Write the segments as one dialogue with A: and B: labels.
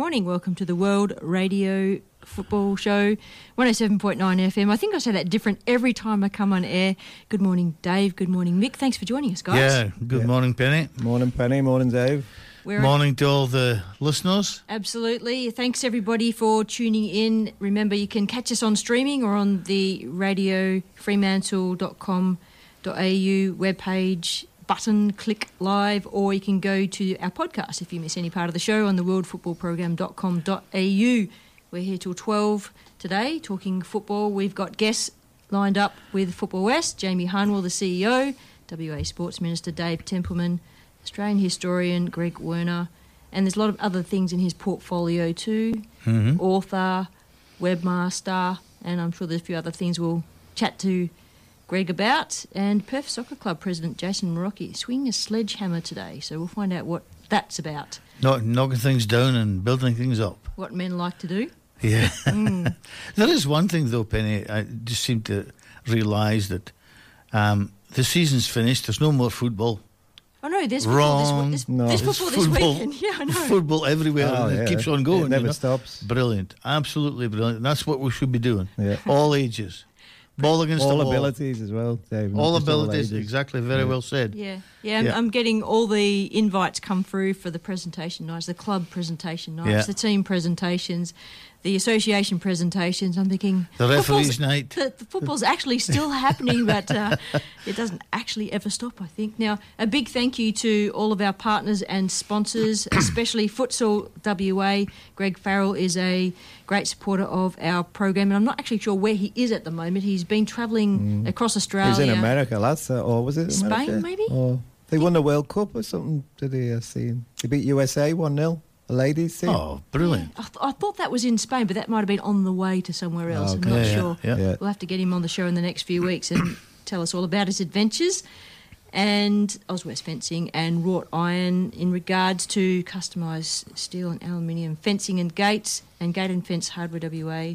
A: Morning. Welcome to the World Radio Football Show, 107.9 FM. I think I say that different every time I come on air. Good morning, Dave. Good morning, Mick. Thanks for joining us, guys.
B: Yeah, good
C: Yeah.
B: morning, Penny.
C: Morning, Penny. Morning, Dave.
A: We're
B: Morning to all the listeners.
A: Absolutely. Thanks everybody for tuning in. Remember, you can catch us on streaming or on the radio fremantle.com.au webpage button, click live, or you can go to our podcast if you miss any part of the show on the worldfootballprogram.com.au. We're here till 12 today talking football. We've got guests lined up with Football West, Jamie Harnwell, the CEO, WA Sports Minister Dave Templeman, Australian historian Greg Werner, and there's a lot of other things in his portfolio too.
B: Mm-hmm.
A: Author, webmaster, and I'm sure there's a few other things we'll chat to Greg about. And Perth Soccer Club President Jason Marocchi swinging a sledgehammer today, so we'll find out what that's about.
B: Knock, knocking things down and building things up.
A: What men like to do.
B: Yeah.
A: Mm.
B: there is one thing, though, Penny. I just seem to realise that um, the season's finished. There's no more football.
A: Oh no, there's football
B: Wrong.
A: this, this,
C: No.
A: there's
B: There's
A: football this
B: football.
A: weekend. Yeah, I know.
B: Football everywhere.
C: Oh,
B: and
C: yeah.
B: It keeps on going.
C: It never
B: you know?
C: stops.
B: Brilliant. Absolutely brilliant. And that's what we should be doing.
C: Yeah.
B: All ages. Ball against
C: All
B: the wall.
C: abilities as well, Dave. not
B: All abilities.
C: ages.
B: Exactly. Very
C: Yeah.
B: well said.
A: Yeah, yeah. I'm,
B: Yeah.
A: I'm getting all the invites come through for the presentation nights, the club presentation nights,
B: Yeah.
A: the team presentations, the association presentations. I'm thinking
B: The referee's
A: football's-
B: night.
A: The, the football's actually still happening, but uh, it doesn't actually ever stop. I think. Now, a big thank you to all of our partners and sponsors, especially Futsal WA. Greg Farrell is a great supporter of our program, and I'm not actually sure where he is at the moment. He's been travelling across Australia.
C: He's in America, last uh, or was it
A: Spain,
C: America?
A: maybe?
C: Or they won the World Cup or something. Did they uh, see? They beat USA one 0 The ladies team.
B: Oh, brilliant.
A: I, th- I thought that was in Spain, but that might have been on the way to somewhere else. I'm not
B: Yeah, yeah,
A: sure.
B: yeah.
C: Yeah.
A: We'll have to get him on the show in the next few weeks and tell us all about his adventures. And Oswest Fencing and Wrought Iron in regards to customised steel and aluminium fencing and gates and Gate and Fence Hardware WA.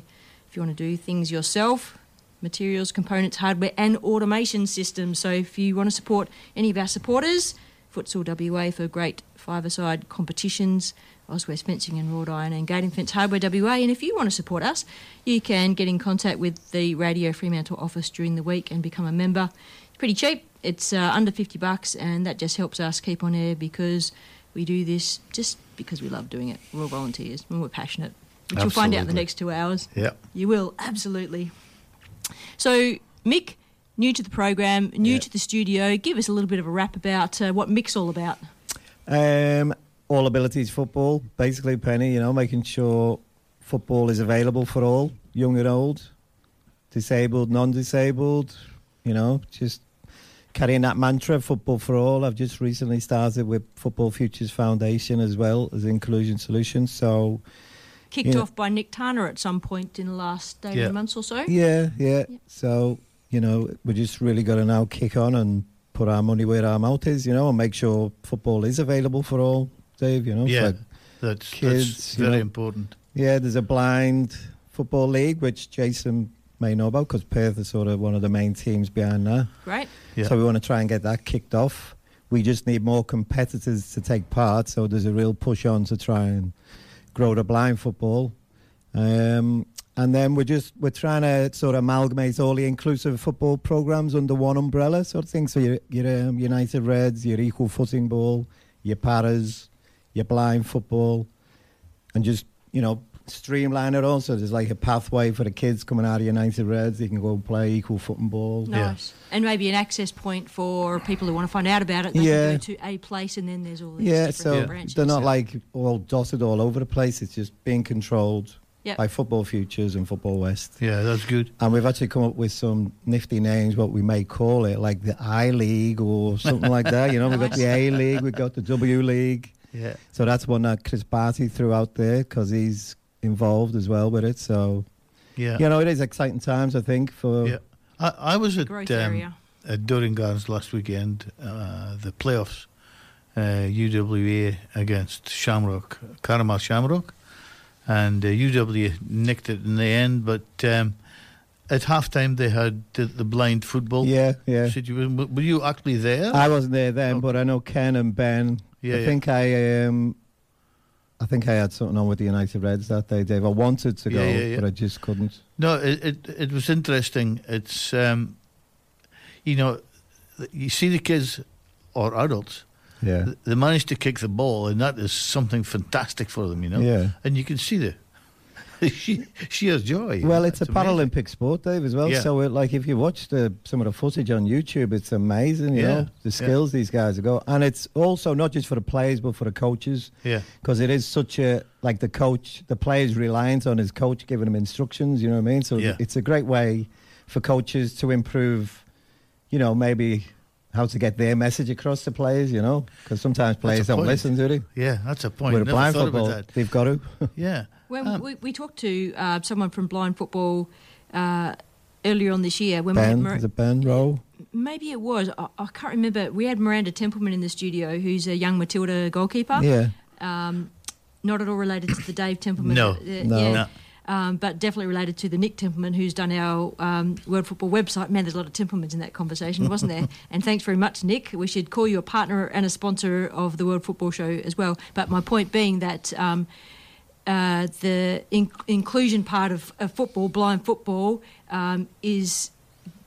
A: If you want to do things yourself, materials, components, hardware, and automation systems. So if you want to support any of our supporters, Futsal WA for great five-a-side competitions, Oswest Fencing and Wrought Iron and Gate and Fence Hardware WA. And if you want to support us, you can get in contact with the Radio Fremantle office during the week and become a member. It's pretty cheap. It's uh, under 50 bucks and that just helps us keep on air because we do this just because we love doing it. We're all volunteers and we're passionate. Which you'll find out in the next two hours.
B: Yeah.
A: You will, absolutely. So, Mick, new to the program, new
C: Yeah.
A: to the studio, give us a little bit of a wrap about uh, what Mick's all about.
C: Um, all abilities football, basically, Penny. You know, making sure football is available for all, young and old, disabled, non-disabled. You know, just carrying that mantra, football for all. I've just recently started with Football Futures Foundation as well as Inclusion Solutions. So
A: Kicked
C: Yeah.
A: off by Nick Tanner at some point in the last 18
B: Yeah.
A: months or so.
C: yeah, yeah.
A: Yeah.
C: So you know, we just really got to now kick on and put our money where our mouth is. You know, and make sure football is available for all. Dave, you know,
B: Yeah. That's,
C: Kids,
B: that's very
C: know.
B: important.
C: Yeah, there's a blind football league, which Jason may know about because Perth is sort of one of the main teams behind that.
A: Great.
B: Yeah.
C: So we want to try and get that kicked off. We just need more competitors to take part. So there's a real push on to try and grow the blind football. Um, and then we're just we're trying to sort of amalgamate all the inclusive football programs under one umbrella sort of thing. So your your um, United Reds, your equal footing ball, your paras, your blind football, and just you know streamline it all. So there's like a pathway for the kids coming out of United Reds. They can go play equal footing ball.
B: Yeah.
A: Nice. And maybe an access point for people who want to find out about it. They
C: Yeah.
A: can go to a place and then there's all these
C: Yeah,
A: different
C: so
A: branches.
C: they're not like all dotted all over the place. It's just being controlled
A: Yep.
C: by Football Futures and Football West.
B: Yeah, that's good.
C: And we've actually come up with some nifty names, what we may call it, like the I League or something like that. You know, we've got the A League, we've got the W League.
B: Yeah.
C: So that's one that Chris Barty threw out there because he's involved as well with it. So,
B: Yeah.
C: you know, it is exciting times, I think, for.
B: Yeah. I, I was at,
A: growth
B: um,
A: area.
B: at Dorrien Gardens last weekend, uh, the playoffs, uh, UWA against Shamrock, Carramar Shamrock. And uh, UW nicked it in the end, but um, at halftime they had the, the blind football
C: Yeah, yeah.
B: situation. Were you actually there?
C: I wasn't there then,
B: Oh.
C: but I know Ken and Ben.
B: Yeah,
C: I
B: yeah.
C: think I um, I think I had something on with the United Reds that day, Dave. I wanted to go,
B: Yeah, yeah, yeah.
C: but I just couldn't.
B: No, it, it it was interesting. It's um, you know, you see the kids or adults,
C: Yeah,
B: they manage to kick the ball, and that is something fantastic for them. You know,
C: yeah.
B: and you can see the she she has joy.
C: Well, it's a
B: amazing.
C: Paralympic sport, Dave, as well.
B: Yeah.
C: So, it, like, if you watch the uh, some of the footage on YouTube, it's amazing. You
B: Yeah,
C: know the
B: yeah.
C: skills these guys have got, and it's also not just for the players, but for the coaches,
B: Yeah,
C: because it is such a like the coach, the players reliance on his coach giving them instructions. You know what I mean? So
B: Yeah.
C: it's a great way for coaches to improve. You know, maybe how to get their message across to players. You know, because sometimes players don't
B: point.
C: listen, do they?
B: yeah, that's a point.
C: With
B: Never
C: blind football,
B: about that.
C: they've got to.
B: Yeah,
A: When
B: Um,
A: we, we talked to uh, someone from Blind Football uh, earlier on this year, when we
C: Ben,
A: had Mir-
C: is it Ben Rowe?
A: maybe it was, I, I can't remember. We had Miranda Templeman in the studio, who's a young Matilda goalkeeper.
C: Yeah,
A: Um, not at all related to the Dave Templeman.
B: No.
A: uh,
C: No.
A: yeah.
B: No.
A: Um, but definitely related to the Nick Templeman, who's done our um, World Football website. Man, there's a lot of Templemans in that conversation, wasn't there? and thanks very much, Nick. We should call you a partner and a sponsor of the World Football Show as well. But my point being that um, uh, the in- inclusion part of, of football, blind football, um, is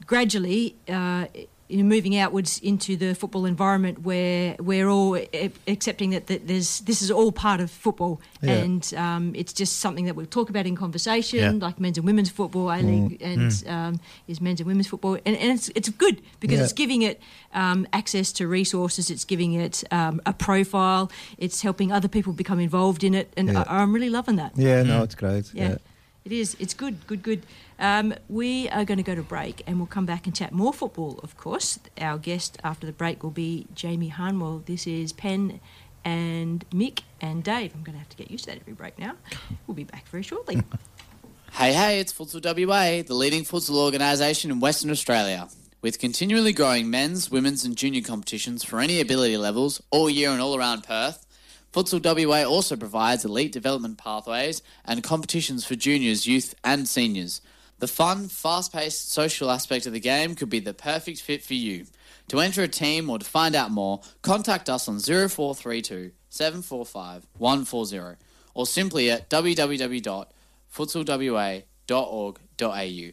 A: gradually uh, you know, moving outwards into the football environment where we're all accepting that, that there's this is all part of football
C: Yeah.
A: and um, it's just something that we talk about in conversation
B: Yeah.
A: like men's and women's football A League and um, is men's and women's football and, and it's, it's good because
C: Yeah.
A: it's giving it um, access to resources it's giving it um, a profile it's helping other people become involved in it and
C: Yeah.
A: I, I'm really loving that
C: yeah, no, it's great.
A: yeah.
C: yeah.
A: It is. It's good, good, good. Um, we are going to go to break and we'll come back and chat more football, of course. Our guest after the break will be Jamie Harnwell. This is Penn and Mick and Dave. I'm going to have to get used to that every break now. We'll be back very shortly.
D: Hey, hey, it's Futsal WA, the leading futsal organisation in Western Australia. With continually growing men's, women's, and junior competitions for any ability levels all year and all around Perth, Futsal WA also provides elite development pathways and competitions for juniors, youth, and seniors. The fun, fast paced social aspect of the game could be the perfect fit for you. To enter a team or to find out more, contact us on 0432 745 140 or simply at www.futsalwa.org.au.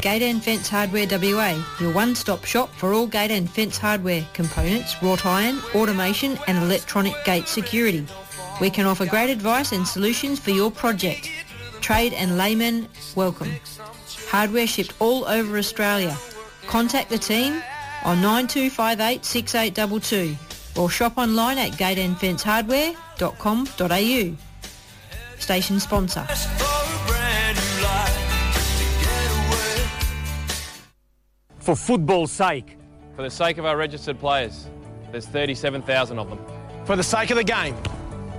A: Gate and Fence Hardware WA, your one-stop shop for all gate and fence hardware, components, wrought iron, automation and electronic gate security. We can offer great advice and solutions for your project. Trade and laymen, welcome. Hardware shipped all over Australia. Contact the team on 9258 6822 or shop online at gateandfencehardware.com.au. station sponsor.
E: For football's sake.
F: For the sake of our registered players. There's 37,000 of them.
E: For the sake of the game.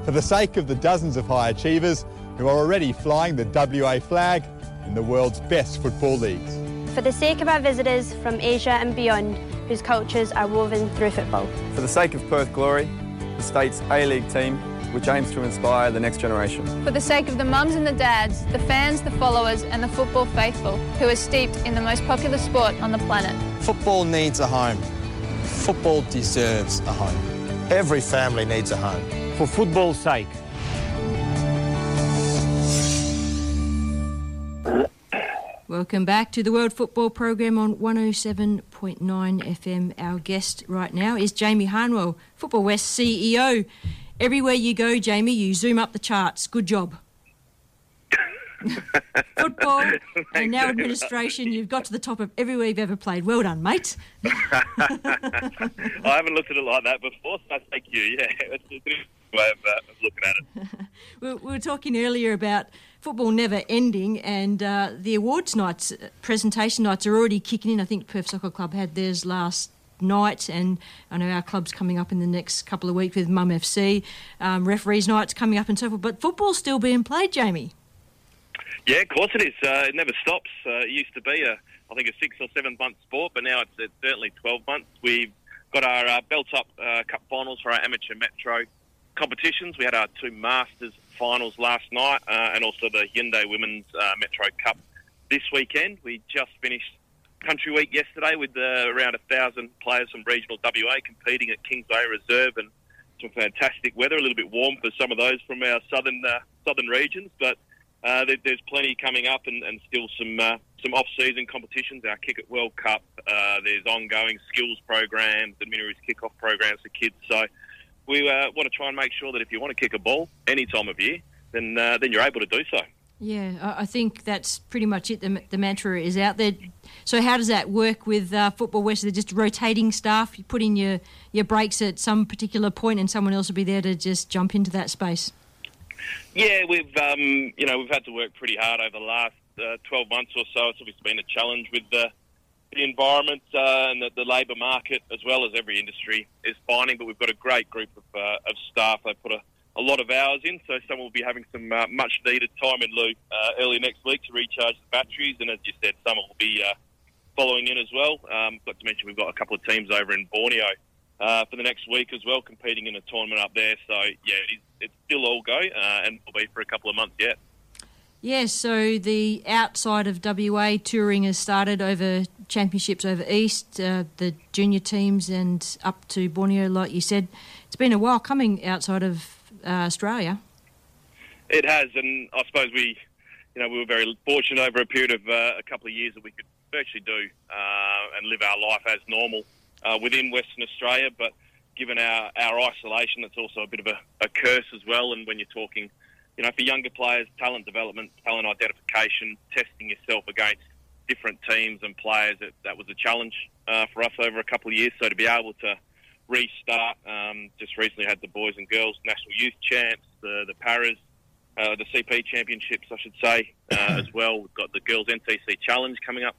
G: For the sake of the dozens of high achievers who are already flying the WA flag in the world's best football leagues.
H: For the sake of our visitors from Asia and beyond, whose cultures are woven through football.
I: For the sake of Perth Glory, the state's A-League team, which aims to inspire the next generation.
J: For the sake of the mums and the dads, the fans, the followers and the football faithful, who are steeped in the most popular sport on the planet.
K: Football needs a home. Football deserves a home. Every family needs a home.
E: For football's sake.
A: Welcome back to the World Football Program on 107.9 FM. Our guest right now is Jamie Harnwell, Football West CEO. Everywhere you go, Jamie, you zoom up the charts. Good job. Football and now administration, you've got to the top of everywhere you've ever played. Well done, mate.
L: I haven't looked at it like that before, so thank you. Yeah, it's a good way of, uh, looking at it.
A: we were talking earlier about football never ending, and uh, the awards nights, uh, presentation nights are already kicking in. I think Perth Soccer Club had theirs last night, and I know our club's coming up in the next couple of weeks with Mum FC. Um, referees nights coming up and so forth, but football's still being played, Jamie.
L: Yeah, of course it is. Uh, it never stops. Uh, it used to be a, I think, a six or seven month sport, but now it's, it's certainly 12 months. We've got our uh, Belt Up uh, Cup finals for our amateur metro competitions. We had our two Masters finals last night uh, and also the Hyundai Women's uh, Metro Cup this weekend. We just finished Country Week yesterday with around a thousand players from regional WA competing at Kingsway Reserve and some fantastic weather. A little bit warm for some of those from our southern southern regions, but uh, there, there's plenty coming up and, and still some uh, some off-season competitions. Our Kick It World Cup. Uh, there's ongoing skills programs and mini kick-off programs for kids. So we uh, want to try and make sure that if you want to kick a ball any time of year, then uh, then you're able to do so.
A: Yeah, I think that's pretty much it. The, the mantra is out there. So how does that work with uh, Football West? They're just rotating staff. You put in your, your breaks at some particular point, and someone else will be there to just jump into that space.
L: Yeah, we've um, you know we've had to work pretty hard over the last uh, 12 months or so. It's obviously been a challenge with the the environment uh, and the, the labour market, as well as every industry, is finding. But we've got a great group of, uh, of staff. They put a, a lot of hours in, so some will be having some uh, much needed time in lieu uh, early next week to recharge the batteries. And as you said, some will be uh, following in as well. Um, got to mention we've got a couple of teams over in Borneo uh, for the next week as well, competing in a tournament up there. So yeah, it's, it's still all go, uh, and will be for a couple of months yet.
A: Yes, so the outside of WA touring has started over championships over east, uh, the junior teams, and up to Borneo, like you said. It's been a while coming outside of uh, Australia.
L: It has, and I suppose we, you know, we were very fortunate over a period of uh, a couple of years that we could virtually do uh, and live our life as normal uh, within Western Australia. But given our, our isolation, it's also a bit of a, a curse as well. And when you're talking you know, for younger players, talent development, talent identification, testing yourself against different teams and players, that, that was a challenge uh, for us over a couple of years. So to be able to restart, um, just recently had the boys and girls national youth champs, the, the paras, uh, the CP championships, I should say, uh, as well. We've got the girls NTC challenge coming up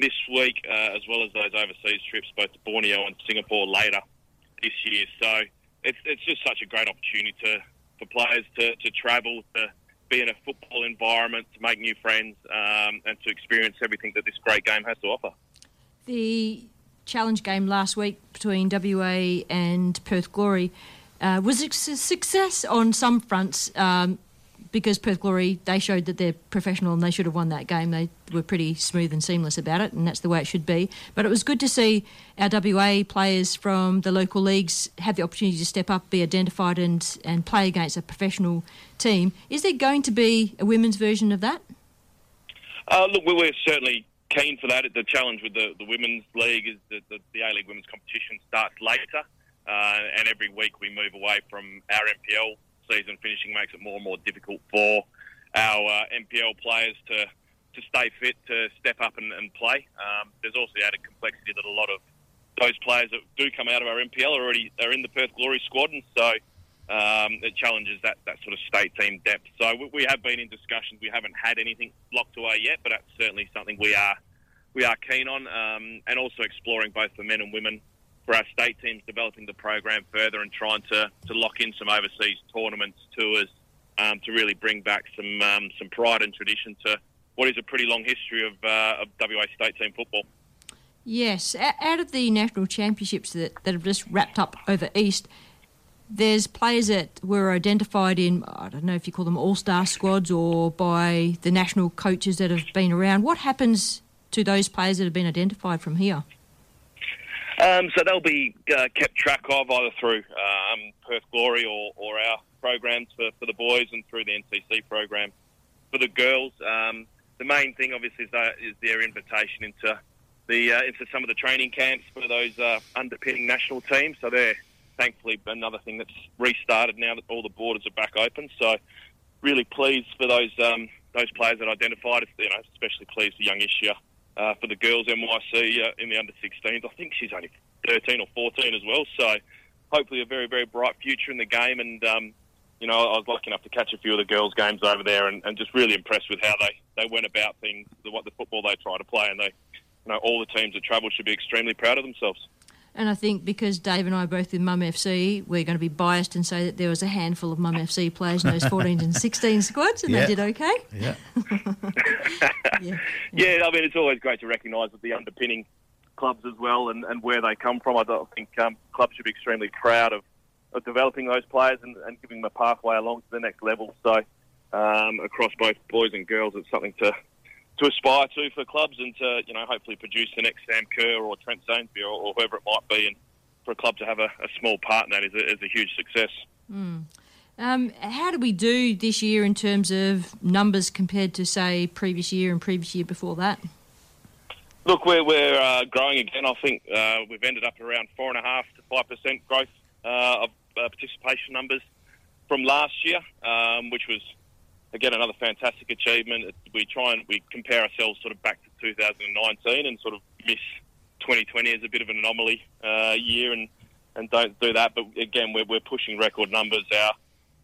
L: this week, uh, as well as those overseas trips, both to Borneo and Singapore later this year. So it's, it's just such a great opportunity to for players to, to travel, to be in a football environment, to make new friends, um, and to experience everything that this great game has to offer.
A: The challenge game last week between WA and Perth Glory uh, was a success on some fronts. Um, because Perth Glory, they showed that they're professional and they should have won that game. They were pretty smooth and seamless about it, and that's the way it should be. But it was good to see our WA players from the local leagues have the opportunity to step up, be identified, and, and play against a professional team. Is there going to be a women's version of that?
L: Uh, look, we're certainly keen for that. The challenge with the, the women's league is that the, the A League women's competition starts later, uh, and every week we move away from our NPL season finishing makes it more and more difficult for our uh, NPL players to to stay fit, to step up and, and play. Um, there's also the added complexity that a lot of those players that do come out of our NPL are already are in the Perth Glory squad, and so Um, it challenges that, that sort of state team depth. So we, we have been in discussions. We haven't had anything locked away yet, but that's certainly something we are we are keen on, um, and also exploring both for men and women for our state teams, developing the program further and trying to, to lock in some overseas tournaments, tours, um, to really bring back some um, some pride and tradition to what is a pretty long history of, uh, of WA state team football.
A: Yes, out of the national championships that, that have just wrapped up over East, there's players that were identified in, I don't know if you call them all star squads or by the national coaches that have been around. What happens to those players that have been identified from here?
L: Um, so they'll be uh, kept track of either through um, Perth Glory or, or our programs for, for the boys and through the NCC program for the girls. Um, the main thing, obviously, is, that, is their invitation into the uh, into some of the training camps for those uh, underpinning national teams. So they're thankfully another thing that's restarted now that all the borders are back open. So really pleased for those um, those players that identified. You know, especially pleased for young Ishia uh, for the girls NYC uh, in the under 16s. I think she's only 13 or 14 as well. So hopefully a very very bright future in the game. And um, you know, I was lucky enough to catch a few of the girls' games over there, and, and just really impressed with how they, they went about things, the, what the football they try to play, and they, you know, all the teams that travelled should be extremely proud of themselves.
A: And I think because Dave and I are both in Mum FC, we're going to be biased and say that there was a handful of Mum FC players in those 14 and 16 squads, and
L: Yeah.
A: they did okay.
B: Yeah.
L: Yeah, I mean, it's always great to recognise the underpinning clubs as well and, and where they come from. I think um, clubs should be extremely proud of, of developing those players and, and giving them a pathway along to the next level. So, um, across both boys and girls, it's something to to aspire to for clubs and to you know hopefully produce the next Sam Kerr or Trent Sainsbury or, or whoever it might be. And for a club to have a, a small part in that is a, is a huge success.
A: Mm. Um, how do we do this year in terms of numbers compared to, say, previous year and previous year before that?
L: Look, we're, we're uh, growing again. I think uh, we've ended up around four and a half to five percent growth uh, of uh, participation numbers from last year, um, which was again another fantastic achievement. We try and we compare ourselves sort of back to 2019 and sort of miss 2020 as a bit of an anomaly uh, year and, and don't do that. But again, we're, we're pushing record numbers. Our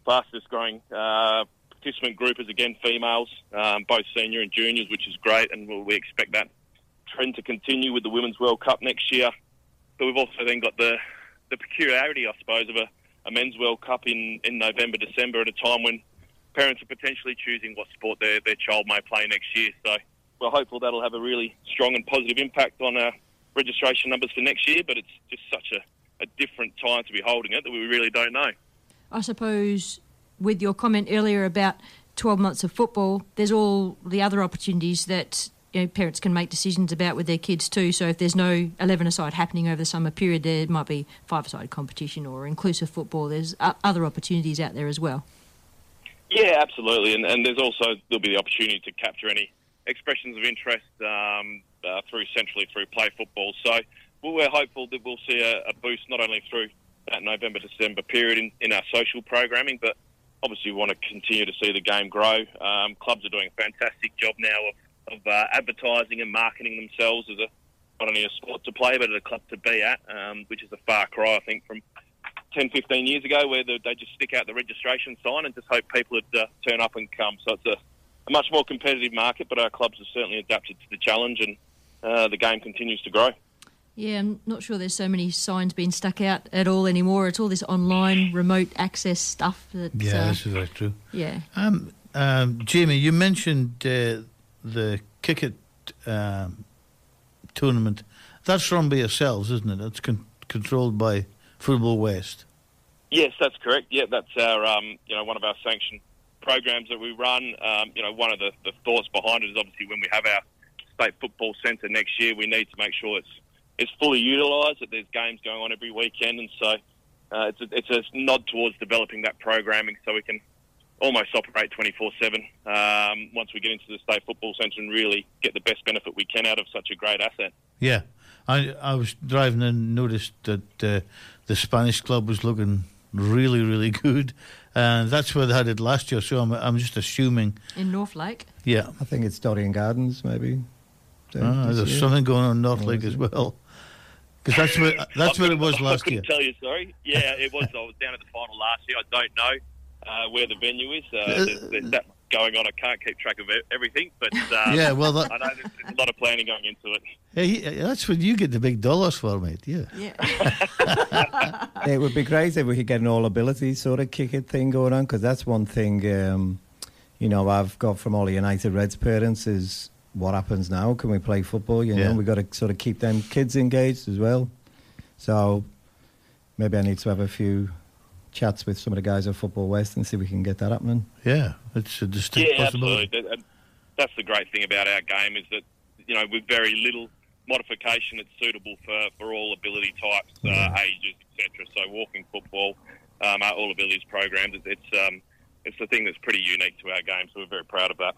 L: fastest growing uh, participant group is again females, um, both senior and juniors, which is great, and we we expect that trend to continue with the Women's World Cup next year. But we've also then got the the peculiarity, I suppose, of a, a men's World Cup in, in November, December, at a time when parents are potentially choosing what sport their, their child may play next year. So we're hopeful that'll have a really strong and positive impact on our registration numbers for next year. But it's just such a, a different time to be holding it that we really don't know.
A: I suppose with your comment earlier about 12 months of football, there's all the other opportunities that you know, parents can make decisions about with their kids too. So if there's no 11 aside happening over the summer period, there might be five aside competition or inclusive football. There's other opportunities out there as well.
L: Yeah, absolutely, and, and there's also there'll be the opportunity to capture any expressions of interest um, uh, through centrally through play football. So well, we're hopeful that we'll see a, a boost not only through that November December period in, in our social programming, but obviously we want to continue to see the game grow. Um, clubs are doing a fantastic job now of, of uh, advertising and marketing themselves as a not only a sport to play but a club to be at, um, which is a far cry I think from 10, 15 years ago where the, they just stick out the registration sign and just hope people would uh, turn up and come. So it's a, a much more competitive market, but our clubs have certainly adapted to the challenge and uh, the game continues to grow.
A: Yeah, I'm not sure there's so many signs being stuck out at all anymore. It's all this online remote access stuff. That,
B: Yeah,
A: uh,
B: this is very true.
A: Yeah.
B: Um, um, Jamie, you mentioned uh, the Kickit um, tournament. That's run by yourselves, isn't it? That's con- controlled by Football West.
L: Yes, that's correct. Yeah, that's our um, you know one of our sanctioned programs that we run. Um, you know, one of the, the thoughts behind it is obviously when we have our state football centre next year, we need to make sure it's it's fully utilised. That there's games going on every weekend, and so uh, it's a, it's a nod towards developing that programming so we can almost operate 24/7 um, once we get into the state football centre and really get the best benefit we can out of such a great asset.
B: Yeah, I I was driving and noticed that uh, the Spanish club was looking really really good, and that's where they had it last year. So I'm I'm just assuming.
A: In North Lake.
B: Yeah,
C: I think it's Dorrien Gardens, maybe.
B: Ah, there's
C: year.
B: something going on in North Lake as well. Because that's what that's what it was
L: I
B: last
L: couldn't
B: year.
L: tell you, sorry. Yeah, it was. I was down at the final last year. I don't know uh, where the venue is. Uh, there's, there's that much going on. I can't keep track of e- everything, but um,
B: Yeah, well, that-
L: I know there's, there's a lot of planning going into it.
B: Hey, that's what you get the big dollars for, mate. Yeah. yeah.
C: it would be great if we could get an all ability sort of kick it thing going on because that's one thing um, you know I've got from all the United Reds parents is what happens now? Can we play football? You know,
B: Yeah.
C: we got to sort of keep them kids engaged as well. So maybe I need to have a few chats with some of the guys at Football West and see if we can get that happening.
B: Yeah, it's a distinct
L: yeah,
B: possibility.
L: absolutely. That- that- That's the great thing about our game is that you know with very little modification, it's suitable for, for all ability types, uh, ages, etc. So walking football, um, our all abilities programs, it's it's, um, it's the thing that's pretty unique to our game. So we're very proud of that.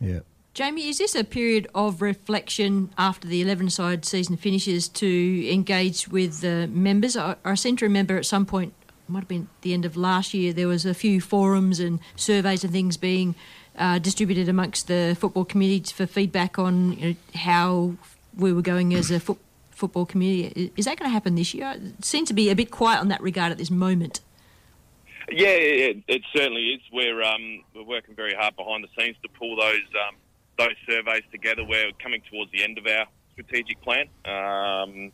C: Yeah.
A: Jamie, is this a period of reflection after the 11 side season finishes to engage with the members? I, I seem to remember at some point, might have been the end of last year, there was a few forums and surveys and things being uh, distributed amongst the football community for feedback on you know, how we were going as a foot, football community. Is that going to happen this year? It seems to be a bit quiet on that regard at this moment.
L: Yeah, it, it certainly is. We're um, we're working very hard behind the scenes to pull those um, those surveys together. We're coming towards the end of our strategic plan, um,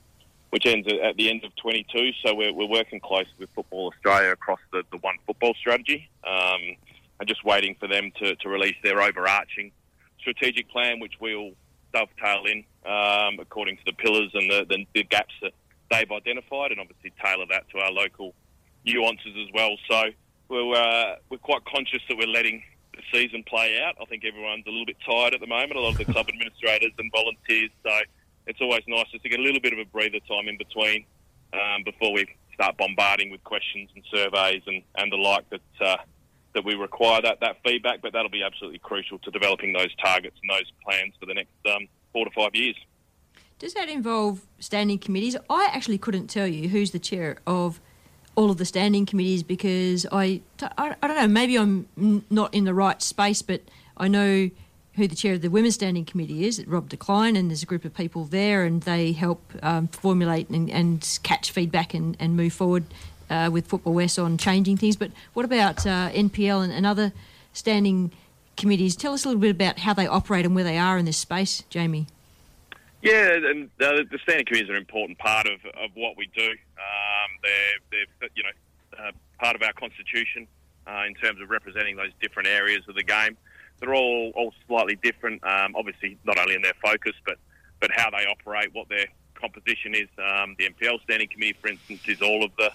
L: which ends at- the end of 22. So we're, we're working closely with Football Australia across the, the one football strategy, um, and just waiting for them to, to release their overarching strategic plan, which we'll dovetail in um, according to the pillars and the, the, the gaps that they've identified, and obviously tailor that to our local nuances as well. So we're uh, we're quite conscious that we're letting the season play out. I think everyone's a little bit tired at the moment. A lot of the club administrators and volunteers. So it's always nice just to get a little bit of a breather time in between um, before we start bombarding with questions and surveys and, and the like that uh, that we require that that feedback. But that'll be absolutely crucial to developing those targets and those plans for the next um, four to five years.
A: Does that involve standing committees? I actually couldn't tell you who's the chair of all of the standing committees because I, I, I don't know, maybe I'm not in the right space, but I know who the chair of the Women's Standing Committee is, Rob Decline, and there's a group of people there and they help um, formulate and, and catch feedback and, and move forward uh, with Football West on changing things. But what about uh, NPL and, and other standing committees? Tell us a little bit about how they operate and where they are in this space, Jamie.
L: Yeah, and uh, the standing committees are an important part of, of what we do. Um, they're, they're, you know, uh, part of our constitution uh, in terms of representing those different areas of the game. They're all, all slightly different, um, obviously not only in their focus, but, but how they operate, what their composition is. Um, the NPL Standing Committee, for instance, is all of the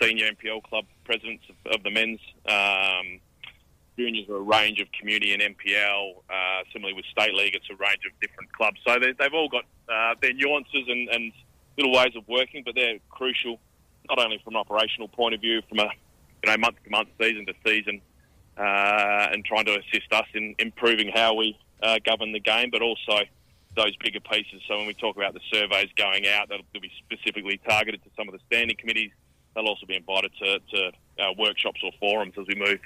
L: senior NPL club presidents of, of the men's. Um, juniors are a range of community and NPL. Uh, similarly with state league, it's a range of different clubs. So they, they've all got uh, their nuances and, and little ways of working, but they're crucial not only from an operational point of view, from a you know month to month, season to season, and trying to assist us in improving how we uh, govern the game, but also those bigger pieces. So when we talk about the surveys going out, they'll be specifically targeted to some of the standing committees. They'll also be invited to, to uh, workshops or forums as we move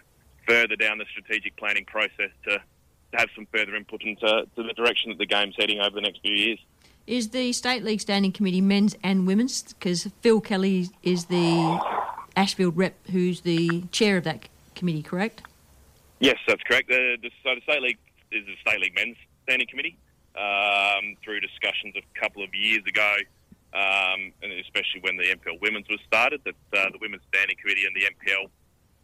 L: further down the strategic planning process to, to have some further input into to the direction that the game's heading over the next few years.
A: Is the State League Standing Committee men's and women's? Because Phil Kelly is the Ashfield rep who's the chair of that committee, correct?
L: Yes, that's correct. The, the, so the State League is the State League Men's Standing Committee. Um, through discussions a couple of years ago, um, and especially when the NPL Women's was started, that uh, the Women's Standing Committee and the NPL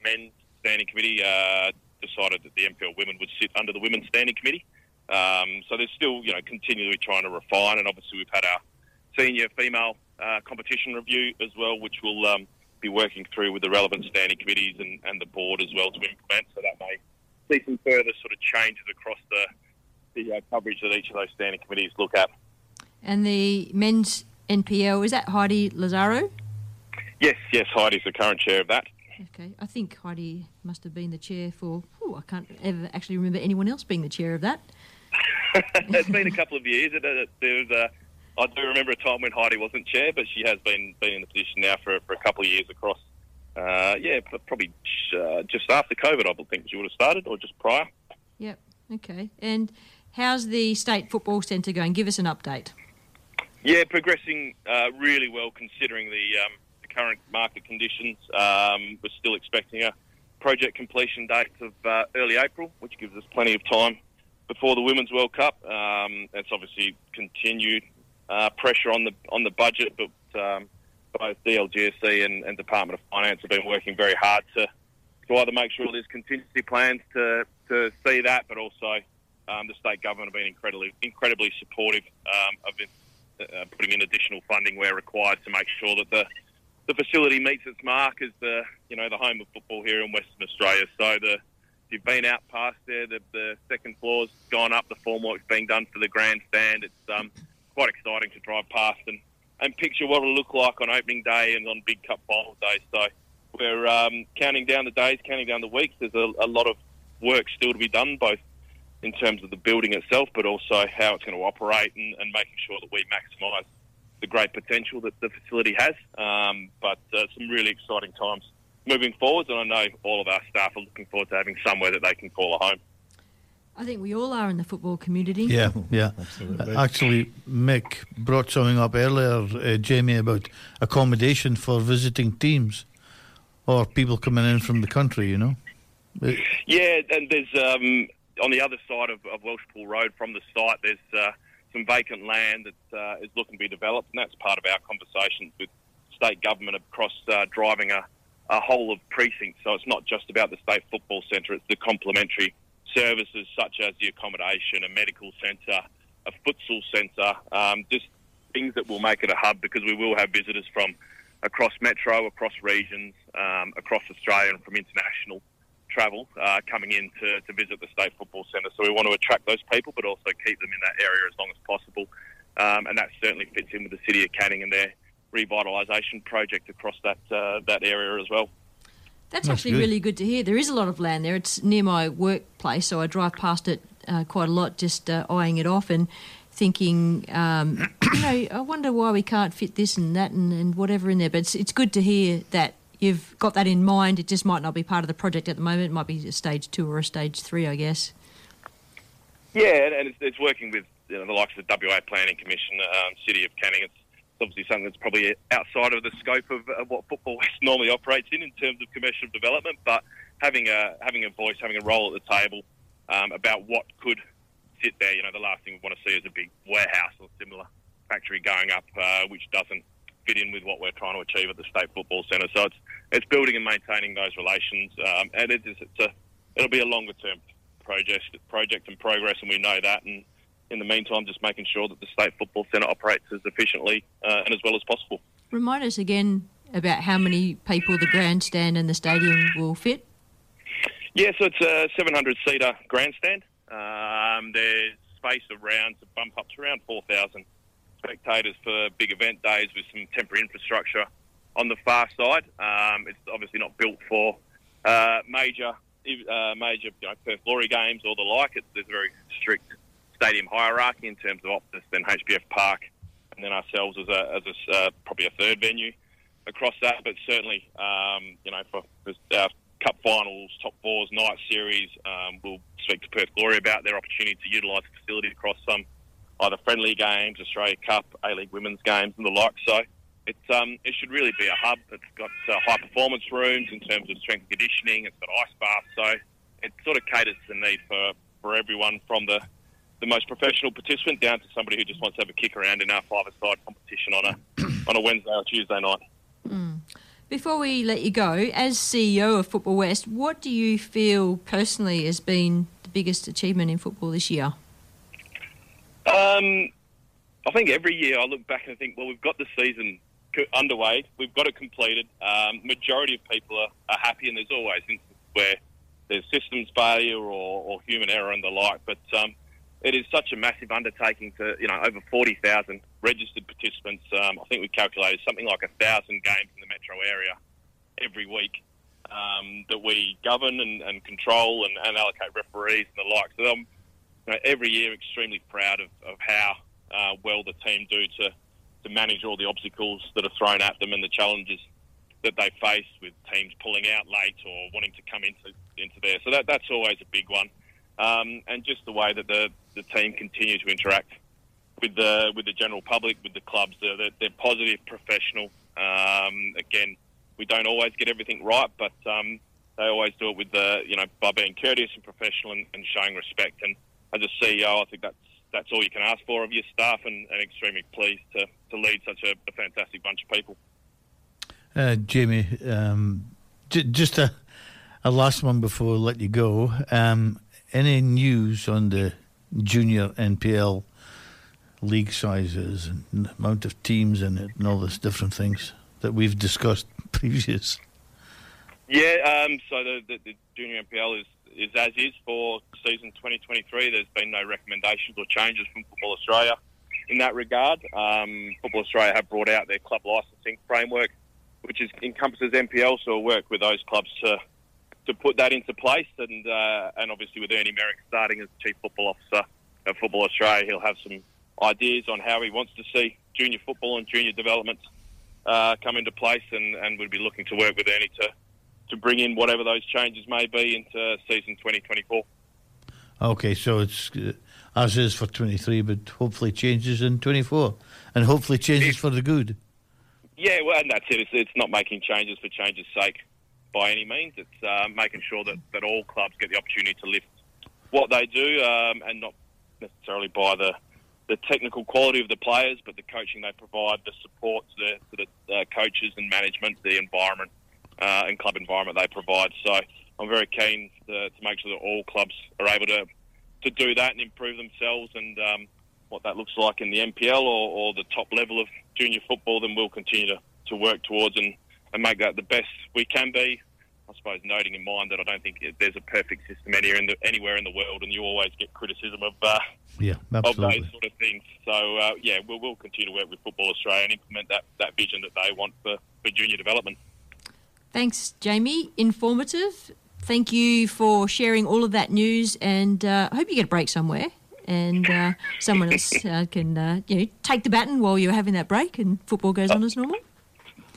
L: Men's Standing Committee uh, decided that the NPL Women would sit under the Women's Standing Committee. Um, so there's still, you know, continually trying to refine, and obviously we've had our senior female uh, competition review as well, which we'll um, be working through with the relevant standing committees and, and the board as well to implement. So that may see some further sort of changes across the the uh, coverage that each of those standing committees look at.
A: And the men's NPL, is that Heidi Lazaro?
L: Yes, yes, Heidi's the current chair of that.
A: Okay, I think Heidi must have been the chair for, ooh, I can't ever actually remember anyone else being the chair of that.
L: it's been a couple of years. It, it, there was a, I do remember a time when Heidi wasn't chair, but she has been been in the position now for, for a couple of years across. Uh, yeah, probably uh, just after COVID, I think she would have started, or just prior.
A: Yep, okay. And how's the State Football Centre going? Give us an update.
L: Yeah, progressing uh, really well considering the, um, the current market conditions. Um, we're still expecting a project completion date of uh, early April, which gives us plenty of time before the Women's World Cup. Um, it's obviously continued uh, pressure on the on the budget, but um, both DLGSC and, and Department of Finance have been working very hard to, to either make sure there's contingency plans to, to see that, but also um, the state government have been incredibly incredibly supportive um, of it, uh, putting in additional funding where required to make sure that the the facility meets its mark as the you know the home of football here in Western Australia. So the if you've been out past there, the, the second floor's gone up, the formwork's being done for the grandstand. It's um, quite exciting to drive past and, and picture what it'll look like on opening day and on big cup final day. So we're um, counting down the days, counting down the weeks. There's a, a lot of work still to be done, both in terms of the building itself, but also how it's going to operate and, and making sure that we maximise the great potential that the facility has. Um, but uh, some really exciting times moving forwards, and I know all of our staff are looking forward to having somewhere that they can call a home.
A: I think we all are in the football community.
B: Yeah, yeah.
C: Absolutely.
B: Uh, Actually, Mick brought something up earlier, uh, Jamie, about accommodation for visiting teams or people coming in from the country, you know? Uh,
L: Yeah, and there's um, on the other side of, of Welshpool Road from the site, there's uh, some vacant land that uh, is looking to be developed, and that's part of our conversations with state government across uh, driving a, a whole of precinct. So it's not just about the state football centre; it's the complementary services such as the accommodation, a medical centre, a futsal centre, um, just things that will make it a hub because we will have visitors from across metro, across regions, um, across Australia, and from international travel uh, coming in to, to visit the State Football Centre. So we want to attract those people, but also keep them in that area as long as possible. Um, and that certainly fits in with the City of Canning and their revitalisation project across that uh, that area as well.
A: That's,
L: That's
A: actually
L: good.
A: really good to hear. There is a lot of land there. It's near my workplace, so I drive past it uh, quite a lot, just uh, eyeing it off and thinking, um, you know, I wonder why we can't fit this and that and, and whatever in there. But it's, it's good to hear that you've got that in mind. It just might not be part of the project at the moment. It might be a stage two or a stage three, I guess.
L: Yeah, and- and it's, it's working with you know, the likes of the WA Planning Commission, um, City of Canning. It's obviously something that's probably outside of the scope of, of what Football West normally operates in in terms of commercial development. But having a having a voice, having a role at the table um, about what could sit there. You know, the last thing we want to see is a big warehouse or similar factory going up, uh, which doesn't fit in with what we're trying to achieve at the State Football Centre. So it's it's building and maintaining those relations, um, and it is it's a it'll be a longer term project project and progress, and we know that. And in the meantime, just making sure that the State Football Centre operates as efficiently uh, and as well as possible.
A: Remind us again about how many people the grandstand and the stadium will fit.
L: Yeah, so it's a 700 seater grandstand. Um, there's space around to bump up to around 4,000 spectators for big event days with some temporary infrastructure on the far side. Um, it's obviously not built for uh, major uh, major you know, Perth Glory games or the like. It's, there's a very strict stadium hierarchy in terms of Optus, then HBF Park, and then ourselves as a, as a uh, probably a third venue across that. But certainly, um, you know, for, for our Cup finals, top fours, night series, um, we'll speak to Perth Glory about their opportunity to utilise the facility across some either friendly games, Australia Cup, A League women's games, and the like. So it um, it should really be a hub. It's got uh, high performance rooms in terms of strength and conditioning. It's got ice baths, so it sort of caters to the need for, for everyone from the the most professional participant down to somebody who just wants to have a kick around in our five-a-side competition on a on a Wednesday or Tuesday night.
A: Before we let you go, as CEO of Football West, what do you feel personally has been the biggest achievement in football this year?
L: Um, I think every year I look back and think, well, we've got the season underway, we've got it completed. Um, majority of people are, are happy, and there's always instances where there's systems failure or, or human error and the like. But um, it is such a massive undertaking to, you know, over 40,000 registered participants. Um, I think we calculated something like a thousand games in the metro area every week um, that we govern and, and control and, and allocate referees and the like. So I'm you know, every year extremely proud of, of how uh, well the team do to, to manage all the obstacles that are thrown at them and the challenges that they face with teams pulling out late or wanting to come into into there. So that that's always a big one, um, and just the way that the the team continue to interact with the with the general public, with the clubs. They're, they're, positive, professional. Um, again, we don't always get everything right, but um, they always do it with the you know by being courteous and professional and, and showing respect. And as a CEO, I think that's that's all you can ask for of your staff, and, and extremely pleased to, to lead such a, a fantastic bunch of people.
B: Uh, Jamie, um, j- just a, a last one before I let you go. Um, any news on the junior NPL league sizes and amount of teams in it and all those different things that we've discussed previous?
L: Yeah, um, so the, the, the junior NPL is, is as is for season 2023. There's been no recommendations or changes from Football Australia in that regard. Um, Football Australia have brought out their club licensing framework, which is, encompasses NPL, so we'll work with those clubs to to put that into place. And uh, and obviously with Ernie Merrick starting as Chief Football Officer of Football Australia, he'll have some ideas on how he wants to see junior football and junior development uh, come into place, and, and we'd be looking to work with Ernie to, to bring in whatever those changes may be into season 2024.
B: Okay, so it's uh, as is for 23, but hopefully changes in 24, and hopefully changes for the good.
L: Yeah, well, and that's it. It's, it's not making changes for change's sake by any means. It's uh, making sure that, that all clubs get the opportunity to lift what they do um, and not necessarily by the the technical quality of the players, but the coaching they provide, the support to the, to the uh, coaches and management, the environment uh, and club environment they provide. So I'm very keen to, to, make sure that all clubs are able to to do that and improve themselves. And um, what that looks like in the NPL or, or, the top level of junior football, then we'll continue to, to work towards and, and make that the best we can be I suppose noting in mind that I don't think there's a perfect system anywhere in the, anywhere in the world, and you always get criticism of uh,
B: yeah,
L: of those sort of things. So uh, yeah, we'll, we'll continue to work with Football Australia and implement that, that vision that they want for, for junior development.
A: Thanks, Jamie. Informative. Thank you for sharing all of that news, and uh, I hope you get a break somewhere. And uh, someone else uh, can, uh, you know, take the baton while you're having that break, and football goes on as normal.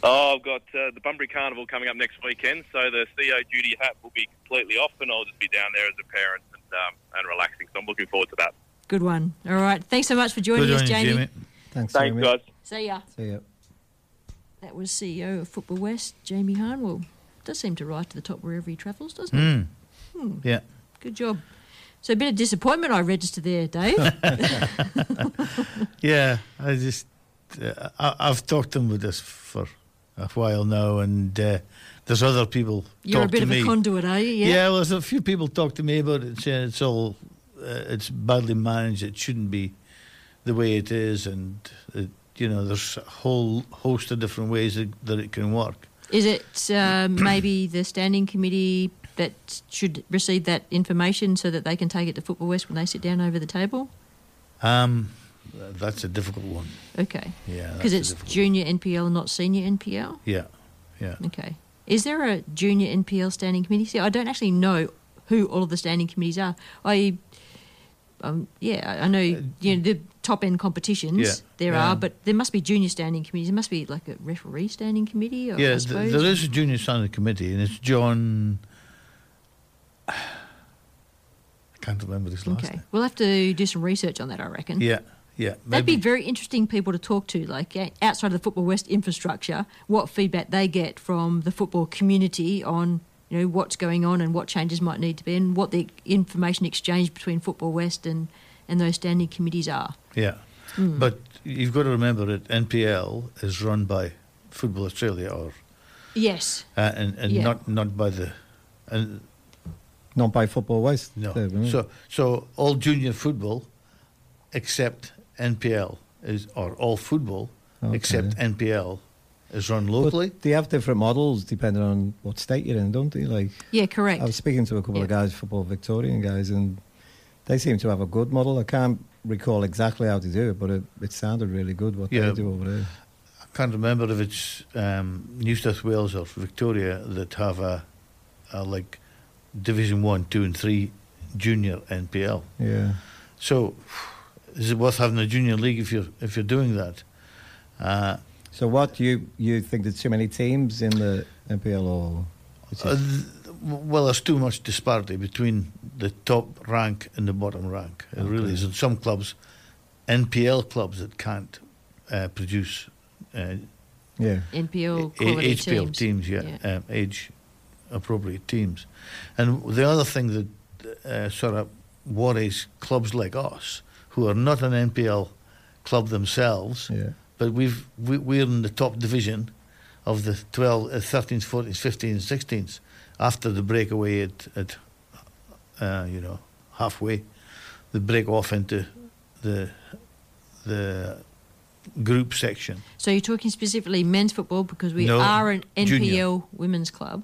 L: Oh, I've got uh, the Bunbury Carnival coming up next weekend, so the CEO duty hat will be completely off, and I'll just be down there as a parent and, um, and relaxing. So I'm looking forward to that.
A: Good one. All right. Thanks so much for joining
B: Good
A: us,
B: on
A: Jamie.
B: Jamie.
C: Thanks,
L: Thanks,
C: Jamie.
L: guys.
A: See ya.
C: See ya.
A: That was CEO of Football West, Jamie Harnwell. Does seem to rise to the top wherever he travels, doesn't
B: Mm.
A: it? Hmm.
B: Yeah.
A: Good job. So a bit of disappointment I registered there, Dave.
B: Yeah, I just uh, I, I've talked to him with this for a while now, and uh, there's other people
A: You're a bit
B: to
A: of
B: me.
A: a conduit, are you?
B: Yeah,
A: Yeah.
B: well, there's a few people talk to me about it, saying it's all uh, it's badly managed. It shouldn't be the way it is, and it, you know, there's a whole host of different ways that, that it can work.
A: Is it uh, maybe the standing committee that should receive that information so that they can take it to Football West when they sit down over the table?
B: Um, that's a difficult one.
A: Okay.
B: Yeah,
A: Because it's junior NPL, not senior NPL?
B: Yeah, yeah.
A: Okay. Is there a junior NPL standing committee? See, I don't actually know who all of the standing committees are. I, um, yeah, I know you know the top end competitions
B: Yeah,
A: there
B: yeah.
A: are, but there must be junior standing committees. There must be like a referee standing committee. Or,
B: Yeah, th- there is a junior standing committee, and it's John. I can't remember his last
A: Okay,
B: name.
A: we'll have to do some research on that. I reckon.
B: Yeah, yeah.
A: That'd be very interesting people to talk to, like uh, outside of the Football West infrastructure, what feedback they get from the football community on you know what's going on and what changes might need to be, and what the information exchange between Football West and, and those standing committees are.
B: Yeah,
A: Hmm.
B: but you've got to remember that NPL is run by Football Australia, or
A: Yes.
B: uh, and and
A: Yeah.
B: not not by the and
C: Not by Football West.
B: no.
C: Dave.
B: So so all junior football, except NPL is or all football
C: Okay.
B: except NPL is run locally.
C: But they have different models depending on what state you're in, don't they? Like,
A: Yeah, correct.
C: I was speaking to a couple of guys, football Victorian guys, and they seem to have a good model. I can't recall exactly how to do it, but it, it sounded really good what
B: Yeah.
C: they do over there.
B: I can't remember if it's um, New South Wales or Victoria that have a, a like Division One, Two, and Three junior NPL.
C: Yeah.
B: So, is it worth having a junior league if you're if you're doing that? Uh,
C: So, what do you you think there's too many teams in the NPL, or
B: uh, th- well, there's too much disparity between the top rank and the bottom rank. It really is. And some clubs NPL clubs that can't uh, produce uh,
C: Yeah.
A: NPL
B: A-
A: quality
B: HPL
A: teams.
B: yeah, Um, age appropriate teams. And the other thing that uh, sort of worries clubs like us, who are not an NPL club themselves,
C: Yeah.
B: but we've we, we're in the top division of the 12, uh, 13s, 14s, 15s, 16s after the breakaway at, at uh, you know halfway, the break off into the the group section.
A: So you're talking specifically men's football because we
B: No,
A: are an NPL
B: junior.
A: women's club.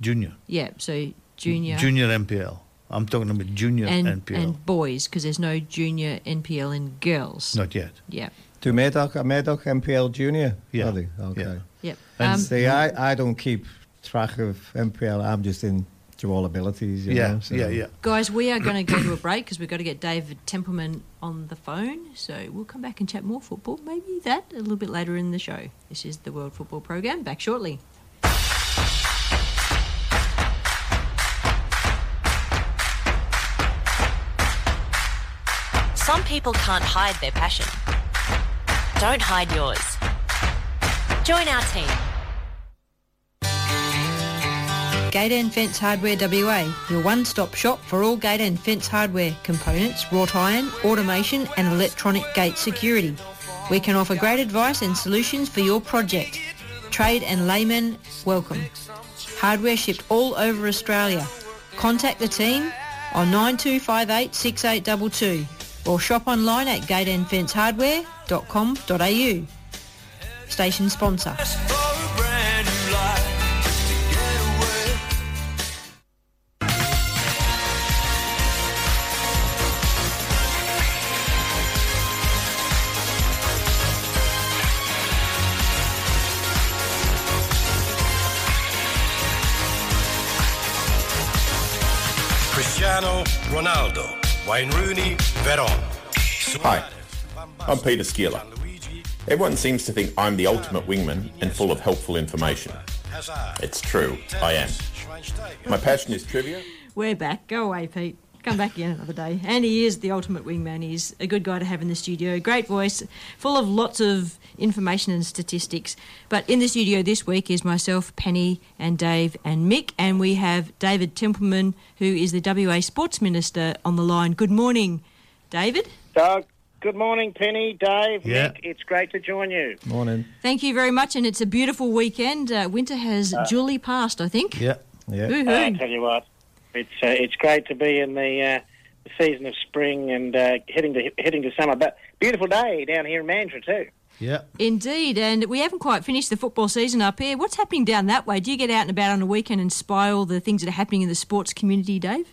B: Junior.
A: Yeah, so junior.
B: Junior NPL. I'm talking about junior
A: and,
B: NPL.
A: and boys because there's no junior NPL in girls.
B: Not yet.
A: Yeah.
C: Do Murdoch, are Murdoch NPL Junior?
B: Yeah.
C: Are they? Okay.
A: Yep.
B: And
A: Um,
C: See, I, I don't keep track of NPL. I'm just in to all abilities. You
B: Yeah,
C: know, so.
B: yeah, yeah.
A: Guys, we are going to go to a break because we've got to get David Templeman on the phone. So we'll come back and chat more football. Maybe that a little bit later in the show. This is the World Football Program. Back shortly.
M: Some people can't hide their passion. Don't hide yours. Join our team.
A: Gate and Fence Hardware WA, your one-stop shop for all gate and Fence hardware, components, wrought iron, automation and electronic gate security. We can offer great advice and solutions for your project. Trade and laymen, welcome. Hardware shipped all over Australia. Contact the team on 9258 6822 or shop online at gateandfencehardware.com.au. Station sponsor.
N: Cristiano Ronaldo, Wayne Rooney, Veron.
O: Hi, I'm Peter Skeeler. Everyone seems to think I'm the ultimate wingman and full of helpful information. It's true, I am. My passion is trivia.
A: We're back. Go away, Pete. Come back again another day. And he is the ultimate wingman. He's a good guy to have in the studio. Great voice, full of lots of information and statistics. But in the studio this week is myself, Penny, and Dave and Mick. And we have David Templeman, who is the WA Sports Minister, on the line. Good morning, David.
P: Doug, good morning, Penny, Dave,
B: Yeah.
P: Nick. It's great to join you.
C: Morning.
A: Thank you very much. And it's a beautiful weekend. Uh, winter has duly passed, I think.
B: Yeah.
C: Yeah.
A: Woohoo.
P: I tell you what, it's uh, it's great to be in the, uh, the season of spring and uh, heading to heading to summer. But beautiful day down here in Mandurah too.
B: Yeah.
A: Indeed, and we haven't quite finished the football season up here. What's happening down that way? Do you get out and about on the weekend and spy all the things that are happening in the sports community, Dave?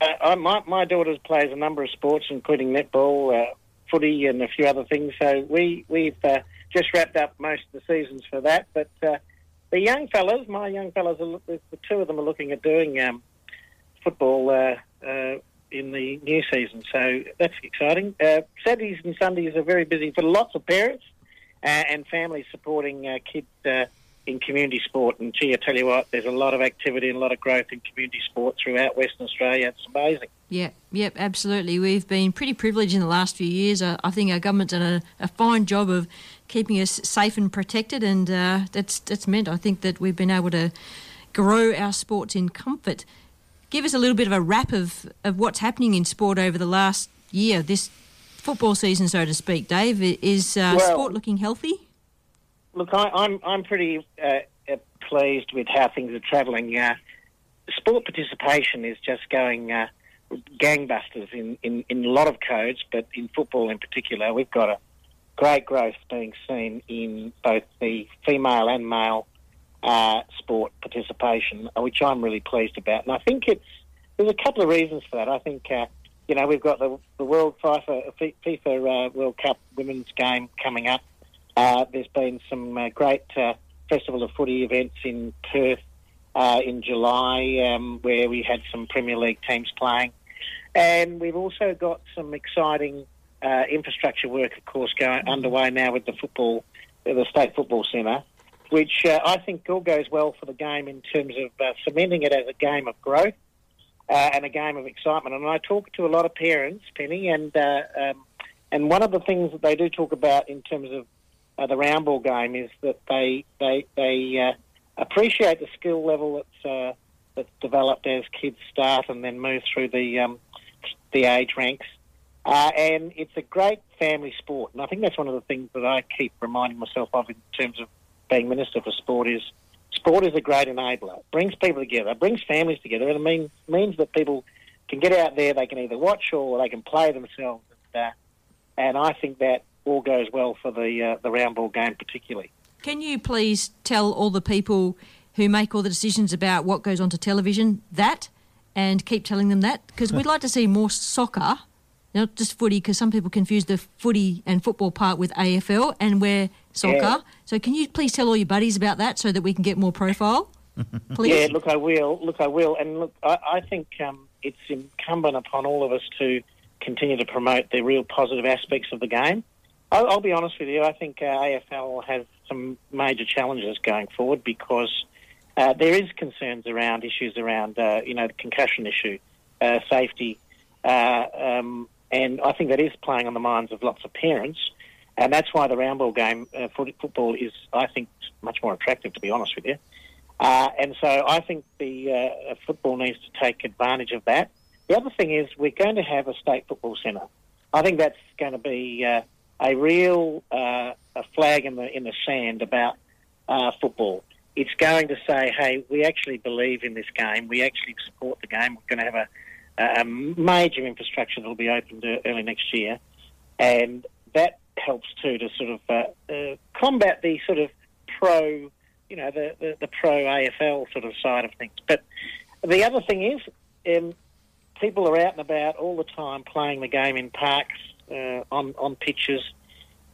P: Uh, I, my my daughter plays a number of sports, including netball, uh, footy, and a few other things. So we we've uh, just wrapped up most of the seasons for that. But uh, the young fellas, my young fellas, are, the two of them are looking at doing um, football uh, uh, in the new season. So that's exciting. Uh, Saturdays and Sundays are very busy for lots of parents uh, and families supporting uh, kids. Uh, in community sport, and gee, I tell you what, there's a lot of activity and a lot of growth in community sport throughout Western Australia. It's amazing.
A: Yep, yep, absolutely. We've been pretty privileged in the last few years. Uh, I think our government's done a, a fine job of keeping us safe and protected, and uh, that's that's meant I think that we've been able to grow our sports in comfort. Give us a little bit of a wrap of, of what's happening in sport over the last year, this football season, so to speak. Dave, is uh,
P: Well-
A: sport looking healthy?
P: Look, I, I'm I'm pretty uh, uh, pleased with how things are travelling. Uh, sport participation is just going uh, gangbusters in, in, in a lot of codes, but in football in particular, we've got a great growth being seen in both the female and male uh, sport participation, which I'm really pleased about. And I think it's there's a couple of reasons for that. I think uh, you know we've got the the World FIFA, FIFA uh, World Cup women's game coming up. Uh, there's been some uh, great uh, Festival of Footy events in Perth in July um, where we had some Premier League teams playing. And we've also got some exciting uh, infrastructure work, of course, going underway now with the football, uh, the State Football Centre, which uh, I think all goes well for the game in terms of uh, cementing it as a game of growth uh, and a game of excitement. And I talk to a lot of parents, Penny, and uh, um, and one of the things that they do talk about in terms of the round ball game is that they they they appreciate the skill level that's that's developed as kids start and then move through the um, the age ranks. Uh, and it's a great family sport, and I think that's one of the things that I keep reminding myself of in terms of being minister for sport is sport is a great enabler. It brings people together, it brings families together, and it means means that people can get out there. They can either watch or they can play themselves. And, uh, and I think that all goes well for the uh, the round ball game, particularly.
A: Can you please tell all the people who make all the decisions about what goes onto television that, and keep telling them that because we'd like to see more soccer, not just footy, because some people confuse the footy and football part with AFL, and we're soccer.
P: Yeah.
A: So can you please tell all your buddies about that so that we can get more profile? Please.
P: Yeah, look, I will. Look, I will. And look, I, I think um, it's incumbent upon all of us to continue to promote the real positive aspects of the game. I'll, I'll be honest with you. I think uh, AFL has some major challenges going forward because uh, there is concerns around issues around, uh, you know, the concussion issue, uh, safety, uh, um, and I think that is playing on the minds of lots of parents. And that's why the round ball game, uh, foot- football, is, I think, much more attractive, to be honest with you. Uh, and so I think the uh, football needs to take advantage of that. The other thing is we're going to have a state football centre. I think that's going to be uh, a real uh, a flag in the in the sand about uh, football. It's going to say, hey, we actually believe in this game. We actually support the game. We're going to have a, a major infrastructure that will be opened uh, early next year, and that helps too to sort of uh, uh, combat the sort of pro, you know, the, the, the pro AFL sort of side of things. But the other thing is, um, people are out and about all the time playing the game in parks, uh, on on pitches,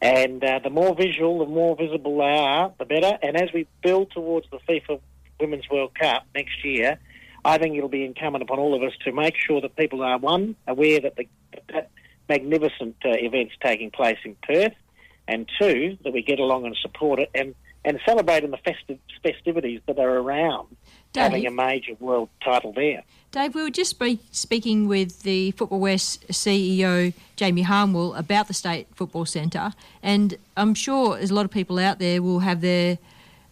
P: and uh, the more visual, the more visible they are, the better. And as we build towards the FIFA Women's World Cup next year, I think it'll be incumbent upon all of us to make sure that people are one aware that the that magnificent uh, event's taking place in Perth, and two that we get along and support it and and celebrate in the festive festivities that are around having a major world title there.
A: Dave, we were just speak, speaking with the Football West CEO, Jamie Harnwell, about the State Football Centre, and I'm sure there's a lot of people out there will have their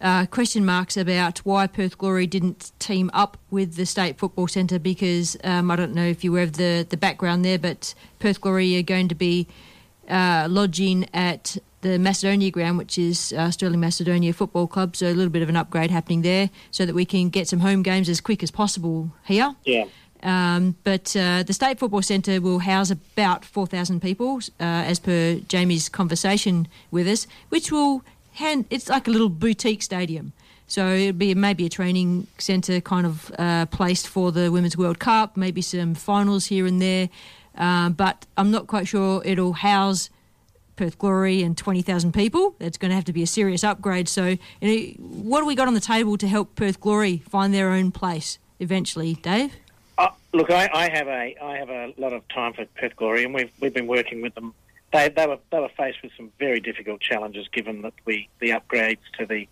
A: uh, question marks about why Perth Glory didn't team up with the State Football Centre because um, I don't know if you have the, the background there, but Perth Glory are going to be uh, lodging at the Macedonia ground, which is uh, Stirling Macedonia Football Club. So a little bit of an upgrade happening there, so that we can get some home games as quick as possible here.
P: Yeah.
A: Um, but uh, the State Football Centre will house about 4,000 people, uh, as per Jamie's conversation with us, which will hand, it's like a little boutique stadium. So it'd be maybe a training centre kind of uh, placed for the Women's World Cup, maybe some finals here and there. Um, but I'm not quite sure it'll house Perth Glory and 20,000 people. That's going to have to be a serious upgrade. So, you know, what do we got on the table to help Perth Glory find their own place eventually, Dave?
P: Uh, look, I, I have a I have a lot of time for Perth Glory, and we've we've been working with them. They they were they were faced with some very difficult challenges, given that we the upgrades to the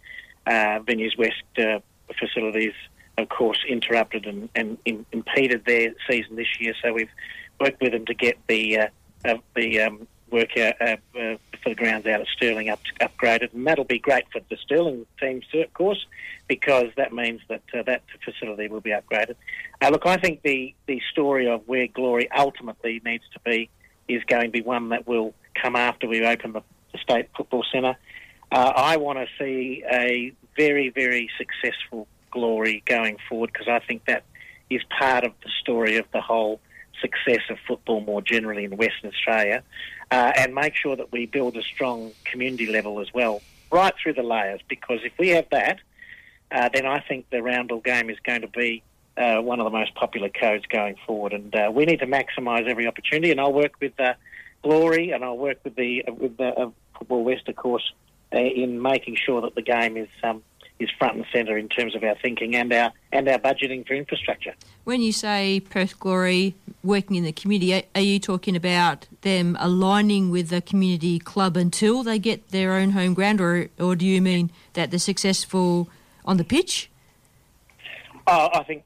P: uh, Venues West uh, facilities, of course, interrupted and, and in, impeded their season this year. So we've worked with them to get the uh, the um, work out, uh, uh, for the grounds out at Stirling up, upgraded, and that'll be great for the Stirling teams of course, because that means that uh, that facility will be upgraded. Look, I think the the story of where Glory ultimately needs to be is going to be one that will come after we open the, the State Football Centre. Uh, I want to see a very, very successful Glory going forward because I think that is part of the story of the whole success of football more generally in Western Australia, uh, and make sure that we build a strong community level as well, right through the layers. Because if we have that, uh, then I think the roundball game is going to be uh, one of the most popular codes going forward, and uh, we need to maximise every opportunity. And I'll work with uh, Glory, and I'll work with the with the uh, Football West, of course, uh, in making sure that the game is. Um, is front and centre in terms of our thinking and our and our budgeting for infrastructure.
A: When you say Perth Glory working in the community, are you talking about them aligning with the community club until they get their own home ground, or or do you mean that they're successful on the pitch?
P: Oh, I think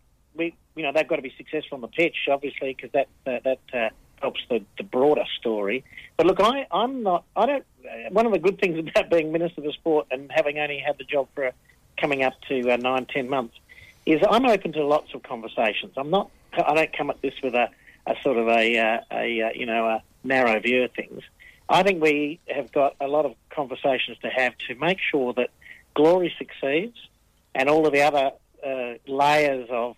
P: you know, they've got to be successful on the pitch, obviously, because that uh, that uh, helps the, the broader story. But look, I, I'm not. I don't. Uh, one of the good things about being minister for sport and having only had the job for coming up to uh, nine, ten months is I'm open to lots of conversations. I'm not. I don't come at this with a, a sort of a, uh, a uh, you know a narrow view of things. I think we have got a lot of conversations to have to make sure that glory succeeds and all of the other layers of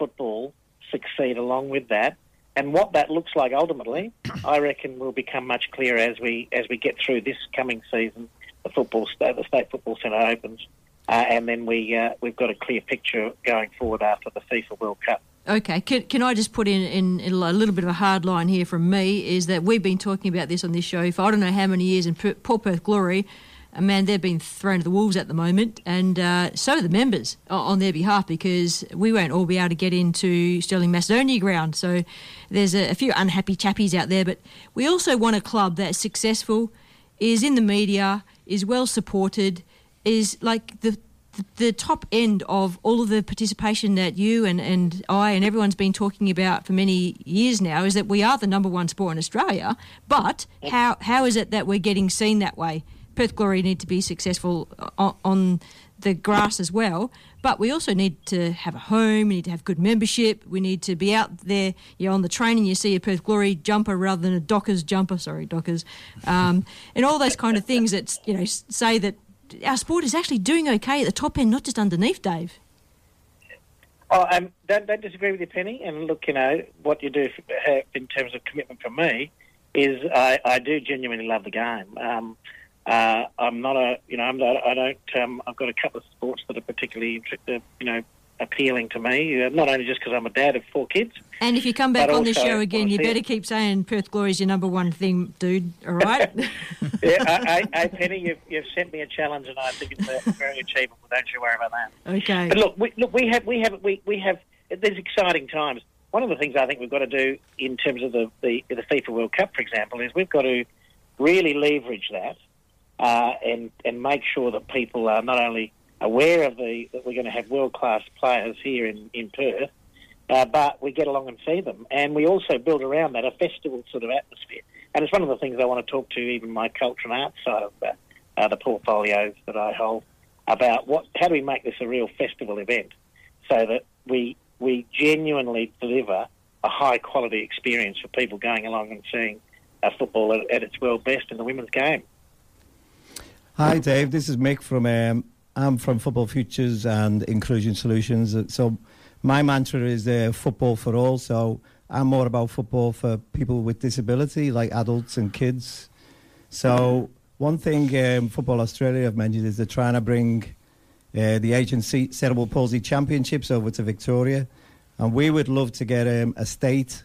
P: football succeed along with that. And what that looks like ultimately, I reckon, will become much clearer as we as we get through this coming season. The football, the state football centre opens, uh, and then we uh, we've got a clear picture going forward after the FIFA World Cup.
A: Okay, can, can I just put in, in, in, a little bit of a hard line here from me? Is that we've been talking about this on this show for I don't know how many years, and poor Perth Glory and man, they've been thrown to the wolves at the moment, and uh, so the members on their behalf because we won't all be able to get into Stirling Macedonia ground. So there's a, a few unhappy chappies out there, but we also want a club that's successful, is in the media, is well supported, is like the the top end of all of the participation that you and, and I and everyone's been talking about for many years now is that we are the number one sport in Australia. But how how is it that we're getting seen that way? Perth Glory need to be successful on, on the grass as well. But we also need to have a home. We need to have good membership. We need to be out there. You know, on the training, you see a Perth Glory jumper rather than a Dockers jumper. Sorry, Dockers, um, and all those kind of things that you know say that our sport is actually doing okay at the top end, not just underneath, Dave.
P: Oh, um, don't, don't disagree with you, Penny. And look, you know what you do for, in terms of commitment from me is I, I do genuinely love the game. Um, uh, I'm not a, you know, I'm not, I don't. Um, I've got a couple of sports that are particularly, uh, you know, appealing to me. Uh, not only just because I'm a dad of four kids.
A: And if you come back on the show again, you better keep saying Perth Glory is your number one thing, dude. All right?
P: yeah, I, I, I, Penny, you've, you've sent me a challenge, and I think it's very achievable. Don't you worry about that.
A: Okay.
P: But look, we, look, we have, we have, we, we have. There's exciting times. One of the things I think we've got to do in terms of the, the, the FIFA World Cup, for example, is we've got to really leverage that uh, and and make sure that people are not only aware of the that we're going to have world class players here in in Perth, uh, but we get along and see them, and we also build around that a festival sort of atmosphere. And it's one of the things I want to talk to even my culture and arts side of uh, the portfolios that I hold about what how do we make this a real festival event so that we we genuinely deliver a high quality experience for people going along and seeing uh, football at, at its world best in the women's game.
C: Hi, Dave. This is Mick from. Um, I'm from Football Futures and Inclusion Solutions. So, my mantra is uh, football for all. So, I'm more about football for people with disability, like adults and kids. So, one thing um, Football Australia have mentioned is they're trying to bring uh, the Agency Cerebral Palsy Championships over to Victoria, and we would love to get um, a state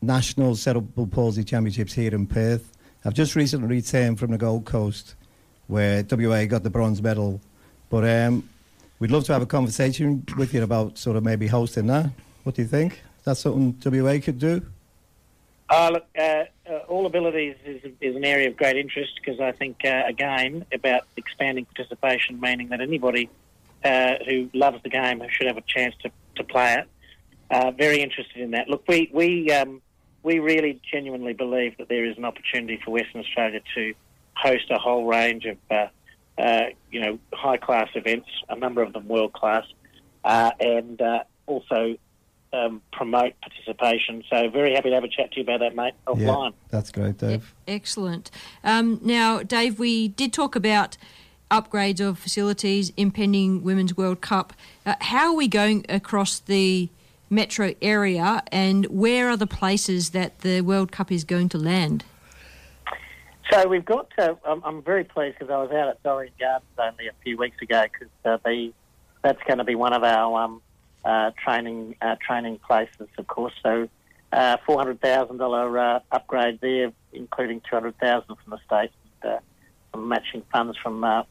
C: national cerebral palsy championships here in Perth. I've just recently returned from the Gold Coast where WA got the bronze medal. But um, we'd love to have a conversation with you about sort of maybe hosting that. What do you think? That's something WA could do?
P: Uh, look, uh, uh, all abilities is, is an area of great interest because I think, uh, again, about expanding participation, meaning that anybody uh, who loves the game should have a chance to, to play it. Uh, very interested in that. Look, we, we, um, we really genuinely believe that there is an opportunity for Western Australia to host a whole range of, uh, uh, you know, high class events, a number of them world class, uh, and uh, also um, promote participation. So very happy to have a chat to you about that, mate, offline.
C: Yeah, that's great, Dave.
A: Excellent. Um, now, Dave, we did talk about upgrades of facilities, impending Women's World Cup. Uh, how are we going across the metro area, and where are the places that the World Cup is going to land?
P: So we've got. To, I'm, I'm very pleased because I was out at Dorrien Gardens only a few weeks ago because uh, that's going to be one of our um, uh, training uh, training places, of course. So uh, four hundred thousand dollar uh, upgrade there, including two hundred thousand from the state, and, uh, some matching funds from uh,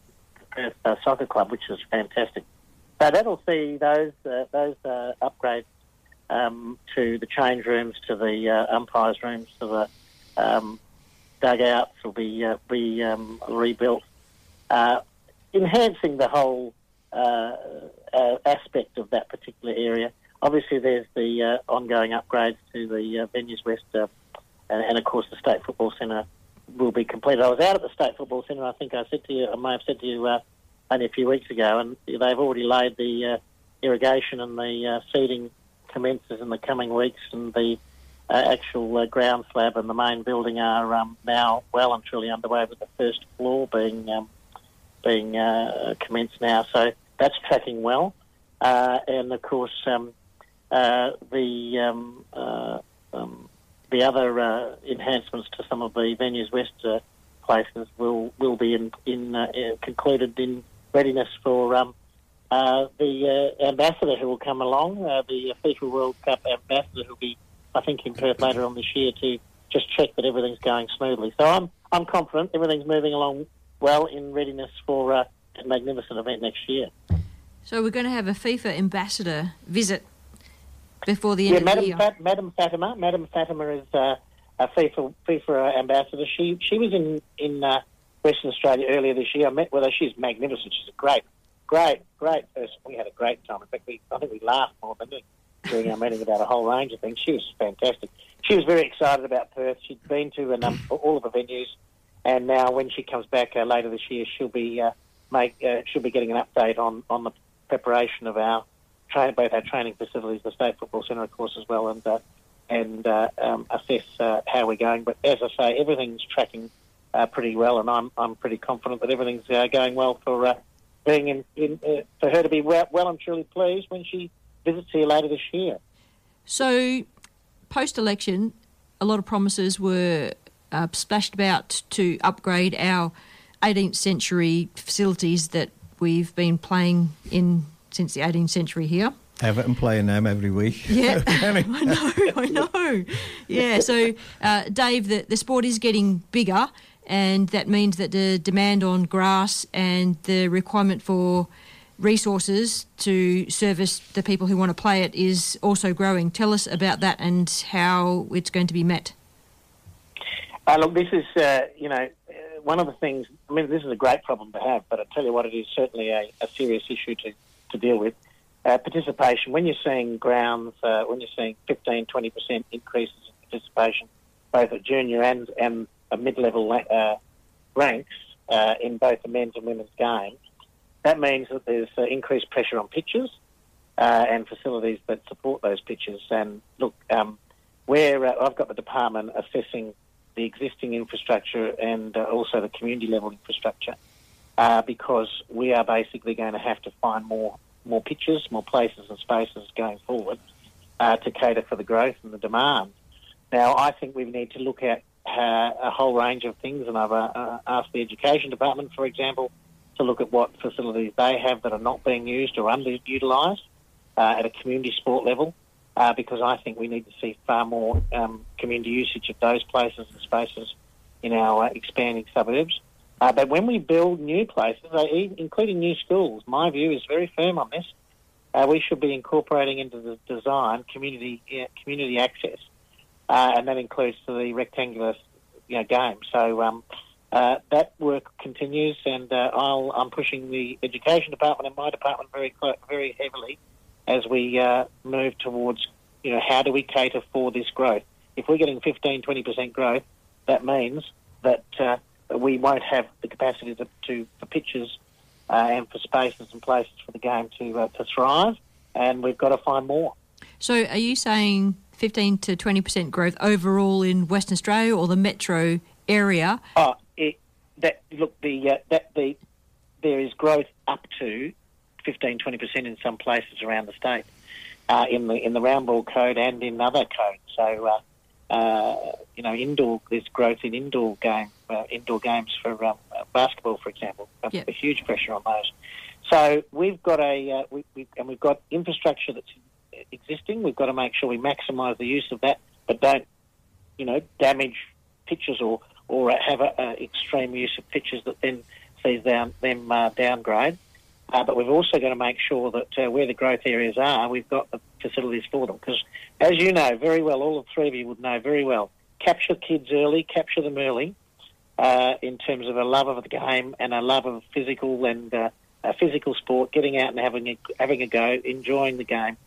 P: the Perth Soccer Club, which is fantastic. So that'll see those those upgrades um, to the change rooms, to the umpires' rooms, to the um, dugouts will be uh, be um, rebuilt, uh, enhancing the whole uh, uh, aspect of that particular area. Obviously, there's the uh, ongoing upgrades to the Venues West and, and of course the State Football Centre will be completed. I was out at the State Football Centre. I think I said to you, I may have said to you uh, only a few weeks ago, and they've already laid the uh, irrigation and the uh, seeding commences in the coming weeks, and the uh, actual uh, ground slab and the main building are um, now well and truly underway, with the first floor being um, being uh, commenced now. So that's tracking well, uh, and of course um, the um, um, the other enhancements to some of the venues west places will will be in, in uh, concluded in readiness for um, uh, the uh, ambassador who will come along, the FIFA World Cup ambassador who will be, I think, in Perth later on this year to just check that everything's going smoothly. So I'm I'm confident everything's moving along well in readiness for uh, a magnificent event next year.
A: So we're going to have a FIFA ambassador visit before the end
P: yeah,
A: of
P: Madam,
A: the year.
P: Fat, Madam Fatima. Madam Fatima is uh, a FIFA FIFA ambassador. She she was in in uh, Western Australia earlier this year. I met with her. She's magnificent. She's a great, great, great person. We had a great time. In fact, we I think we laughed more than we during our meeting about a whole range of things. She was fantastic. She was very excited about Perth. She'd been to a num- all of the venues, and now when she comes back uh, later this year, she'll be uh, make uh, she'll be getting an update on on the preparation of our train, both our training facilities, the State Football Centre, of course, as well, and uh, and uh, um, assess uh, how we're going. But as I say, everything's tracking uh, pretty well, and I'm I'm pretty confident that everything's uh, going well for uh, being in, in uh, for her to be well, well and truly pleased when she visits you later this year.
A: So, post election, a lot of promises were uh, splashed about to upgrade our 18th century facilities that we've been playing in since the 18th century here.
C: Everton playing them every week.
A: Yeah, I know, I know. Yeah, so uh, Dave, the, the sport is getting bigger, and that means that the demand on grass and the requirement for resources to service the people who want to play it is also growing. Tell us about that and how it's going to be met.
P: Uh, look, this is, uh, you know, uh, one of the things, I mean, this is a great problem to have, but I tell you what, it is certainly a, a serious issue to, to deal with. Uh, participation, when you're seeing grounds, uh, when you're seeing 15, 20% increases in participation, both at junior and, and mid-level uh, ranks in both the men's and women's games, that means that there's uh, increased pressure on pitches uh, and facilities that support those pitches. And look, um, where uh, I've got the department assessing the existing infrastructure and uh, also the community level infrastructure, uh, because we are basically going to have to find more more pitches, more places and spaces going forward uh, to cater for the growth and the demand. Now, I think we need to look at a whole range of things, and I've asked the education department, for example, to look at what facilities they have that are not being used or underutilised uh, at a community sport level, uh, because I think we need to see far more um, community usage of those places and spaces in our uh, expanding suburbs. Uh, but when we build new places, uh, including new schools, my view is very firm on this. Uh, we should be incorporating into the design community community access, and that includes the rectangular you know, game. So um, uh, that work continues, and uh, I'll, I'm pushing the education department and my department very very heavily as we uh, move towards you know how do we cater for this growth. If we're getting 15, 20 percent growth, that means that uh, we won't have the capacity to, to for pitches uh, and for spaces and places for the game to uh, to thrive, and we've got to find more.
A: So, are you saying 15 to 20% growth overall in Western Australia or the metro area?
P: Oh, it, that look the uh, that the there is growth up to 15, 20 percent in some places around the state, uh, in the in the round ball code and in other codes. So. Uh, uh, you know, indoor. There's growth in indoor game, uh, indoor games for um, basketball, for example. A,
A: Yep.
P: a huge pressure on those. So we've got a, uh, we, we, and we've got infrastructure that's existing. We've got to make sure we maximise the use of that, but don't, you know, damage pitches or or have a, a extreme use of pitches that then sees down them uh, downgrade. Uh, but we've also got to make sure that uh, where the growth areas are, we've got the facilities for them. Because, as you know very well, all the three of you would know very well, capture kids early, capture them early, uh, in terms of a love of the game and a love of physical and uh, physical sport, getting out and having a, having a go, enjoying the game.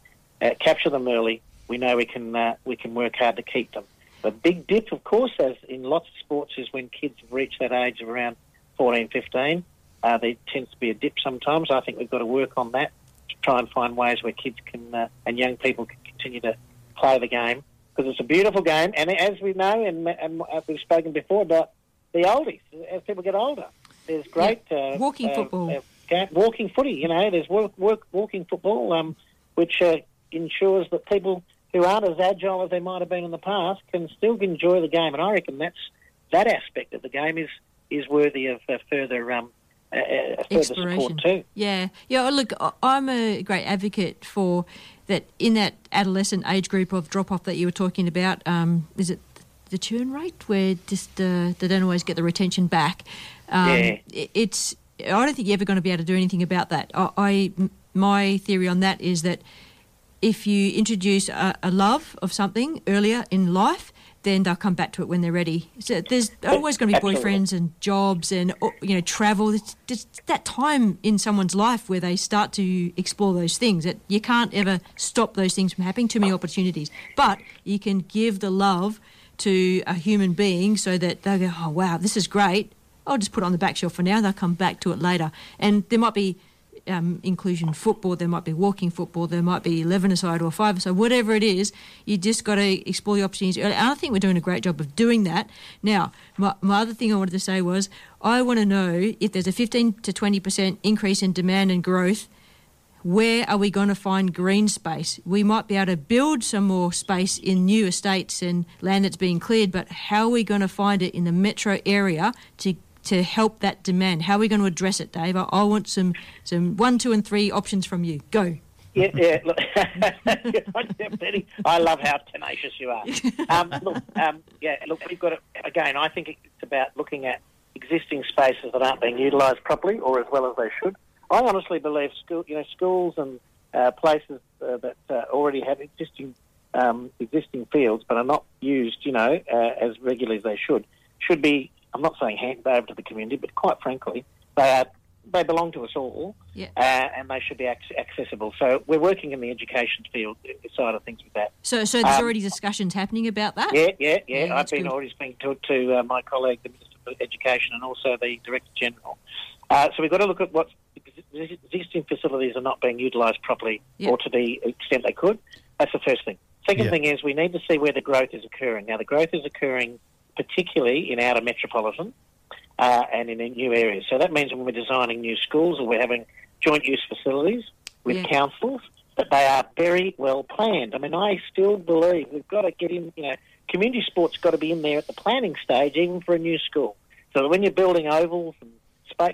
P: Uh, capture them early. We know we can we can work hard to keep them. The big dip, of course, as in lots of sports, is when kids reach that age of around 14, 15. Uh, there tends to be a dip sometimes. I think we've got to work on that to try and find ways where kids can uh, and young people can continue to play the game because it's a beautiful game. And as we know, and, and we've spoken before about the oldies, as people get older, there's great
A: yeah. walking
P: uh,
A: football,
P: uh, walking footy. You know, there's work, work walking football, um, which uh, ensures that people who aren't as agile as they might have been in the past can still enjoy the game. And I reckon that's that aspect of the game is is worthy of uh, further um, uh, further support too.
A: Yeah, yeah. Look, I'm a great advocate for that in that adolescent age group of drop off that you were talking about. Um, is it the churn rate where just uh, they don't always get the retention back? Um,
P: yeah.
A: It's I don't think you're ever going to be able to do anything about that. I, I my theory on that is that if you introduce a, a, love of something earlier in life, then they'll come back to it when they're ready. So there's always going to be boyfriends and jobs and you know travel. It's just that time in someone's life where they start to explore those things. That you can't ever stop those things from happening. Too many opportunities, but you can give the love to a human being so that they go, oh wow, this is great. I'll just put it on the back shelf for now. They'll come back to it later, and there might be um, inclusion football, there might be walking football, there might be 11 aside or 5 aside, whatever it is, you just got to explore the opportunities early. And I think we're doing a great job of doing that. Now, my, my other thing I wanted to say was I want to know if there's a 15 to 20% increase in demand and growth, where are we going to find green space? We might be able to build some more space in new estates and land that's being cleared, but how are we going to find it in the metro area to to help that demand? How are we going to address it, Dave? I, want some some one, two, and three options from you. Go.
P: Yeah, yeah. Look, I love how tenacious you are. Um, look, um, yeah. Look, we've got to, again. I think it's about looking at existing spaces that aren't being utilised properly or as well as they should. I honestly believe school, you know, schools and uh, places uh, that uh, already have existing um, existing fields but are not used, you know, uh, as regularly as they should, should be I'm not saying handed over to the community, but quite frankly, they are they belong to us all,
A: yeah.
P: uh, and they should be ac- accessible. So we're working in the education field uh, side of things with that.
A: So, so there's um, already discussions happening about that.
P: Yeah, yeah, yeah. yeah I've been good. already speaking to, to uh, my colleague, the Minister for Education, and also the Director General. Uh, so we've got to look at what existing facilities are not being utilised properly, or to the extent they could. That's the first thing. Second yeah. thing is we need to see where the growth is occurring. Now, the growth is occurring particularly in outer metropolitan uh, and in new areas. So that means when we're designing new schools or we're having joint use facilities with yeah. councils, that they are very well planned. I mean, I still believe we've got to get in, you know, community sports got to be in there at the planning stage, even for a new school. So that when you're building ovals and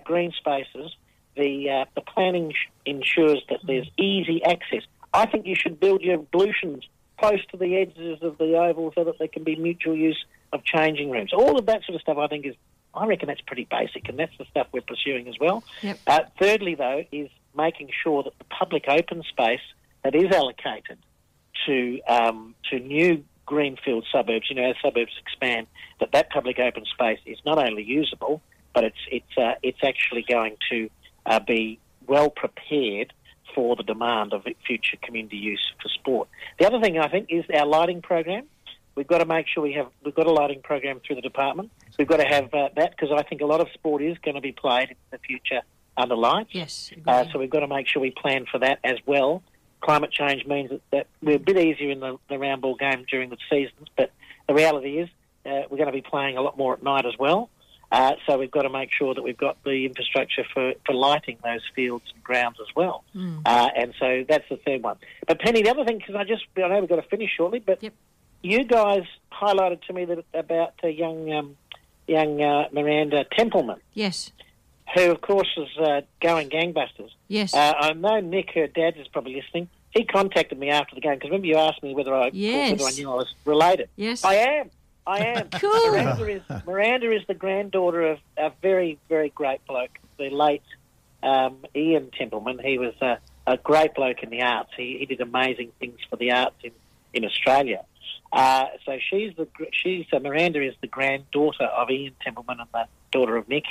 P: green spaces, the uh, the planning ensures that there's easy access. I think you should build your ablutions close to the edges of the oval so that there can be mutual use of changing rooms. All of that sort of stuff, I think, is I reckon that's pretty basic, and that's the stuff we're pursuing as well.
A: Yep.
P: Uh, thirdly, though, is making sure that the public open space that is allocated to um, to new greenfield suburbs, you know, as suburbs expand, that that public open space is not only usable, but it's it's uh, it's actually going to uh, be well prepared for the demand of future community use for sport. The other thing I think is our lighting program. We've got to make sure we have we've got a lighting program through the department. We've got to have uh, that because I think a lot of sport is going to be played in the future under lights.
A: Yes.
P: Uh, so we've got to make sure we plan for that as well. Climate change means that, that we're a bit easier in the, the round ball game during the seasons, but the reality is uh, we're going to be playing a lot more at night as well. Uh, so we've got to make sure that we've got the infrastructure for, for lighting those fields and grounds as well.
A: Mm.
P: Uh, and so that's the third one. But Penny, the other thing, because I just I know we've got to finish shortly, but
A: yep.
P: You guys highlighted to me that about uh, young um, young uh, Miranda Templeman.
A: Yes.
P: Who, of course, is uh, going gangbusters.
A: Yes.
P: Uh, I know Nick, her dad, is probably listening. He contacted me after the game because remember you asked me whether I
A: yes.
P: whether I knew I was related.
A: Yes.
P: I am. I am.
A: cool.
P: Miranda is, Miranda is the granddaughter of a very, very great bloke, the late um, Ian Templeman. He was a, a, great bloke in the arts. He, he, did amazing things for the arts in, in Australia. Uh, so she's the she's uh, Miranda is the granddaughter of Ian Templeman and the daughter of Nick.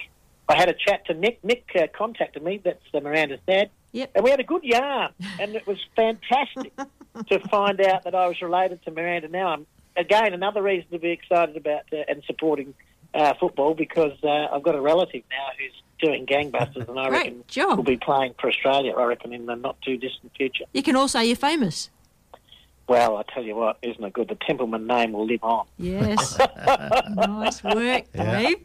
P: I had a chat to Nick. Nick uh, contacted me. That's uh, Miranda's dad.
A: Yep.
P: And we had a good yarn, and it was fantastic to find out that I was related to Miranda. Now I'm again, another reason to be excited about uh, and supporting uh, football because uh, I've got a relative now who's doing gangbusters, and I
A: Great
P: reckon
A: job.
P: will be playing for Australia. I reckon in the not too distant future.
A: You can all say you're famous.
P: Well, I tell you what, isn't it good? The Templeman name will live on.
A: Yes. nice work,
P: Yeah.
A: Dave.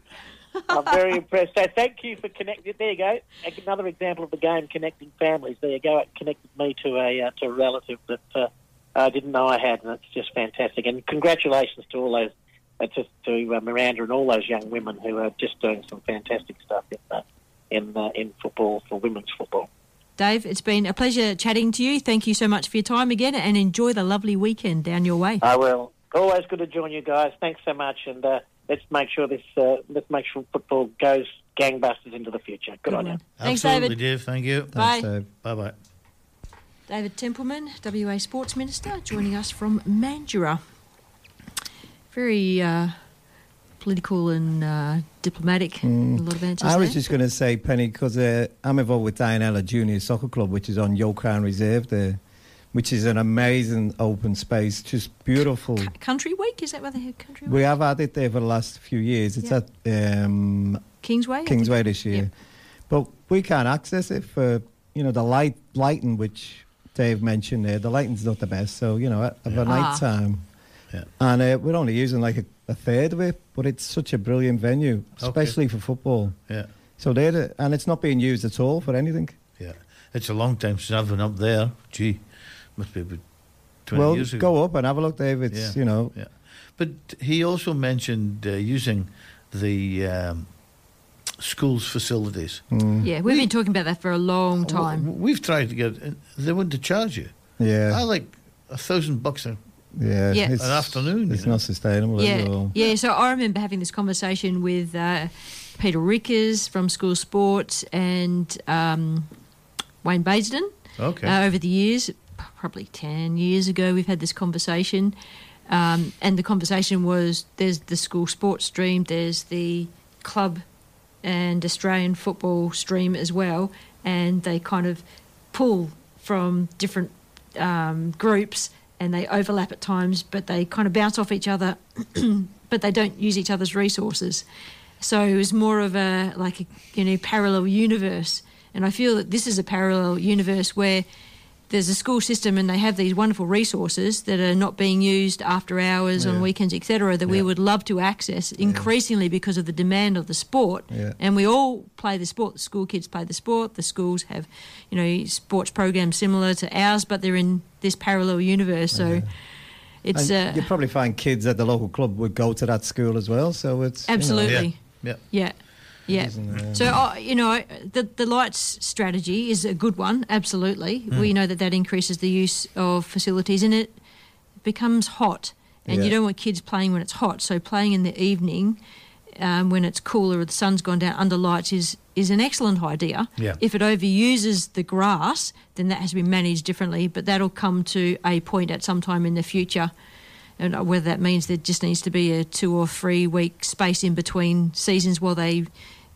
P: I'm very impressed. So thank you for connecting. There you go. Another example of the game connecting families. There you go. It connected me to a uh, to a relative that uh, I didn't know I had, and it's just fantastic. And congratulations to all those, uh, to, to uh, Miranda and all those young women who are just doing some fantastic stuff in uh, in uh, in football for women's football.
A: Dave, it's been a pleasure chatting to you. Thank you so much for your time again and enjoy the lovely weekend down your way.
P: I will. Always good to join you guys. Thanks so much, and uh, let's make sure this uh, let's make sure football goes gangbusters into the future. Good, on you.
A: Thanks,
B: Absolutely,
A: David.
B: Dave. Thank you.
A: Bye. Thanks,
B: bye bye.
A: David Templeman, WA Sports Minister, joining us from Mandurah. Very uh, political and uh, diplomatic. A lot of answers
C: Mm. I was
A: there.
C: just going to say, Penny, because uh, I'm involved with Dianella Junior Soccer Club, which is on Yokran Reserve there, which is an amazing open space, just beautiful.
A: Country Week, is that where they have Country Week?
C: We have had it there for the last few years. It's
A: Yeah.
C: at um,
A: Kingsway? I
C: Kingsway this year, but we can't access it for you know the light lighting, which Dave mentioned there. The lighting's not the best, so you know at, at the
B: Yeah.
C: night
B: Ah.
C: time,
B: Yeah.
C: and uh, we're only using like a, a third of it, but it's such a brilliant venue,
B: Okay.
C: especially for football.
B: Yeah.
C: So they're the, and it's not being used at all for anything.
B: Yeah. It's a long time since I've been up there. Gee, must be about 20
C: well,
B: years ago.
C: Well, go up and have a look, Dave. It's
B: Yeah,
C: you know,
B: Yeah. But he also mentioned uh, using the um, school's facilities.
C: Mm.
A: Yeah, we've been talking about that for a long time.
B: We've tried to get. They want to charge you.
C: Yeah.
B: I like a thousand bucks a,
C: yeah,
A: Yeah.
C: it's,
B: an afternoon.
C: It's
B: you know.
C: not sustainable. is it,
A: Yeah, yeah. So I remember having this conversation with uh, Peter Rickers from School Sports and um, Wayne Basden.
B: Okay.
A: Uh, over the years, probably ten years ago, we've had this conversation, um, and the conversation was: there's the school sports stream, there's the club and Australian football stream as well, and they kind of pull from different um, groups and they overlap at times, but they kind of bounce off each other, but they don't use each other's resources. So it was more of a like a you know parallel universe, and I feel that this is a parallel universe where there's a school system and they have these wonderful resources that are not being used after hours on
C: Yeah.
A: weekends, etc. That we would love to access increasingly because of the demand of the sport.
C: Yeah.
A: And we all play the sport. The school kids play the sport. The schools have, you know, sports programs similar to ours, but they're in this parallel universe. So it's
C: And
A: uh,
C: you probably find kids at the local club would go to that school as well. So it's you know-
A: Absolutely.
B: Yeah.
A: Yeah. Yeah.
C: um,
A: So, uh, you know, the, the lights strategy is a good one, absolutely.
C: Mm.
A: We know that that increases the use of facilities and it becomes hot. And you don't want kids playing when it's hot. So, playing in the evening um, when it's cooler or the sun's gone down under lights is, is an excellent idea.
B: Yeah.
A: If it overuses the grass, then that has to be managed differently, but that'll come to a point at some time in the future and uh, whether that means there just needs to be a two or three week space in between seasons while they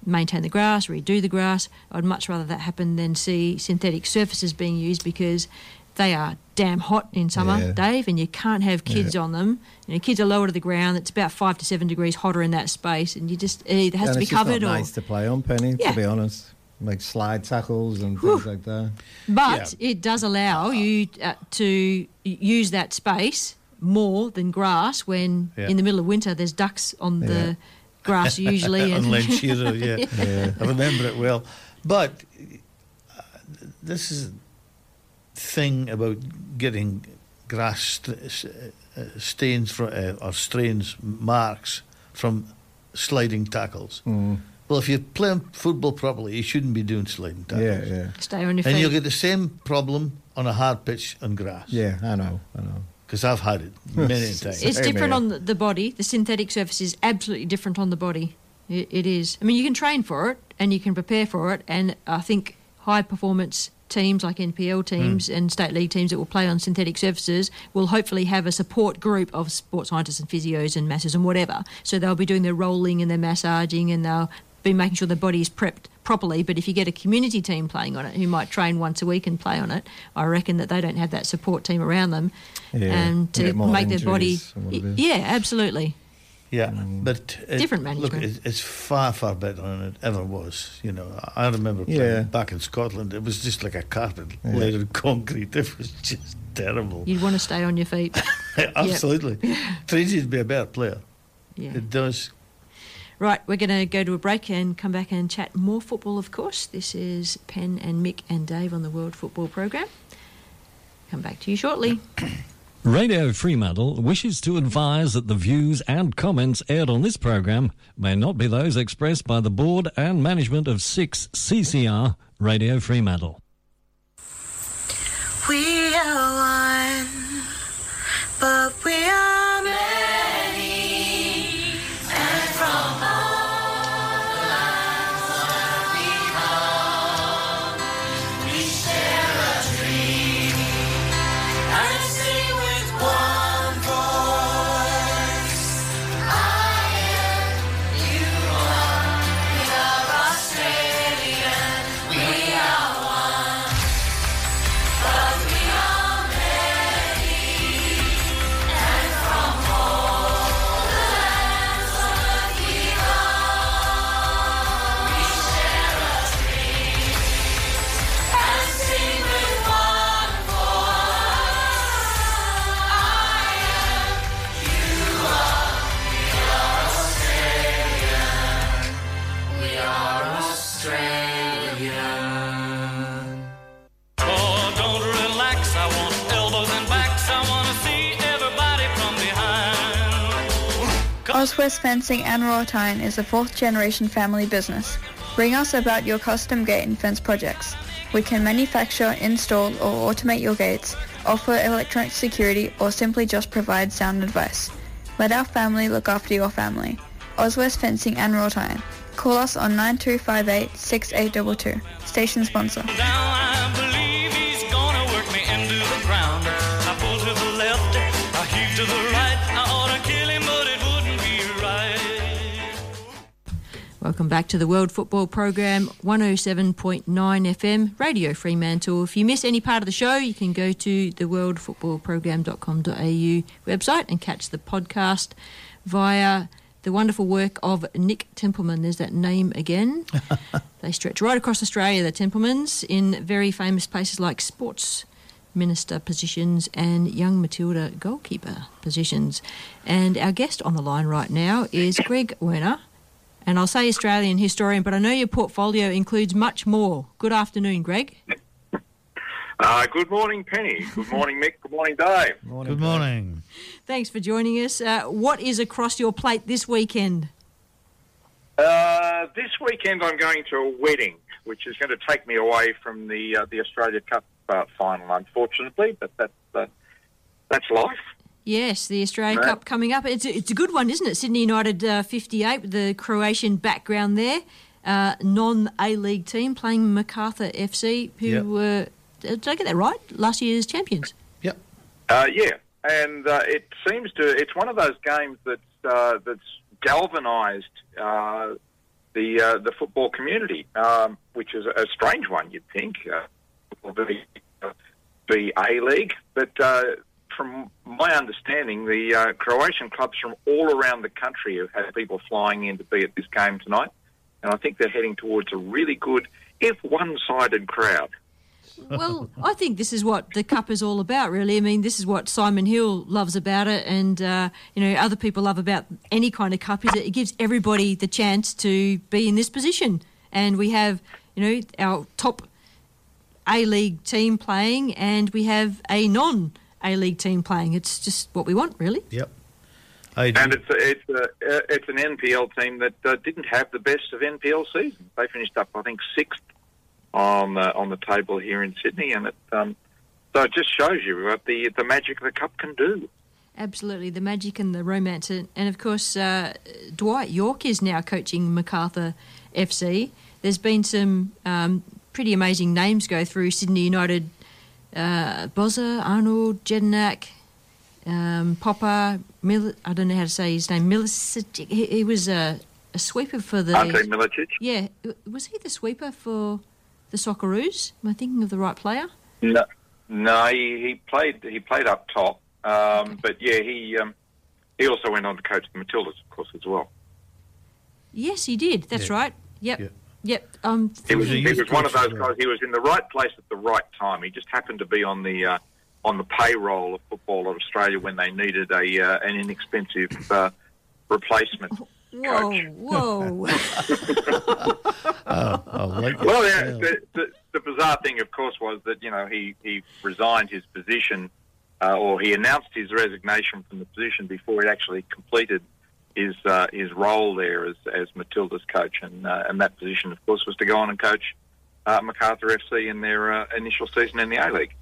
A: maintain the grass, redo the grass. I'd much rather that happen than see synthetic surfaces being used because they are damn hot in summer,
C: Yeah.
A: Dave, and you can't have kids on them. You know, kids are lower to the ground. It's about five to seven degrees hotter in that space, and you just it either has
C: and
A: to be covered
C: not
A: or.
C: nice to play on, Penny.
A: Yeah.
C: To be honest, like slide tackles and things like that.
A: But it does allow you uh, to use that space more than grass when
B: Yeah.
A: in the middle of winter there's ducks on
B: Yeah.
A: the grass usually.
B: on
A: and-
B: Len Shearer, yeah. I remember it well. But uh, this is thing about getting grass st- s- uh, stains from, uh, or strains, marks from sliding tackles.
C: Mm.
B: Well, if you're playing football properly, you shouldn't be doing sliding tackles.
C: Yeah, yeah.
A: Stay on your
B: And you'll get the same problem on a hard pitch on grass.
C: Yeah, I know, I know.
B: Because I've had it many times.
A: It's different on the, the body. The synthetic surface is absolutely different on the body. It, it is. I mean, you can train for it and you can prepare for it. And I think high performance teams like NPL teams hmm. and state league teams that will play on synthetic surfaces will hopefully have a support group of sports scientists and physios and masseurs and whatever. So they'll be doing their rolling and their massaging and they'll be making sure the body is prepped properly. But if you get a community team playing on it who might train once a week and play on it, I reckon that they don't have that support team around them
C: Yeah,
A: and to
C: get more
A: make their body.
C: injuries and what it is.
A: Yeah, absolutely.
B: Yeah, mm. but it,
A: Different
B: Look,
A: management.
B: it, it's far far better than it ever was. You know, I remember playing
C: Yeah.
B: back in Scotland. It was just like a carpet
C: Yeah.
B: laid in concrete. It was just terrible.
A: You'd want to stay on your feet.
B: Absolutely, trains you to be a better player.
A: Yeah.
B: It does.
A: Right, we're going to go to a break and come back and chat more football, of course. This is Pen and Mick and Dave on the World Football Program. Come back to you shortly.
Q: Radio Fremantle wishes to advise that the views and comments aired on this program may not be those expressed by the board and management of 6 CCR Radio Fremantle.
R: We are one, but we are
J: Oswest Fencing and Wrought-Iron is a fourth generation family business. Ring us about your custom gate and fence projects. We can manufacture, install or automate your gates, offer electronic security or simply just provide sound advice. Let our family look after your family. Oswest Fencing and Wrought-Iron. Call us on 9258 6822. Station sponsor.
A: Welcome back to the World Football Program, 107.9 FM, Radio Fremantle. If you miss any part of the show, you can go to the worldfootballprogram.com.au website and catch the podcast via the wonderful work of Nick Templeman. There's that name again. they stretch right across Australia, the Templemans, in very famous places like sports minister positions and young Matilda goalkeeper positions. And our guest on the line right now is Greg Werner. And I'll say Australian historian, but I know your portfolio includes much more. Good afternoon, Greg.
S: Uh, good morning, Penny. Good morning, Mick. Good morning, Dave.
B: Good morning.
A: Thanks for joining us. Uh, what is across your plate this weekend?
S: Uh, this weekend, I'm going to a wedding, which is going to take me away from the uh, the Australia Cup uh, final, unfortunately. But that's uh, that's life.
A: Yes, the Australia
S: Right.
A: Cup coming up. It's a, it's a good one, isn't it? Sydney United uh, 58 with the Croatian background there. Uh, non A League team playing Macarthur FC, who
S: Yep.
A: were, did I get that right? Last year's champions.
S: Uh, yeah, and uh, it seems to. It's one of those games that's uh, that's galvanised uh, the uh, the football community, um, which is a strange one. You'd think uh, will be be a league, but uh, from my understanding, the uh, Croatian clubs from all around the country have had people flying in to be at this game tonight, and I think they're heading towards a really good, if one-sided crowd.
A: Well, I think this is what the cup is all about, really. I mean, this is what Simon Hill loves about it, and uh, you know, other people love about any kind of cup. Is that it gives everybody the chance to be in this position, and we have, you know, our top A League team playing, and we have a non A League team playing. It's just what we want, really.
B: Yep.
S: And it's a, it's a, uh, it's an NPL team that uh, didn't have the best of NPL seasons. They finished up, I think, sixth on the on the table here in Sydney, and it um, so it just shows you what the the magic of the cup can do.
A: Absolutely, the magic and the romance, and, and of course, uh, Dwight Yorke is now coaching Macarthur FC. There's been some um, pretty amazing names go through Sydney United: uh, Bozza, Arnold, Jedinak, um, Popper. Mil- I don't know how to say his name. Milicic. He, he was a a sweeper for the.
S: Ante Milicic.
A: Yeah, was he the sweeper for the Socceroos? Am I thinking of the right player?
S: No, no, he, he played he played up top, um, but yeah, he um, he also went on to coach the Matildas, of course, as well.
A: Yes, he did. That's
S: Yeah.
A: right. Yep. Yep. Um,
S: He was, he was one of those guys. He was in the right place at the right time. He just happened to be on the uh, on the payroll of Football of Australia when they needed a uh, an inexpensive uh, replacement.
A: Whoa, whoa.
B: Oh, like.
S: Well, yeah, the, the, the bizarre thing, of course, was that you know he, he resigned his position, uh, or he announced his resignation from the position before he actually completed his uh, his role there as as Matilda's coach, and uh, and that position, of course, was to go on and coach uh, Macarthur FC in their uh, initial season in the A League.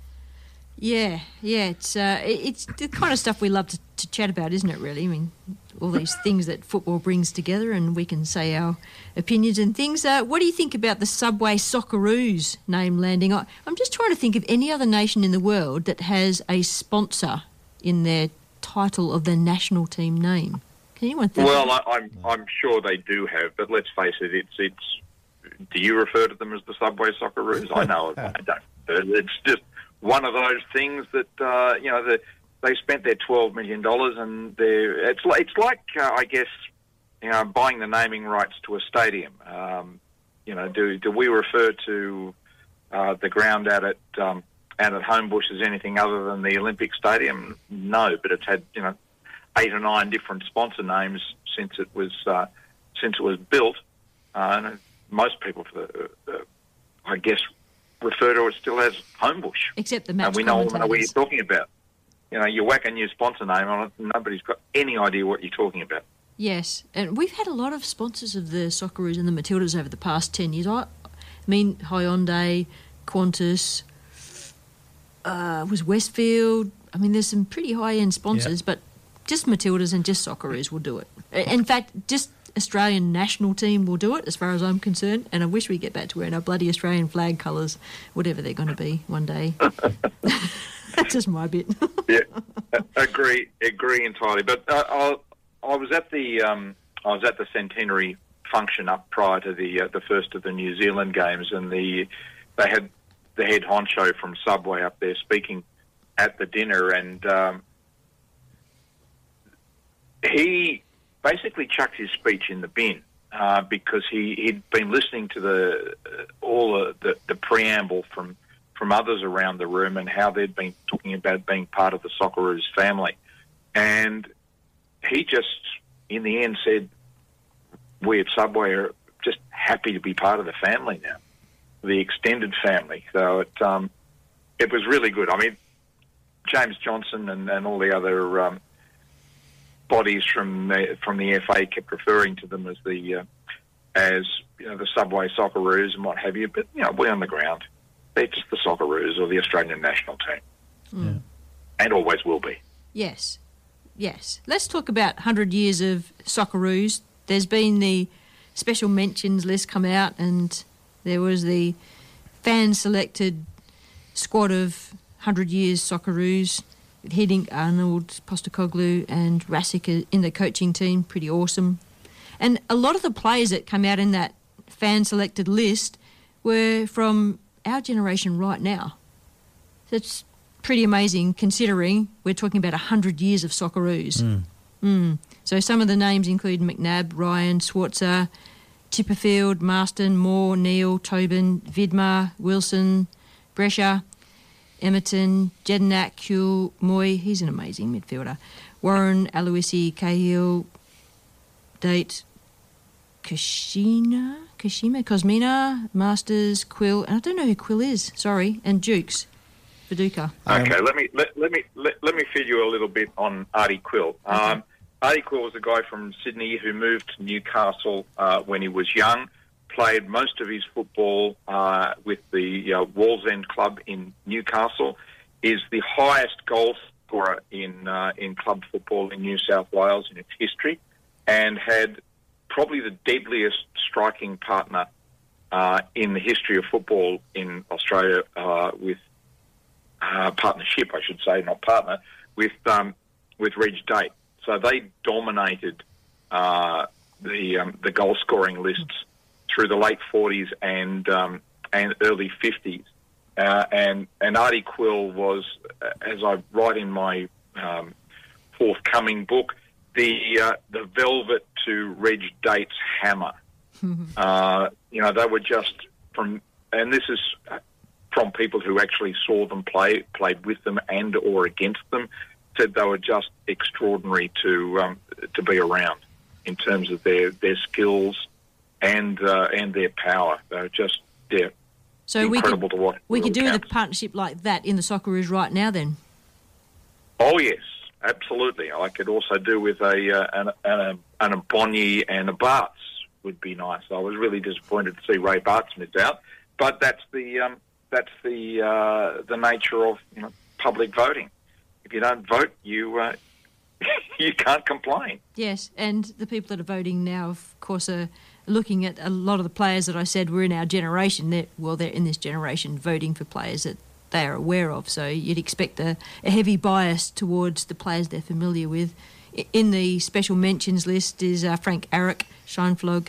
A: Yeah, yeah. It's uh, it's the kind of stuff we love to, to chat about, isn't it? Really, I mean, all these things that football brings together, and we can say our opinions and things. Uh, what do you think about the Subway Socceroos name landing? I, I'm just trying to think of any other nation in the world that has a sponsor in their title of their national team name. Can anyone think?
S: Well, I, I'm I'm sure they do have, but let's face it, it's it's. Do you refer to them as the Subway Socceroos? I know I don't. It's just one of those things that uh, you know the, they spent their twelve million dollars, and they're it's like it's like uh, I guess you know buying the naming rights to a stadium. Um, you know, do do we refer to uh, the ground out at um, out at Homebush as anything other than the Olympic Stadium? No, but it's had you know eight or nine different sponsor names since it was uh, since it was built. Uh, and most people, for the, uh, I guess, refer to it still as Homebush.
A: Except the match
S: and we know, know what you're talking about. You know, you whack a new sponsor name on it, and nobody's got any idea what you're talking about.
A: Yes, and we've had a lot of sponsors of the Socceroos and the Matildas over the past 10 years. I, I mean, Hyundai, Qantas, uh, was Westfield. I mean, there's some pretty high end sponsors, but just Matildas and just Socceroos will do it. In fact, just Australian national team will do it, as far as I'm concerned. And I wish we get back to wearing our bloody Australian flag colours, whatever they're going to be one day. That's just my bit.
S: yeah, agree, agree entirely. But uh, I, I was at the um, I was at the centenary function up prior to the uh, the first of the New Zealand games, and the they had the head honcho from Subway up there speaking at the dinner, and um, he basically chucked his speech in the bin. Uh, because he, he'd been listening to the uh, all the, the, preamble from from others around the room and how they'd been talking about being part of the Socceroos family. And he just, in the end, said, We at Subway are just happy to be part of the family now, the extended family. So it, um, it was really good. I mean, James Johnson and, and all the other um, bodies from the, from the FA kept referring to them as the uh, as you know the Subway Socceroos and what have you. But you know, we on the ground, they're just the Socceroos or the Australian national team,
A: Mm.
S: and always will be.
A: Yes, yes. Let's talk about 100 years of Socceroos. There's been the special mentions list come out, and there was the fan selected squad of 100 years Socceroos. With Hiddink, Arnold, Postecoglou, and Rasic in the coaching team. Pretty awesome. And a lot of the players that come out in that fan selected list were from our generation right now. That's pretty amazing considering we're talking about 100 years of Socceroos.
B: Mm.
A: Mm. So some of the names include McNabb, Ryan, Schwarzer, Chipperfield, Marston, Moore, Neill, Tobin, Vidmar, Wilson, Brescia, Emerton, Jedinak, Kewell, Mooy, he's an amazing midfielder. Warren, Aloisi, Cahill, Date, Kashina, Kashima, Kosmina, Masters, Quill, and I don't know who Quill is, sorry, and Jukes, Viduka.
S: Okay, let me let, let me let, let me feed you a little bit on Artie Quill. Um, Artie Quill was a guy from Sydney who moved to Newcastle uh, when he was young. Played most of his football uh, with the Wallsend club in Newcastle. Is the highest goal scorer in uh, in club football in New South Wales in its history, and had probably the deadliest striking partner uh, in the history of football in Australia uh, with uh, partnership, I should say, not partner, with um, with Reg Date. So they dominated the um, the goal scoring lists through the late 40s and um, and early 50s. Uh, and and Artie Quill was, uh, as I write in my um, forthcoming book, the uh, the velvet to Reg Dates hammer. Uh, you know, they were just from, and this is from people who actually saw them play, played with them and or against them, said they were just extraordinary to um, to be around in terms of their their skills and uh, and their power. They were just yeah,
A: So we could
S: incredible to watch.
A: we could do with a partnership like that in the Socceroos right now. Then
S: Oh yes, absolutely. I could also do with a uh, an, an, an and a Baartz would be nice. I was really disappointed to see Ray Baartz miss out, but that's the um, that's the uh, the nature of you know public voting. If you don't vote, you uh, you can't complain.
A: yes, and the people that are voting now, of course, are looking at a lot of the players that I said were in our generation. They're, well, they're in this generation voting for players that they are aware of. So you'd expect a, a heavy bias towards the players they're familiar with. In the special mentions list is uh, Frank Arok, Scheinflug,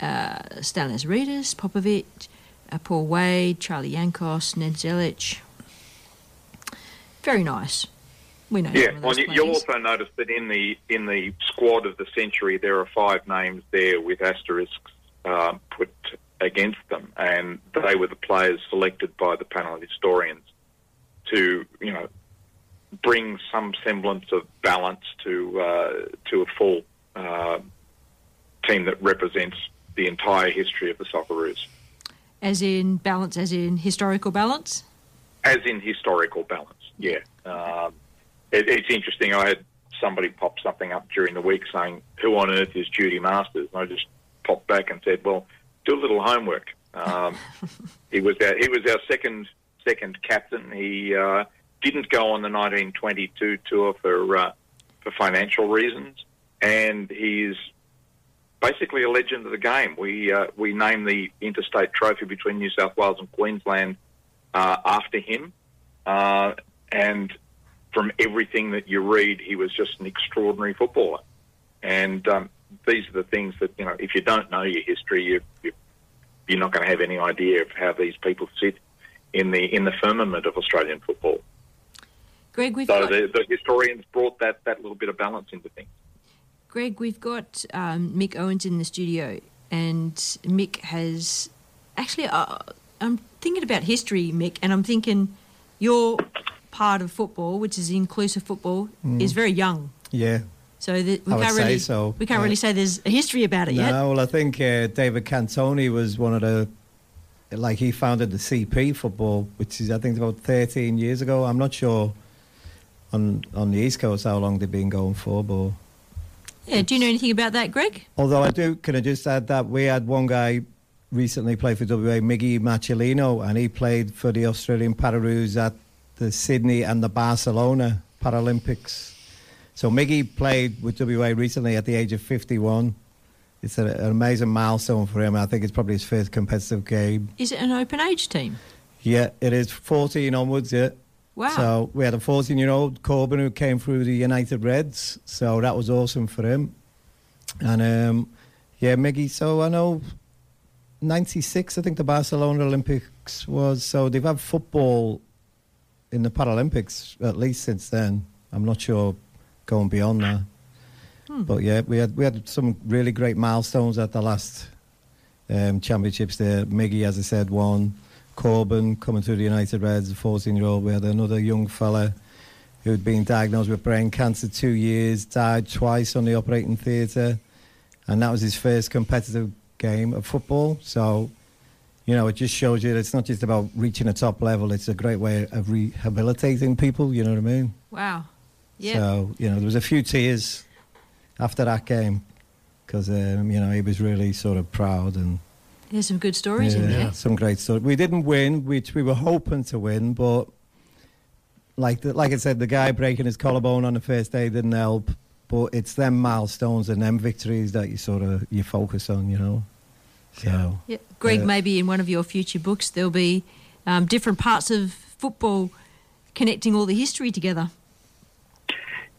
A: uh, Stanis Reedus, Popovic, uh, Paul Wade, Charlie Yankos, Ned Zelic. Very nice. We know.
S: Yeah, well, you, you'll also notice that in the in the squad of the century, there are five names there with asterisks uh, put against them, and they were the players selected by the panel of historians to, you know, bring some semblance of balance to uh, to a full uh, team that represents the entire history of the Socceroos,
A: As in balance, as in historical balance.
S: as in historical balance. Yeah, um, it, it's interesting. I had somebody pop something up during the week saying, "Who on earth is Judy Masters?" And I just popped back and said, "Well, do a little homework." Um, he was our, he was our second second captain. He uh, didn't go on the 1922 tour for uh, for financial reasons, and he's basically a legend of the game. We uh, we named the interstate trophy between New South Wales and Queensland uh, after him, uh, and from everything that you read, he was just an extraordinary footballer. And um, these are the things that you know. If you don't know your history, you, you you're not going to have any idea of how these people sit in the in the firmament of Australian football.
A: Greg, we've
S: So
A: got,
S: the, the historians brought that that little bit of balance into things.
A: Greg, we've got um, Mick Owens in the studio, and Mick has actually. Uh, I'm thinking about history, Mick, and I'm thinking your part of football, which is inclusive football,
C: Mm.
A: is very young.
C: Yeah.
A: So that we
C: I would
A: can't
C: say
A: really
C: so,
A: we can't
C: yeah.
A: really say there's a history about it
C: no,
A: yet.
C: well, I think uh, David Cantoni was one of the, like he founded the CP football, which is I think about 13 years ago. I'm not sure on on the East Coast how long they've been going for, but
A: Yeah, do you know anything about that, Greg?
C: although I do, can I just add that we had one guy recently play for WA, Miggy Machelino, and he played for the Australian Pararoos at the Sydney and the Barcelona Paralympics. So Miggy played with WA recently at the age of 51. It's a, an amazing milestone for him. I think it's probably his first competitive game.
A: Is it an open age team?
C: Yeah, it is 14 onwards, yeah.
A: Wow.
C: So we had a 14 year old, Corbin, who came through the United Reds. So that was awesome for him. And um, yeah, Miggy, so I know 96, I think the Barcelona Olympics was. So they've had football in the Paralympics at least since then. I'm not sure going beyond that.
A: Hmm.
C: But yeah, we had we had some really great milestones at the last um, championships there. Miggy, as I said, won. Corbin coming through the United Reds, a 14 year old. We had another young fella who'd been diagnosed with brain cancer two years, died twice on the operating theatre, and that was his first competitive game of football. So, you know, it just shows you that it's not just about reaching a top level, it's a great way of rehabilitating people, you know what I mean?
A: Wow. Yeah.
C: So, you know, there was a few tears after that game because, um, you know, he was really sort of proud and
A: There's some good stories in there.
C: Yeah, some great stories. We didn't win, which we were hoping to win, but like the, like I said, the guy breaking his collarbone on the first day didn't help. But it's them milestones and them victories that you sort of you focus on, you know. So
A: Yeah. Greg,
C: Yeah.
A: maybe in one of your future books there'll be um, different parts of football connecting all the history together.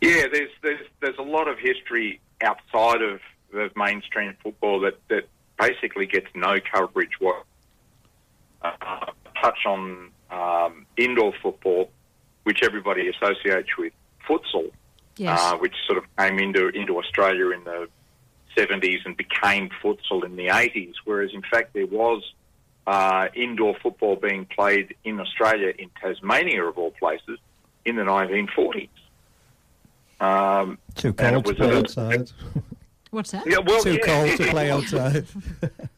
S: Yeah, there's there's there's a lot of history outside of of mainstream football that, that basically gets no coverage. What uh, touch on um, indoor football, which everybody associates with futsal,
A: Yes.
S: uh, which sort of came into into Australia in the 70s and became futsal in the 80s. Whereas in fact there was uh, indoor football being played in Australia in Tasmania of all places in the 1940s. Um,
C: Too cold to play
S: a-
C: outside.
A: What's that?
S: Yeah, well,
C: Too
S: yeah,
C: cold
S: yeah,
C: to play outside.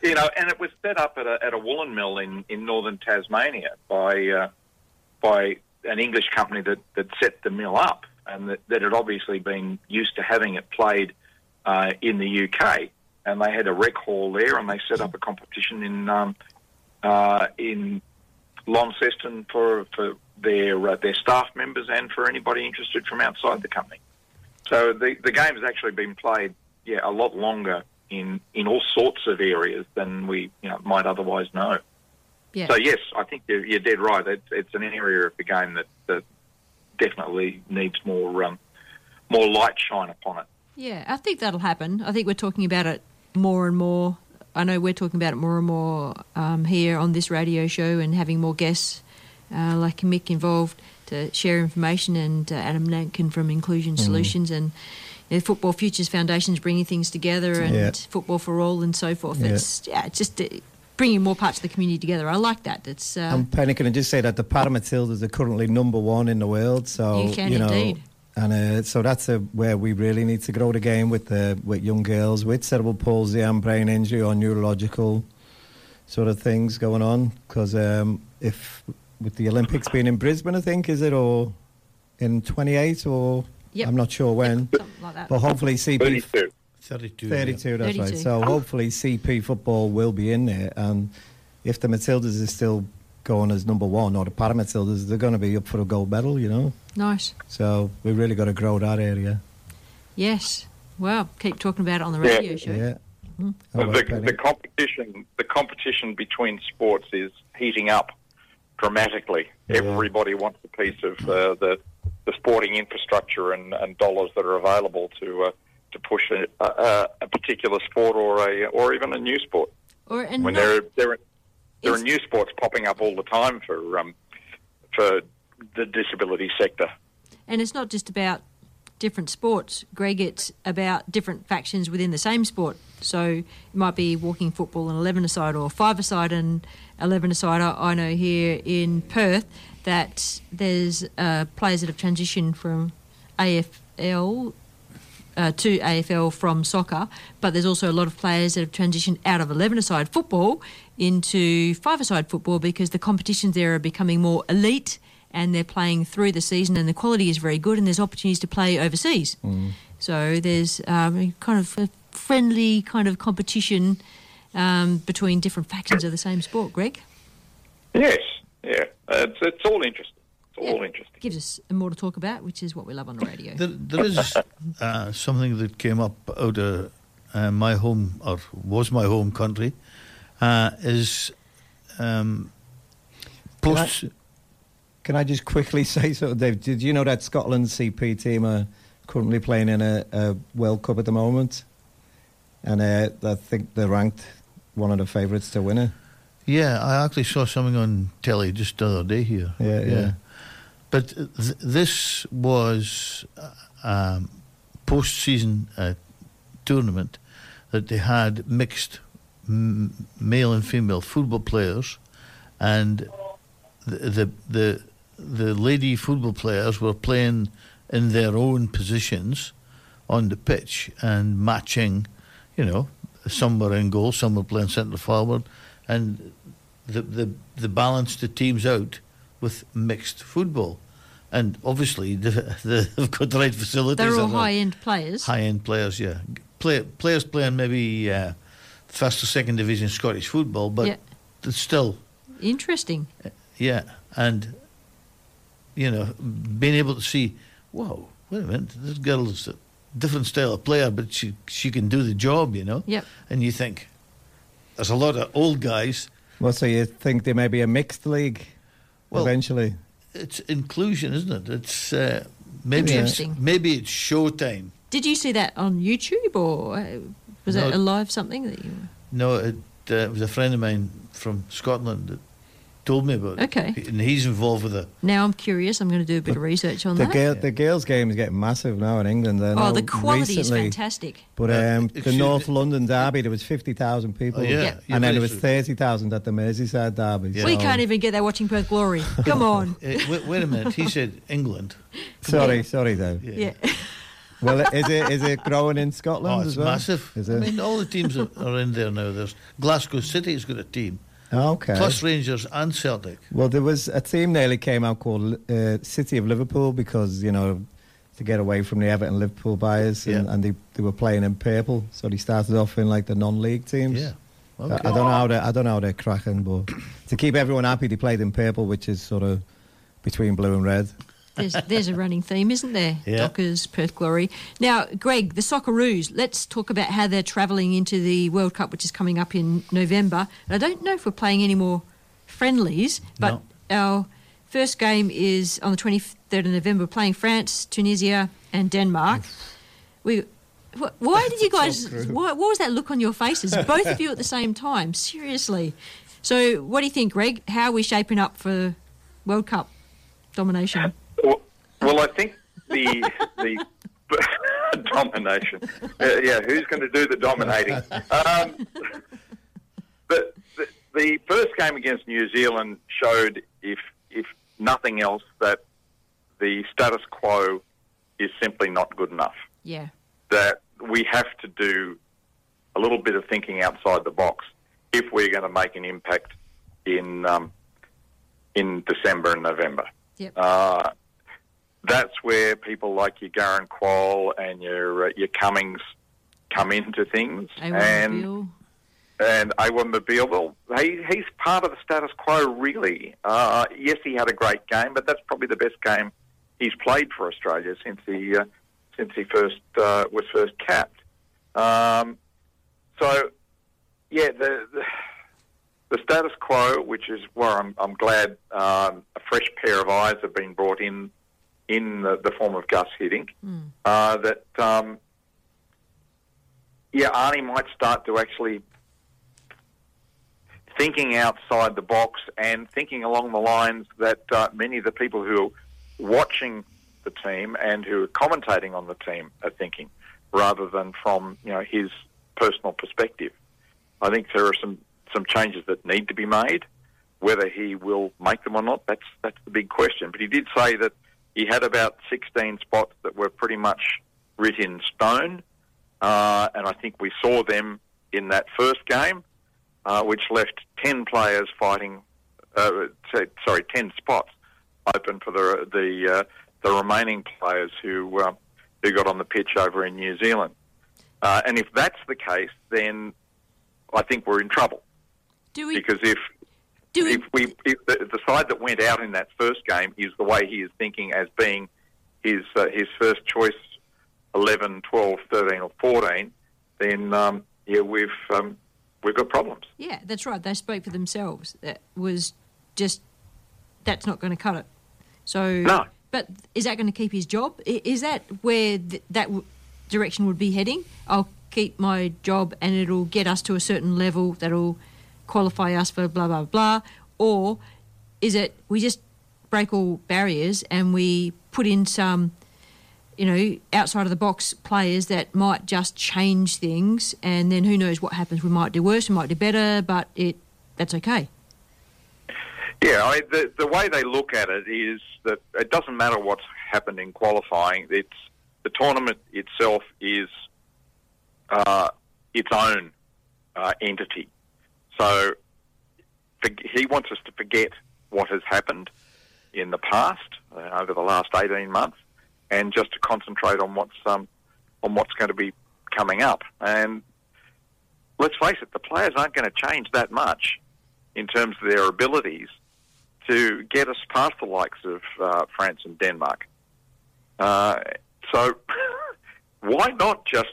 S: You know, and it was set up at a, at a woolen mill in, in northern Tasmania by uh, by an English company that, that set the mill up, and that, that had obviously been used to having it played uh, in the UK. And they had a rec hall there, and they set up a competition in um, uh, in Launceston for for their uh, their staff members and for anybody interested from outside the company. So the the game has actually been played, yeah, a lot longer in in all sorts of areas than we you know might otherwise know.
A: Yeah.
S: So yes, I think you're, you're dead right. It's, it's an area of the game that, that definitely needs more um, more light shine upon it.
A: Yeah, I think that'll happen. I think we're talking about it more and more. I know we're talking about it more and more um, here on this radio show and having more guests uh, like Mick involved to share information and uh, Adam Nankin from Inclusion
C: Mm.
A: Solutions and you know, Football Futures Foundation is bringing things together and
C: Yeah.
A: Football for All and so forth.
C: Yeah.
A: It's, yeah, it's just uh, bringing more parts of the community together. I like that. It's uh,
C: And Penny, can I just say that the Paramatildas are currently number one in the world. So
A: You can
C: know,
A: indeed.
C: And uh, so that's a, where we really need to grow the game with the with young girls with cerebral palsy and brain injury or neurological sort of things going on. Because um, if with the Olympics being in Brisbane, I think is it or in 28 or
A: Yep.
C: I'm not sure when.
A: something like that.
C: But hopefully CP
S: 32.
B: 32.
C: 32, that's
A: 32.
C: right. So hopefully CP football will be in there. And if the Matildas is still going as number one, or the Paramatildas, they're going to be up for a gold medal, you know.
A: nice.
C: So we've really got to grow that area.
A: Yes. Well, keep talking about it on the
S: Yeah.
A: radio show.
C: Yeah.
A: Mhm.
C: Oh, well,
S: the, the competition the competition between sports is heating up dramatically. Everybody wants a piece of uh, the the sporting infrastructure and, and dollars that are available to uh, to push a, a, a particular sport or a or even a new sport.
A: Or and
S: when
A: not-
S: there are, there are, there are
A: It's-
S: new sports popping up all the time for um, for the disability sector.
A: And it's not just about different sports, Greg, it's about different factions within the same sport. So it might be walking football and 11 aside or 5 aside and 11 aside. I I know here in Perth that there's uh, players that have transitioned from AFL uh, to AFL from soccer, but there's also a lot of players that have transitioned out of 11 aside football into 5 aside football because the competitions there are becoming more elite and they're playing through the season and the quality is very good and there's opportunities to play overseas. So there's um, kind of a friendly kind of competition um, between different factions of the same sport, Greg.
S: Yes, yeah, Uh, it's it's all interesting. It's all interesting.
A: Gives us more to talk about, which is what we love on the radio.
B: There, there is uh, something that came up out of uh, my home, or was my home country, uh, is um,
C: Can I- Can I just quickly say something, Dave? Did you know that Scotland CP team are currently playing in a, a World Cup at the moment? And uh, I think they're ranked one of the favourites to win it.
B: Yeah, I actually saw something on telly just the other day here.
C: Yeah, yeah.
B: But th- this was uh, um, post-season uh, tournament that they had mixed m- male and female football players, and the, the the the lady football players were playing in their own positions on the pitch and matching, you know, some were in goal, some were playing centre forward, and the the the balanced the teams out with mixed football, and obviously the, the, they've got the right facilities.
A: They're all high end players.
B: high end players, yeah, Play, players playing maybe uh, first or second division Scottish football, but
A: Yeah.
B: it's still
A: Interesting.
B: yeah, and you know, being able to see, whoa, wait a minute, this girl's a different style of player, but she she can do the job, you know.
A: Yep.
B: And you think there's a lot of old guys.
C: Well, so you think there may be a mixed league
B: Well,
C: eventually?
B: It's inclusion, isn't it? It's uh, maybe it's, maybe it's showtime
A: Did you see that on YouTube or uh, was
B: No.
A: it a live something that you?
B: No, it, uh, it was a friend of mine from Scotland that told me about
A: Okay.
B: it. And he's involved with it.
A: Now I'm curious. I'm going to do a bit of research on
C: The,
A: that.
C: girl, the girls' game is getting massive now in England. I
A: oh, the quality is fantastic.
C: But
B: Uh,
C: um, the
B: excuse
C: North London derby, there was 50,000 people.
B: Oh, yeah. Yeah.
C: And then there was 30,000 at the Merseyside derby.
A: We
C: so-
A: can't even get there watching Perth Glory. Come on.
B: Uh, wait, wait a minute. He said England.
C: Sorry, sorry, Dave.
A: Yeah.
C: Well, is it is it growing in Scotland
B: Oh,
C: as
B: it's
C: well?
B: massive.
C: Is
B: I mean, all the teams are, are in there now. There's Glasgow City's got a team.
C: Okay.
B: Plus Rangers and Celtic.
C: Well, there was a team nearly came out called uh, City of Liverpool because you know to get away from the Everton Liverpool buyers, and,
B: Yeah.
C: and they, they were playing in purple, so they started off in like the non-league teams.
B: Yeah.
C: I-
B: Okay.
C: I don't know how they're, I don't know how they're cracking, but to keep everyone happy, they played in purple, which is sort of between blue and red.
A: There's, there's a running theme, isn't there?
C: Yeah.
A: Dockers, Perth Glory. Now, Greg, the Socceroos, let's talk about how they're travelling into the World Cup, which is coming up in November. And I don't know if we're playing any more friendlies, but our first game is on the 23rd of November. Playing France, Tunisia, and Denmark. we. Why did you guys? Why, what was that look on your faces? Both of you at the same time. Seriously. So, what do you think, Greg? How are we shaping up for World Cup domination?
S: Well, I think the the domination. Uh, yeah, who's going to do the dominating? Um, but the, the first game against New Zealand showed, if if nothing else, that the status quo is simply not good enough.
A: Yeah.
S: That we have to do a little bit of thinking outside the box if we're going to make an impact in um, in December and November.
A: Yep.
S: Uh, that's where people like your Garang Kuol and your uh, your Cummings come into things, and and Awer Mabil. Well, he, he's part of the status quo, really. Uh, yes, he had a great game, but that's probably the best game he's played for Australia since he uh, since he first uh, was first capped. Um, so, yeah, the, the the status quo, which is where I'm, I'm glad um, a fresh pair of eyes have been brought in in the, the form of Gus Hiddink, uh, that um, yeah, Arnie might start to actually thinking outside the box and thinking along the lines that uh, many of the people who are watching the team and who are commentating on the team are thinking, rather than from you know his personal perspective. I think there are some, some changes that need to be made. Whether he will make them or not, that's that's the big question. But he did say that he had about 16 spots that were pretty much writ in stone, uh, and I think we saw them in that first game, uh, which left 10 players fighting. Uh, t- sorry, 10 spots open for the the uh, the remaining players who uh, who got on the pitch over in New Zealand. Uh, and if that's the case, then I think we're in trouble.
A: Do we?
S: Because if if we if the, the side that went out in that first game is the way he is thinking as being his uh, his first choice 11, 12, 13 or 14, then um, yeah, we've um, we've got problems.
A: Yeah, that's right. They spoke for themselves. That was just that's not going to cut it. So,
S: No.
A: but is that going to keep his job? Is that where th- that w- direction would be heading? I'll keep my job, and it'll get us to a certain level that'll qualify us for blah blah blah, or is it we just break all barriers and we put in some you know, outside of the box players that might just change things, and then who knows what happens? We might do worse, we might do better, but it that's okay.
S: Yeah, I, the the way they look at it is that it doesn't matter what's happened in qualifying. It's the tournament itself is uh, its own uh, entity. So for, he wants us to forget what has happened in the past uh, over the last eighteen months, and just to concentrate on what's um, on what's going to be coming up. And let's face it, the players aren't going to change that much in terms of their abilities to get us past the likes of uh, France and Denmark. Uh, so why not just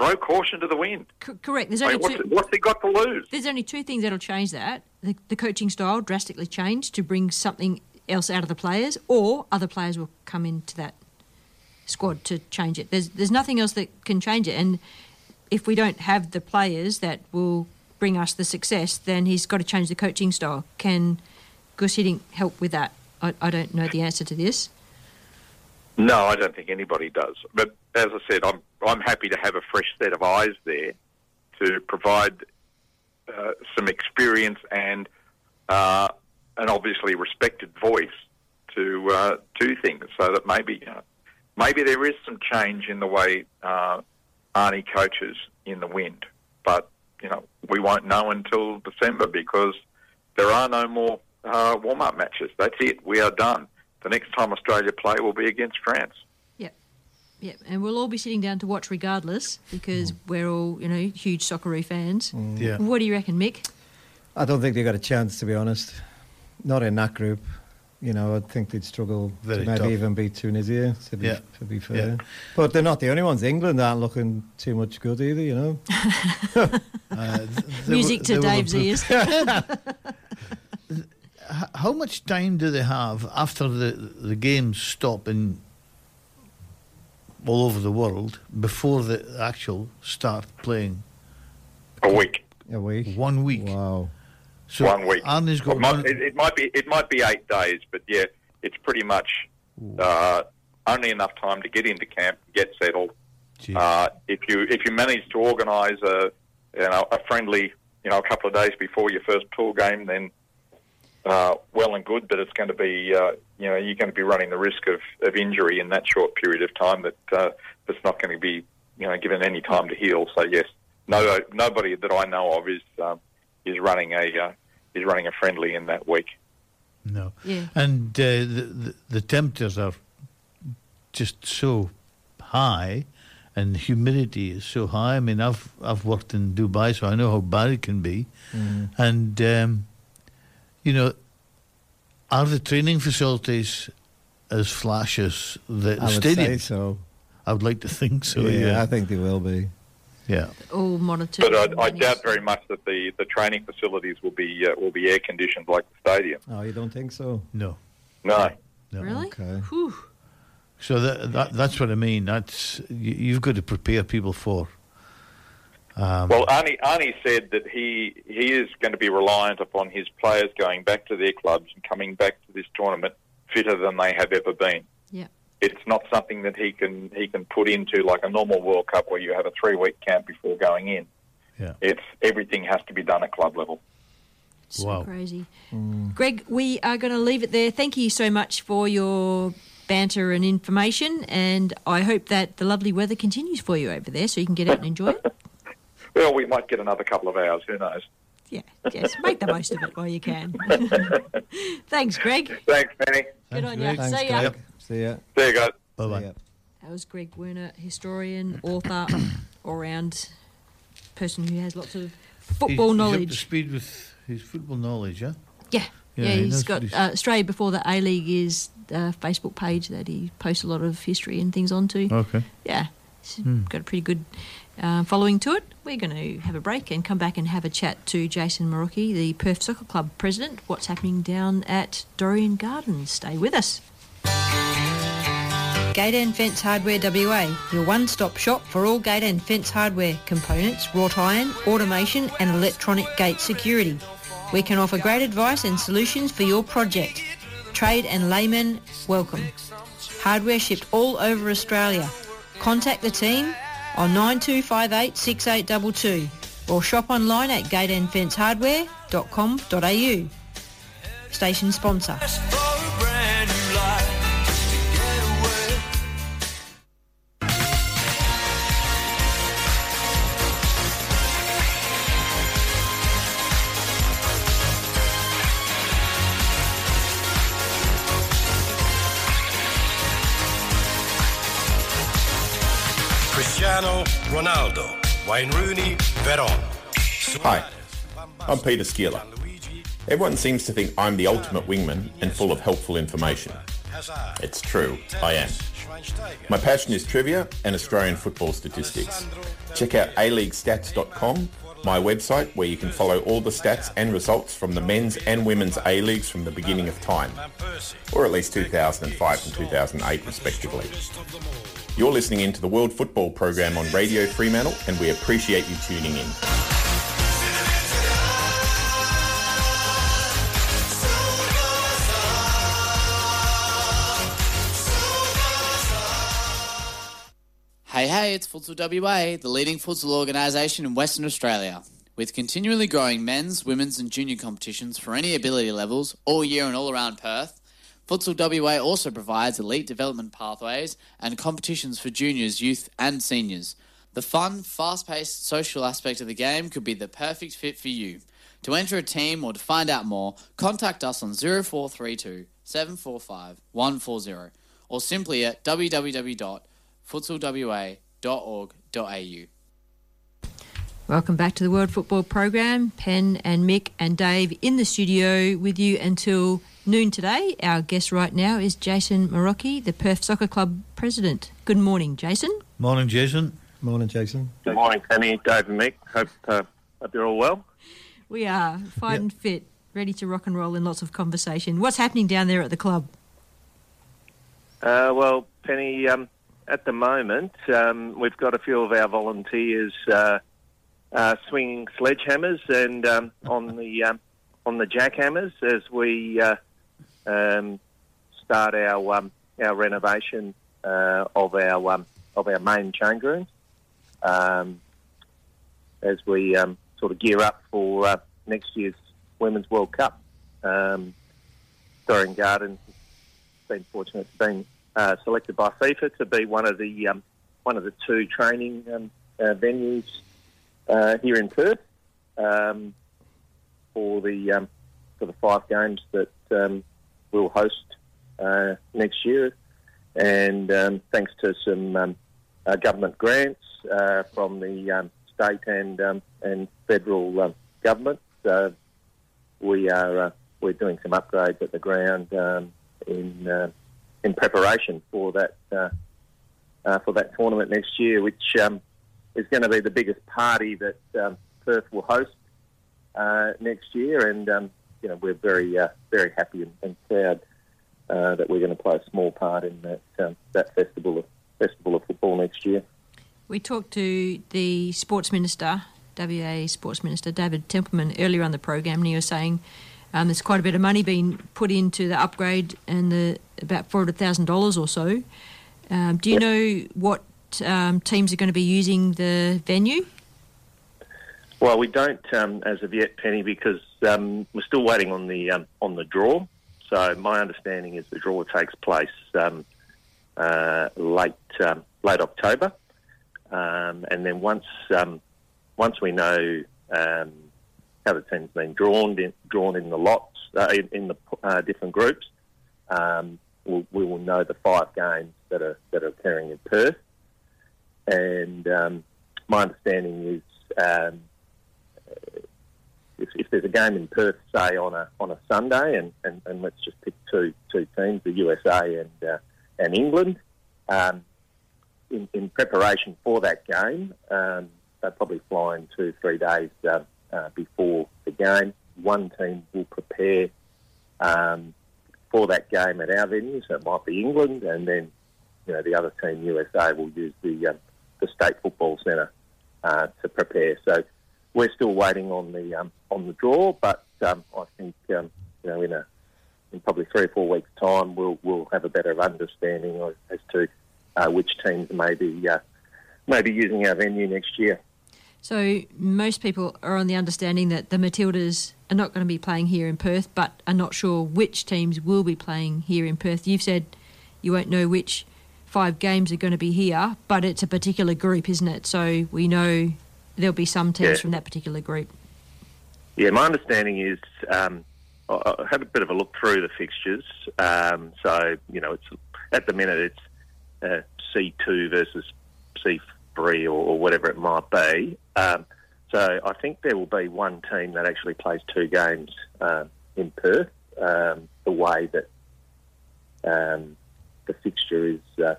S: throw caution to the wind?
A: C- correct. There's
S: I
A: only
S: mean, what's,
A: two.
S: what's he got to lose?
A: There's only two things that'll change that: the, the coaching style drastically changed to bring something else out of the players, or other players will come into that squad to change it. There's there's nothing else that can change it, and if we don't have the players that will bring us the success, then he's got to change the coaching style. Can Gus Hiddink help with that? I, I don't know the answer to this.
S: No, I don't think anybody does. But as I said, I'm I'm happy to have a fresh set of eyes there to provide uh, some experience and uh, an obviously respected voice to uh, to things, so that maybe maybe there is some change in the way uh, Arnie coaches in the wind. But you know, we won't know until December because there are no more uh, warm up matches. That's it. We are done. The next time Australia play will be against France.
A: Yep. Yep. And we'll all be sitting down to watch regardless because we're all, you know, huge Socceroo fans.
C: Yeah.
A: What do you reckon, Mick?
C: I don't think they got a chance, to be honest. Not in that group. You know, I think they'd struggle
B: Very
C: to maybe
B: tough.
C: even beat Tunisia, to be,
B: Yeah.
C: to be fair.
B: Yeah.
C: But they're not the only ones. England aren't looking too much good either, you know.
B: Uh, they
A: Music
B: were-
A: to Dave's ears.
B: How much time do they have after the the games stop in all over the world before the actual start playing?
S: A week.
C: A week.
B: One week.
C: Wow.
B: So
S: one week.
B: Arnie's got
S: it, might,
B: one-
S: it, it might be it might be eight days, but yeah, it's pretty much uh, only enough time to get into camp, get settled. Uh, if you if you manage to organise a you know a friendly you know a couple of days before your first tour game, then uh, well and good. But it's going to be uh, you know you're going to be running the risk of, of injury in that short period of time that uh, that's not going to be you know given any time to heal. So yes, no nobody that I know of is um, is running a uh, is running a friendly in that week.
B: No.
A: Yeah.
B: And uh, the, the the temperatures are just so high, and humidity is so high. I mean, I've I've worked in Dubai, so I know how bad it can be.
C: Mm.
B: And um, you know, are the training facilities as flash as the, the
C: I would
B: stadium?
C: say so.
B: I would like to think so.
C: yeah,
B: Yeah.
C: I think they will be.
B: Yeah.
A: All monitored.
S: But I, I doubt very much that the, the training facilities will be uh, will be air conditioned like the stadium.
C: Oh, you don't think so?
B: No.
S: No.
B: No.
A: Really?
C: Okay.
A: Whew.
B: So that, that that's what I mean. That's you, you've got to prepare people for. Um,
S: Well, Arnie, Arnie said that he he is going to be reliant upon his players going back to their clubs and coming back to this tournament fitter than they have ever been.
A: Yeah.
S: It's not something that he can he can put into like a normal World Cup where you have a three week camp before going in.
B: Yeah.
S: It's everything has to be done at club level.
A: So
B: Wow.
A: crazy. Greg, we are going to leave it there. Thank you so much for your banter and information, and I hope that the lovely weather continues for you over there so you can get out and enjoy it.
S: Well, we might get another couple of hours. Who knows?
A: Yeah, yes, make the most of it while you can. Thanks, Greg.
S: Thanks, Manny.
A: Good on you.
C: Thanks,
A: See ya.
C: Greg. See ya.
S: There you go.
B: Bye bye.
C: See.
A: That was Greg Werner, historian, author, all-round person who has lots of football
B: He's- He's up to
A: knowledge.
B: speed with his football knowledge, yeah.
A: Yeah,
B: Yeah,
A: yeah,
B: he
A: he's
B: knows
A: got
B: he's-
A: uh, Australia before the A League is a Facebook page that he posts a lot of history and things onto.
B: Okay.
A: Yeah, he's
B: Hmm.
A: got a pretty good uh, following to it. We're going to have a break and come back and have a chat to Jason Marocchi, the Perth Soccer Club president. What's happening down at Dorrien Gardens? Stay with us. Gate and Fence Hardware WA, your one-stop shop for all gate and fence hardware, components, wrought iron, automation and electronic gate security. We can offer great advice and solutions for your project. Trade and laymen, welcome. Hardware shipped all over Australia. Contact the team on 9258 6822 or shop online at gateandfencehardware.com.au. Station sponsor.
N: Ronaldo, Wayne Rooney, Veron.
O: Hi, I'm Peter Skeeler. Everyone seems to think I'm the ultimate wingman and full of helpful information. It's true, I am. My passion is trivia and Australian football statistics. Check out aleaguestats.com, my website where you can follow all the stats and results from the men's and women's A-Leagues from the beginning of time, or at least 2005 and 2008 respectively. You're listening into the World Football Program on Radio Fremantle, and we appreciate you tuning in.
D: Hey, hey, it's Futsal WA, the leading futsal organisation in Western Australia. With continually growing men's, women's, and junior competitions for any ability levels all year and all around Perth, Futsal WA also provides elite development pathways and competitions for juniors, youth, and seniors. The fun, fast paced social aspect of the game could be the perfect fit for you. To enter a team or to find out more, contact us on 0432 745 140 or simply at www.futsalwa.org.au.
A: Welcome back to the World Football Program. Pen and Mick and Dave in the studio with you until noon today. Our guest right now is Jason Marocchi, the Perth Soccer Club president. Good morning, Jason.
B: Morning, Jason.
C: Morning, Jason.
T: Good morning, Penny, Dave, and Mick. Hope, uh, hope you're all well.
A: We are fine and fit, ready to rock and roll in lots of conversation. What's happening down there at the club?
T: Uh, well, Penny, um, at the moment, um, we've got a few of our volunteers uh, uh, swinging sledgehammers and um, on the um, on the jackhammers as we uh, um, start our um, our renovation uh, of our um, of our main change rooms. Um, as we um, sort of gear up for uh, next year's Women's World Cup. Um, Gardens has been fortunate to be uh, selected by FIFA to be one of the um, one of the two training uh, venues uh, here in Perth for the for the five games that um, we'll host uh, next year. And um, thanks to some um, uh, government grants uh, from the um, state and um, and federal um, government, we are uh, we're doing some upgrades at the ground in uh, in preparation for that uh, for that tournament next year, which is going to be the biggest party that Perth will host next year, and you know we're very uh, very happy and, and proud uh, that we're going to play a small part in that um, that festival of festival of football next year.
A: We talked to the Sports Minister, WA Sports Minister David Templeman, earlier on the program, and he was saying um, there's quite a bit of money being put into the upgrade and the about four hundred thousand dollars or so. Um, do you know what um, teams are going to be using the venue?
T: Well, we don't um, as of yet, Penny, because um, we're still waiting on the um, on the draw. So my understanding is the draw takes place um, uh, late um, late October, um, and then once once we know how the team's been drawn in, drawn in the lots uh, in, in the uh, different groups, we'll, we will know the five games that are that are occurring in Perth. And my understanding is if, if there's a game in Perth, say on a on a Sunday, and, and, and let's just pick two two teams, the USA and uh, and England, um, in, in preparation for that game, um, they're probably flying two three days uh, uh, before the game. One team will prepare um, for that game at our venue, so it might be England, and then you know the other team, USA, will use the um, the state football centre uh, to prepare. So we're still waiting on the um, on the draw, but um, I think um, you know in a in probably three or four weeks' time, we'll we'll have a better understanding of, as to uh, which teams may be uh, may be using our venue next year.
A: So most people are on the understanding that the Matildas are not going to be playing here in Perth, but are not sure which teams will be playing here in Perth. You've said you won't know which five games are going to be here, but it's a particular group, isn't it? So we know there'll be some teams
T: Yeah.
A: from that particular group.
T: Yeah, my understanding is um, I I had a bit of a look through the fixtures. Um, so you know, it's at the minute it's uh, C two versus C three or, or whatever it might be. Um, so I think there will be one team that actually plays two games um, in Perth. Um, the way that um, the fixture is uh,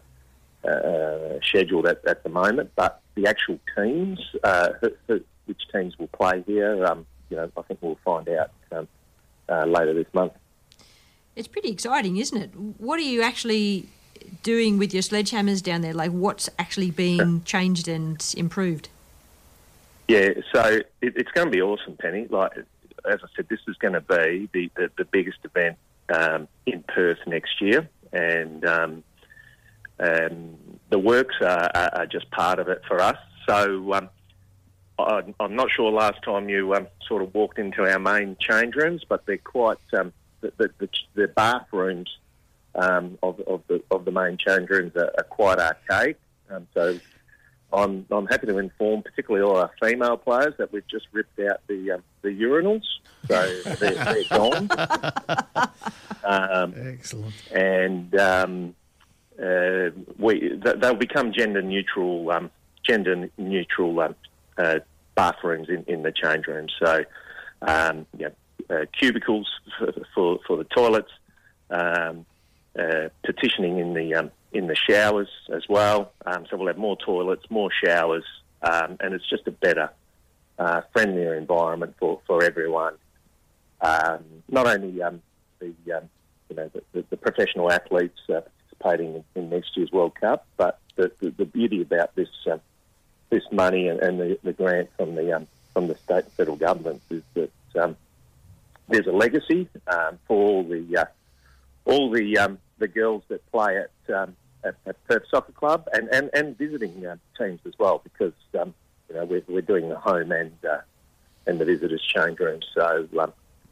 T: uh, scheduled at, at the moment, but the actual teams, uh, who, who, which teams will play here, um, you know, I think we'll find out um, uh, later this month.
A: It's pretty exciting, isn't it? What are you actually doing with your sledgehammers down there? Like, what's actually being changed and improved?
T: Yeah, so it, it's going to be awesome, Penny. Like as I said, this is going to be the, the, the biggest event um, in Perth next year, and um, um, the works are, are, are just part of it for us. So um, I, I'm not sure last time you um, sort of walked into our main change rooms, but they're quite um, the, the, the, the bathrooms um, of, of the of the main change rooms are, are quite archaic. Um, so I'm I'm happy to inform, particularly all our female players, that we've just ripped out the um, the urinals, so they're, they're gone. Um,
B: Excellent.
T: and um, uh, we th- they'll become gender neutral, um, gender neutral um, uh, bathrooms in, in the change rooms. So, um, yeah, uh, cubicles for, for for the toilets, um, uh, petitioning in the um, in the showers as well. Um, so we'll have more toilets, more showers, and it's just a better, uh, friendlier environment for for everyone. Not only the you know the, the, the professional athletes uh, participating in, in next year's World Cup, but the, the, the beauty about this uh, this money and, and the, the grant from the um, from the state and federal governments is that um, there's a legacy um, for all the uh, all the um, the girls that play at um, at, at Perth Soccer Club and and, and visiting uh, teams as well because um, you know we're, we're doing the home and uh, and the visitors change rooms. So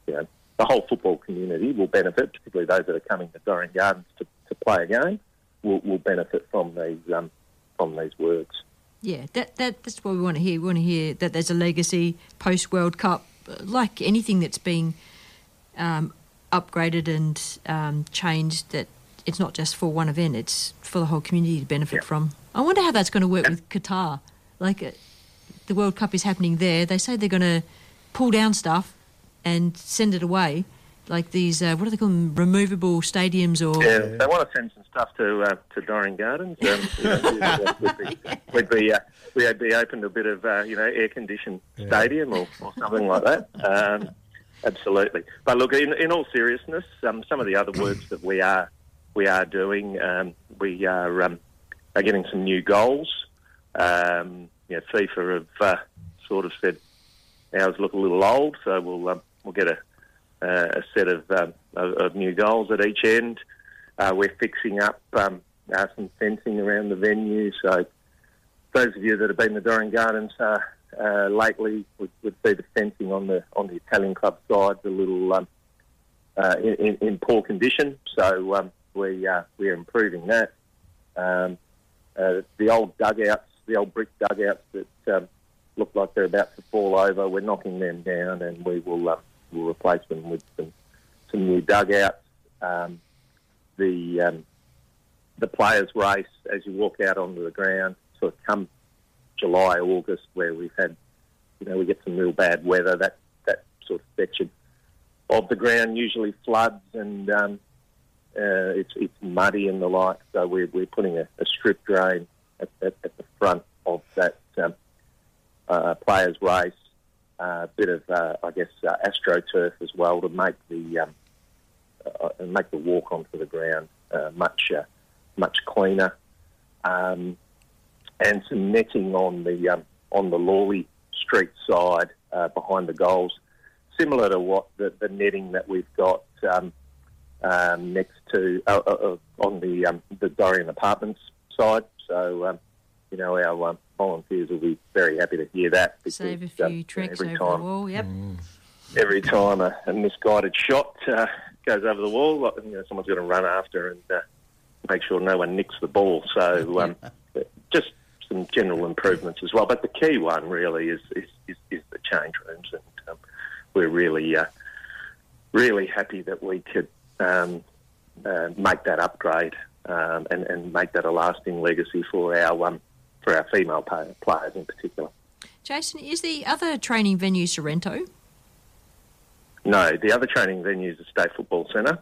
T: you know the whole football community will benefit particularly those that are coming to Dorrien Gardens to, to play a game will, will benefit from these um, from these works.
A: Yeah, that, that that's what we want to hear. We want to hear that there's a legacy post World Cup, like anything that's being um, upgraded and um, changed. That it's not just for one event; it's for the whole community to benefit from. I wonder how that's going to work with Qatar. Like uh, the World Cup is happening there. They say they're going to pull down stuff and send it away. Like these, uh, what do they call them? Removable stadiums or
T: Yeah, they want to send some stuff to uh, to Dorrien Gardens. Um, you know, we'd be, we'd be, uh, we'd be open to a bit of uh, you know air conditioned stadium or, or something like that. Um, absolutely. But look, in, in all seriousness, um, some of the other works that we are we are doing, um, we are um, are getting some new goals. Um, you know, FIFA have uh, sort of said ours look a little old, so we'll um, we'll get a a set of, um, of, of new goals at each end. Uh, we're fixing up um, uh, some fencing around the venue. So those of you that have been to Dorrien Gardens uh, uh, lately would, would see the fencing on the on the Italian club side a little um, uh, in, in, in poor condition. So um, we uh, we are improving that. Um, uh, the old dugouts, the old brick dugouts that um, look like they're about to fall over, we're knocking them down, and we will uh, we'll replace them with some some new dugouts. Um, the um, the players' race as you walk out onto the ground, sort of come July, August, where we've had, you know, we get some real bad weather. That that sort of section of the ground usually floods and um, uh, it's it's muddy and the like. So we're we're putting a, a strip drain at, at, at the front of that um, uh, players' race. A bit of, uh, I guess, uh, astroturf as well to make the um, uh, make the walk onto the ground uh, much uh, much cleaner, um, and some netting on the um, on the Lawley Street side uh, behind the goals, similar to what the, the netting that we've got um, um, next to uh, uh, uh, on the um, the Dorrien Apartments side. So you know our um, volunteers will be very happy to hear that. Because,
A: save a few
T: um,
A: treks
T: every
A: over
T: time,
A: the wall. Yep.
T: every time a, a misguided shot uh, goes over the wall, like, you know, someone's got to run after and uh, make sure no one nicks the ball. So um, just some general improvements as well. But the key one really is is, is, is the change rooms, and um, we're really uh, really happy that we could um, uh, make that upgrade um, and, and make that a lasting legacy for our um, for our female pay- players in particular.
A: Jason, is the other training venue Sorrento?
T: No, the other training venue is the State Football Centre,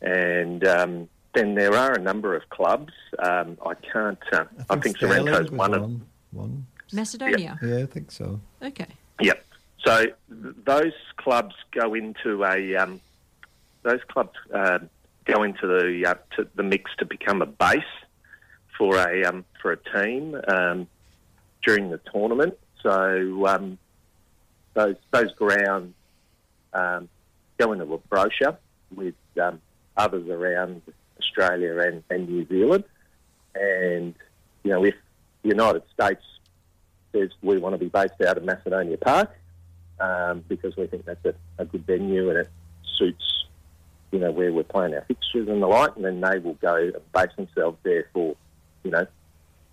T: and um, then there are a number of clubs. Um, I can't. Uh, I think,
C: Stirling
T: Sorrento's
C: was
T: one of.
C: one. one.
A: Macedonia.
C: Yeah, I think so.
A: Okay.
T: Yep. So th- those clubs go into a. Um, those clubs uh, go into the uh, to the mix to become a base for a um, for a team um, during the tournament. So um, those those grounds um, go into a brochure with um, others around Australia and, and New Zealand. And you know, if the United States says we want to be based out of Macedonia Park um, because we think that's a, a good venue and it suits you know where we're playing our fixtures and the like, and then they will go and base themselves there for you know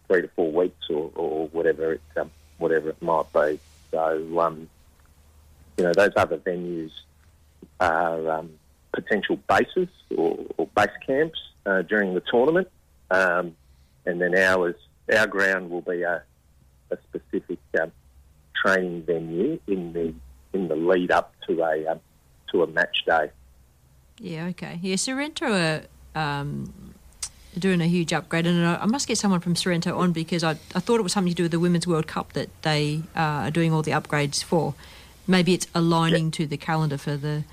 T: three to four weeks or, or whatever it um, whatever it might be. So um, you know those other venues are um, potential bases or, or base camps uh, during the tournament, um, and then ours our ground will be a, a specific um, training venue in the in the lead up to a um, to a match day.
A: Yeah, okay. Yeah, Sorrento are doing a huge upgrade, and I, I must get someone from Sorrento on because I, I thought it was something to do with the Women's World Cup that they uh, are doing all the upgrades for. Maybe it's aligning to the calendar for the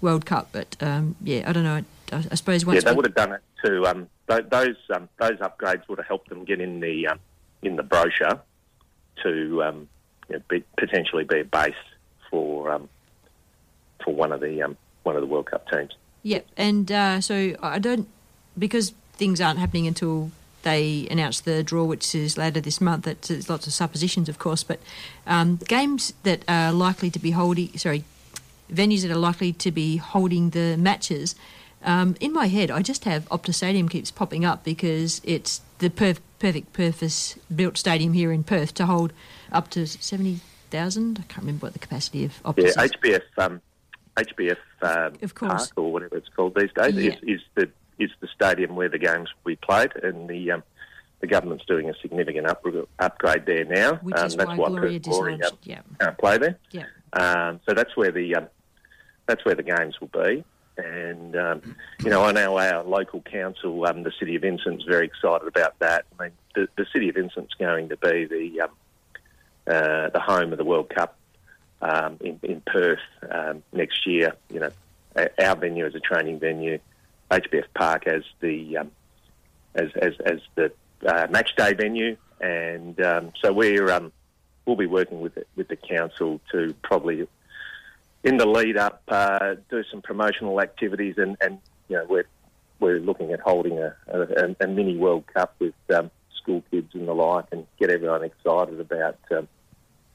A: World Cup, but um, yeah, I don't know. I, I suppose once
T: yeah, they would have done it to um, th- those um, those upgrades would have helped them get in the um, in the brochure to um, you know, be, potentially be a base for um, for one of the um, one of the World Cup teams.
A: Yep, and uh, so I don't because things aren't happening until they announce the draw, which is later this month. There's lots of suppositions, of course, but um, games that are likely to be holding, sorry, venues that are likely to be holding the matches. Um, in my head, I just have Optus Stadium keeps popping up because it's the perf- perfect purpose built stadium here in Perth to hold up to seventy thousand. I can't remember what the capacity of Optus
T: Yeah,
A: is.
T: HBF um, HBF um,
A: Of course.
T: Park or whatever it's called these days
A: Yeah.
T: is, is the is the stadium where the games will be played, and the um, the government's doing a significant up, upgrade there now.
A: Which
T: um,
A: is
T: that's
A: why
T: why
A: Gloria
T: Perth Glory
A: dislodged.
T: um,
A: Yeah.
T: can't play there.
A: Yeah.
T: Um, so that's where the um, that's where the games will be. And um, you know, I know our local council, um, the City of Vincent's very excited about that. I mean, the, the City of Vincent's going to be the um, uh, the home of the World Cup um, in, in Perth um, next year. You know, our venue as a training venue, HBF Park as the um, as, as as the uh, match day venue, and um, so we're um, we'll be working with the, with the council to probably in the lead up uh, do some promotional activities, and, and you know we're we're looking at holding a, a, a mini World Cup with um, school kids and the like, and get everyone excited about um,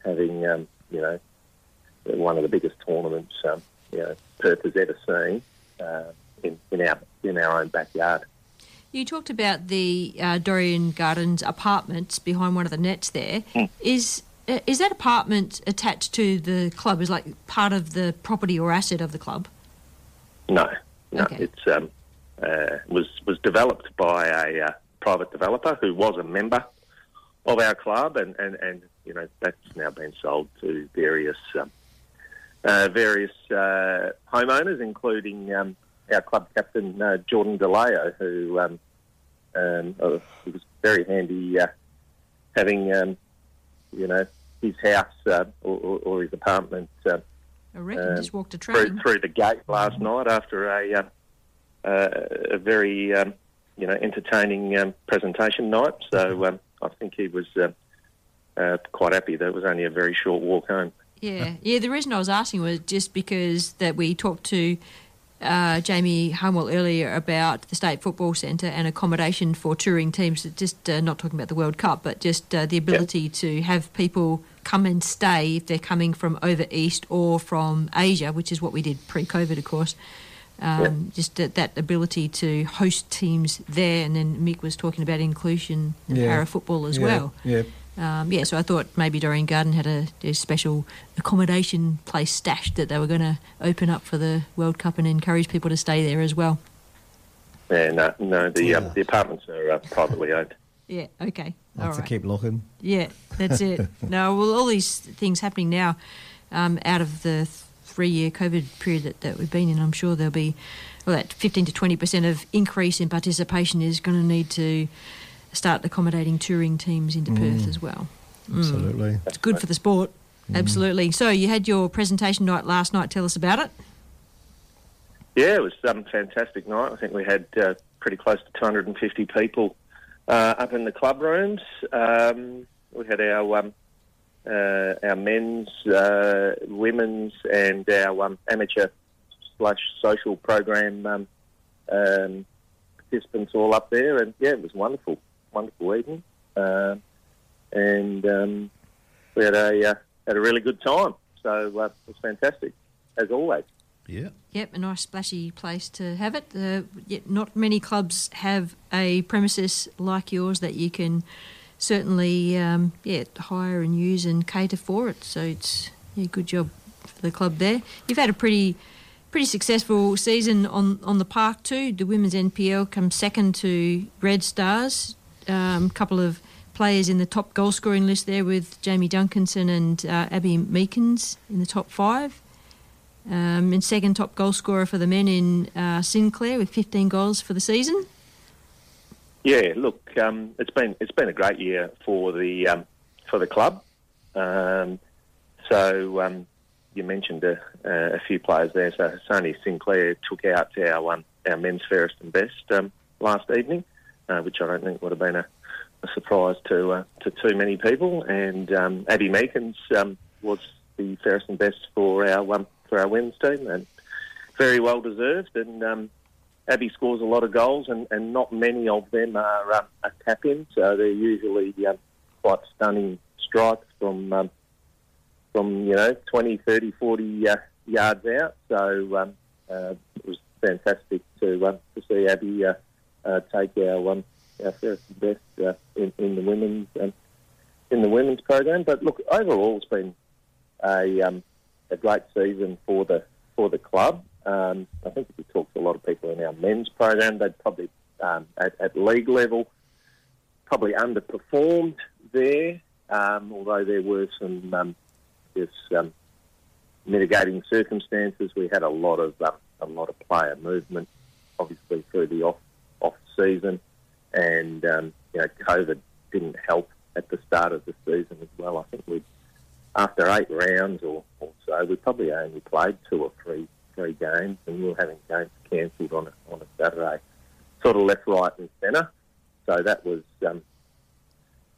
T: having um, you know one of the biggest tournaments you know Perth has ever seen. Uh, in, in our in our own backyard.
A: You talked about the uh, Dorrien Gardens apartments behind one of the nets there. Is uh, is that apartment attached to the club? Is like part of the property or asset of the club?
T: No, no, it's um, uh, was was developed by a uh, private developer who was a member of our club, and, and, and you know that's now been sold to various um, uh, various uh, homeowners, including um, our club captain uh, Jordan DeLeo, who um, um, uh, it was very handy uh, having um, you know his house uh, or, or, his apartment. Uh,
A: I reckon
T: um,
A: just walked a
T: through,
A: train.
T: through the gate last night after a uh, uh, a very um, you know entertaining um, presentation night. So um, I think he was uh, uh, quite happy that it was only a very short walk home.
A: Yeah, yeah. The reason I was asking was just because that we talked to uh, Jamie Harnwell earlier about the State Football Centre and accommodation for touring teams. Just uh, not talking about the World Cup, but just uh, the ability to have people come and stay if they're coming from over east or from Asia, which is what we did pre-COVID, of course. Um, Just that, that ability to host teams there, and then Mick was talking about inclusion and
C: Yeah.
A: para football as
C: Yeah,
A: well.
C: yeah.
A: Um, yeah, so I thought maybe Dorrien Garden had a, a special accommodation place stashed that they were going to open up for the World Cup and encourage people to stay there as well.
T: Yeah, uh, no, the um, the apartments are uh, privately owned.
A: Yeah, okay.
C: I'll
A: All
C: have to keep looking.
A: Yeah, that's it. no, well, all these things happening now um, out of the three year COVID period that, that we've been in, I'm sure there'll be, well, that 15 to 20% of increase in participation is going to need to start accommodating touring teams into Perth
C: Mm.
A: as well. Mm.
C: Absolutely.
A: It's good for the sport. Absolutely. So you had your presentation night last night. Tell us about it.
T: Yeah, it was um, fantastic night. I think we had uh, pretty close to 250 people uh, up in the club rooms. Um, we had our um, uh, our men's, uh, women's, and our um, amateur slash social program um, um, participants all up there, and yeah, it was wonderful, wonderful evening, uh, and um, we had a uh, had a really good time. So uh, it was fantastic, as always.
B: Yeah.
A: Yep, a nice splashy place to have it. Uh, yet not many clubs have a premises like yours that you can certainly um, yeah hire and use and cater for it. So it's yeah, good job for the club there. You've had a pretty pretty successful season on on the park too. The women's NPL comes second to Red Stars. A um, couple of players in the top goal scoring list there with Jamie Duncanson and uh, Abby Meekins in the top five. Um, and second top goal scorer for the men in uh, Sinclair with 15 goals for the season.
T: Yeah, look, um, it's been it's been a great year for the um, for the club. Um, so um, you mentioned a, a few players there. So Sony Sinclair took out our um, our men's fairest and best last evening, uh, which I don't think would have been a, a surprise to uh, to too many people. And um, Abby Meekins um, was the fairest and best for our um, for our women's team, and very well deserved. And um, Abby scores a lot of goals, and, and not many of them are, um, are tap in, so they're usually um, quite stunning strikes from um, from you know 20, 30, 40 uh, yards out. So um, uh, it was fantastic to um, to see Abby uh, uh, take our um, our first best uh, in, in the women's um, in the women's program. But look, overall, it's been a um, a great season for the for the club. Um, I think if you talk to a lot of people in our men's program, they'd probably um, at, at league level probably underperformed there. Um, although there were some um, just um, mitigating circumstances, we had a lot of um, a lot of player movement, obviously through the off off season, and um, you know COVID didn't help at the start of the season as well. I think we after eight rounds or, or so, we probably only played two or three three games, and we were having games cancelled on a, on a Saturday, sort of left, right, and centre. So that was, um,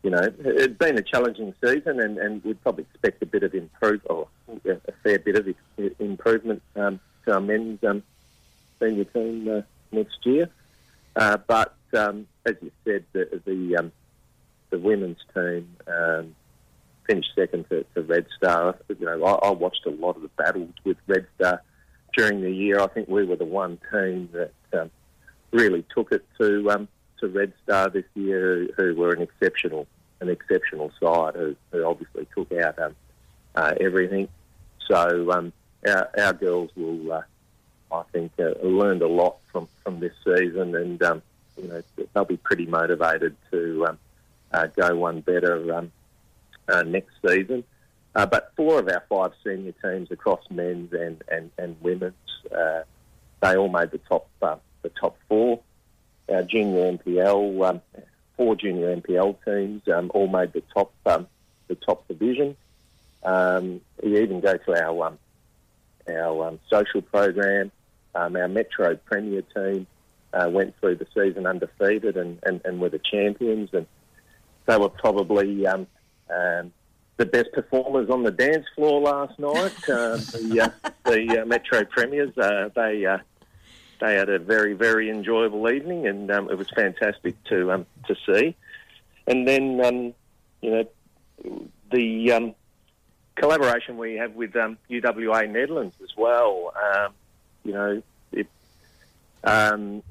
T: you know, it's been a challenging season, and, and we'd probably expect a bit of improve or a fair bit of improvement um, to our men's um, senior team uh, next year. Uh, but um, as you said, the the, um, the women's team um, finished second to, to Red Star. You know, I, I watched a lot of the battles with Red Star during the year. I think we were the one team that um, really took it to um, to Red Star this year, who, were an exceptional an exceptional side, who, who obviously took out um, uh, everything. So our, our girls will, uh, I think, uh, learned a lot from, from this season, and um, you know they'll be pretty motivated to um, uh, go one better um, uh, next season. Uh, but four of our five senior teams across men's and, and, and women's, uh, they all made the top uh, the top four. Our junior NPL, um, four junior NPL teams, um, all made the top um, the top division. You even go to our our social program. Um, our Metro Premier team uh, went through the season undefeated and, and, and were the champions, and they were probably um, um, the best performers on the dance floor last night. Uh, the uh, the uh, Metro Premiers, uh, they uh, they had a very very enjoyable evening, and um, it was fantastic to um, to see. And then um, you know the um, collaboration we have with um, UWA Netherlands as well. You know, it, um,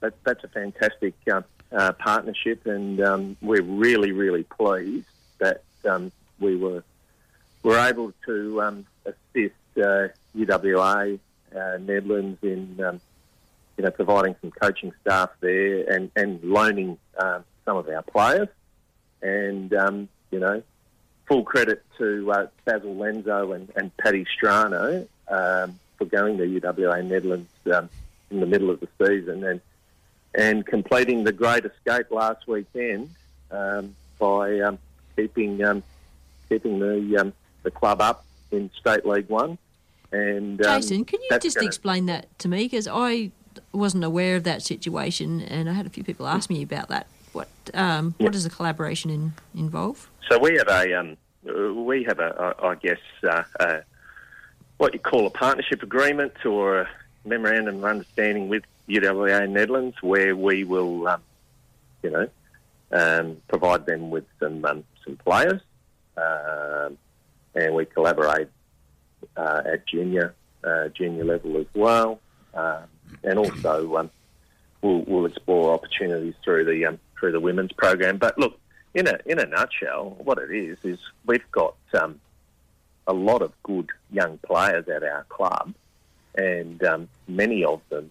T: that, that's a fantastic uh, uh, partnership, and um, we're really, really pleased that um, we were were able to um, assist uh, UWA uh, Netherlands in um, you know providing some coaching staff there and and loaning um, some of our players, and you know full credit to uh, Basil Lenzo and, and Paddy Strano um, for going to UWA Netherlands um, in the middle of the season and and completing the great escape last weekend um, by um, keeping um, keeping the um, the club up in State League One And um,
A: Jason, can you just
T: gonna-
A: explain that to me? Because I wasn't aware of that situation, and I had a few people ask me about that. What um, what does the collaboration in, involve?
T: So we have a um, we have a I I guess uh, uh, what you call a partnership agreement or a memorandum of understanding with UWA Netherlands, where we will um, you know um, provide them with some um, some players, um, and we collaborate uh, at junior uh, junior level as well, um, and also um, we'll, we'll explore opportunities through the through the women's program. But look, in a in a nutshell, what it is is we've got a lot of good young players at our club, and um, many of them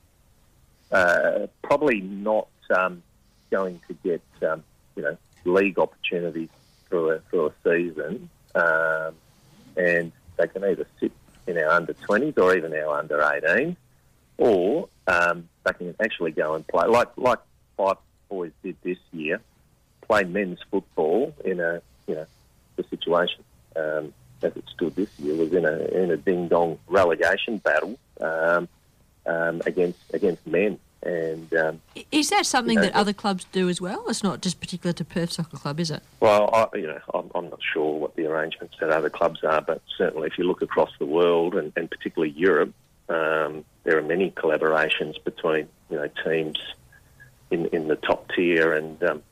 T: uh, probably not um, going to get um, you know league opportunities through a through a season, um, and they can either sit in our under twenties or even our under 18s, or um, they can actually go and play like like five boys did this year, play men's football in a you know the situation um, as it stood this year was in a in a ding dong relegation battle um, um, against against men, and um,
A: Is that something
T: Yeah.
A: that other clubs do as well? It's not just particular to Perth Soccer Club, is it?
T: Well, I, you know, I'm, I'm not sure what the arrangements at other clubs are, but certainly if you look across the world and, and particularly Europe, um, there are many collaborations between you know teams in in the top tier and um,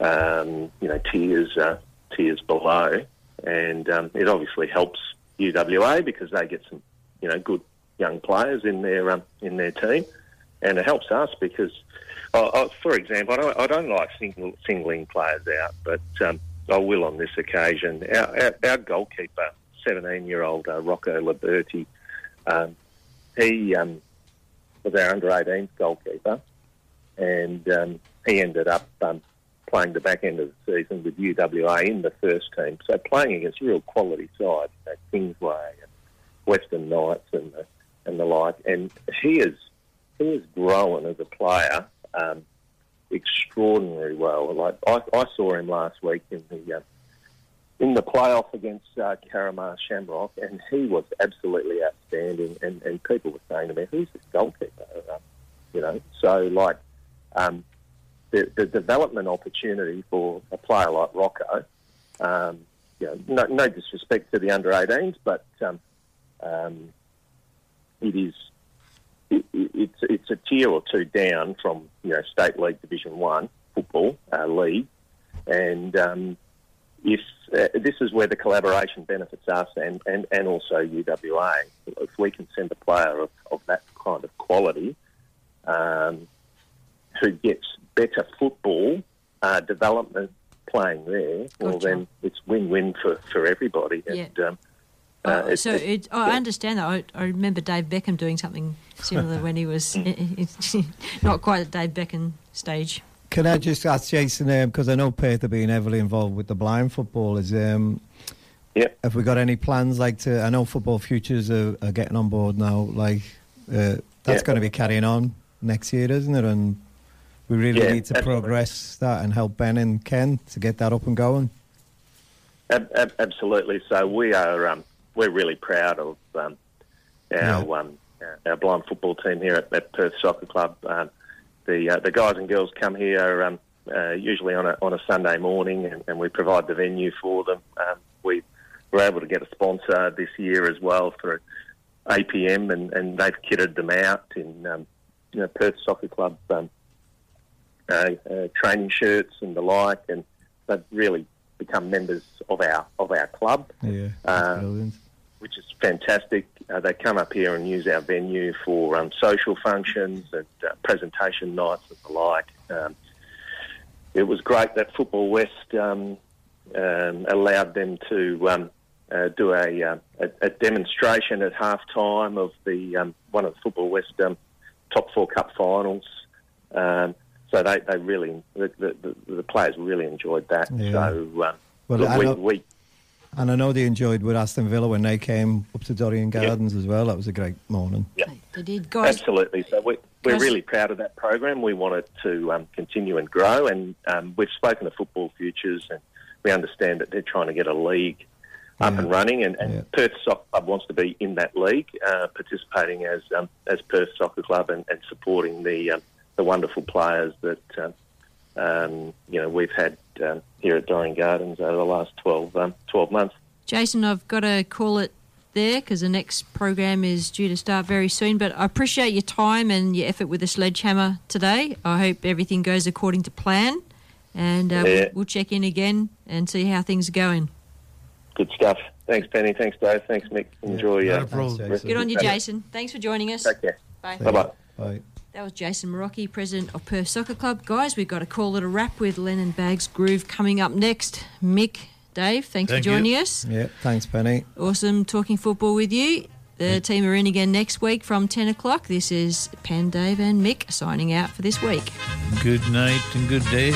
T: um, you know tiers uh, tiers below, and um, it obviously helps UWA because they get some you know good young players in their um, in their team, and it helps us because, uh, uh, for example, I don't, I don't like single, singling players out, but um, I will on this occasion. Our, our, our goalkeeper, 17-year-old uh, Rocco Liberti, um, he um, was our under 18 goalkeeper, and um, he ended up um, playing the back end of the season with UWA in the first team. So playing against real quality sides, you know, Kingsway and Western Knights and the, and the like. And he is he has grown as a player um, extraordinarily well. Like I, I saw him last week in the uh, in the playoff against uh, Carramar Shamrock, and he was absolutely outstanding. And, and people were saying to me, "Who's this goalkeeper?" Uh, you know, so like um, the, the development opportunity for a player like Rocco. Um, you know, no, no disrespect to the under 18s, but um, um, it is it, it- it's it's a tier or two down from you know state league Division One football uh, league, and um, if uh, this is where the collaboration benefits us and, and, and also UWA, if we can send a player of, of that kind of quality um, who gets better football uh, development playing there, well then it's win-win for, for everybody. And, um, uh, it-
A: so
T: it-
A: it, oh, I understand that. I, I remember Dave Beckham doing something similar when he was not quite at Dave Beckham stage.
C: Can I just ask Jason, because I know Perth have been heavily involved with the blind footballers. Um,
T: yeah.
C: Have we got any plans like to? I know Football Futures are, are getting on board now. Like uh, that's
T: Yeah.
C: going to be carrying on next year, isn't it? And we really
T: Yeah,
C: need to progress that and help Ben and Ken to get that up and going.
T: Ab- ab- absolutely. So we are um, we're really proud of um, our, um, our blind football team here at, at Perth Soccer Club. Um, the uh, the guys and girls come here um, uh, usually on a on a Sunday morning, and, and we provide the venue for them. Um, we were able to get a sponsor this year as well for APM, and, and they've kitted them out in um, you know, Perth Soccer Club uh, training shirts and the like, and they've really become members of our of our club,
C: Yeah,
T: uh, which is fantastic. Uh, they come up here and use our venue for um, social functions and uh, presentation nights and the like. Um, it was great that Football West um, um, allowed them to um, uh, do a, uh, a, a demonstration at half time of the um, one of the Football West um, top four cup finals. So they, they really the, the, the, the players really enjoyed that.
C: Yeah.
T: So um,
C: Well,
T: look, we,
C: know-
T: we
C: And I know they enjoyed with Aston Villa when they came up to Dorrien Gardens as well. That was a great morning.
T: yeah.
A: They did, guys.
T: Absolutely. So we, we're
A: Guys-
T: really proud of that program. We want it to um, continue and grow. And um, we've spoken to Football Futures, and we understand that they're trying to get a league up and running, and, and Perth Soccer Club wants to be in that league, uh, participating as um, as Perth Soccer Club and, and supporting the um, the wonderful players that um, um, you know we've had um, here at Dorrien Gardens over the last 12, um, 12 months.
A: Jason, I've got to call it there because the next program is due to start very soon. But I appreciate your time and your effort with the sledgehammer today. I hope everything goes according to plan, and uh,
T: Yeah.
A: we'll, we'll check in again and see how things are going.
T: Good stuff. Thanks, Penny. Thanks, Dave. Thanks, Mick. Enjoy.
B: not
T: uh,
B: problem.
T: rest
A: Good on you. Jason. Thanks for joining us.
T: Take care. Bye-bye.
C: Bye.
A: That was Jason Marocchi, president of Perth Soccer Club. Guys, we've got to call it a wrap with Lennon Bags Groove coming up next. Mick, Dave, thanks
C: Thank
A: for
C: you.
A: joining us.
C: Yeah, thanks, Penny.
A: Awesome talking football with you. The team are in again next week from 10 o'clock. This is Pan, Dave, and Mick signing out for this week.
B: Good night and good day.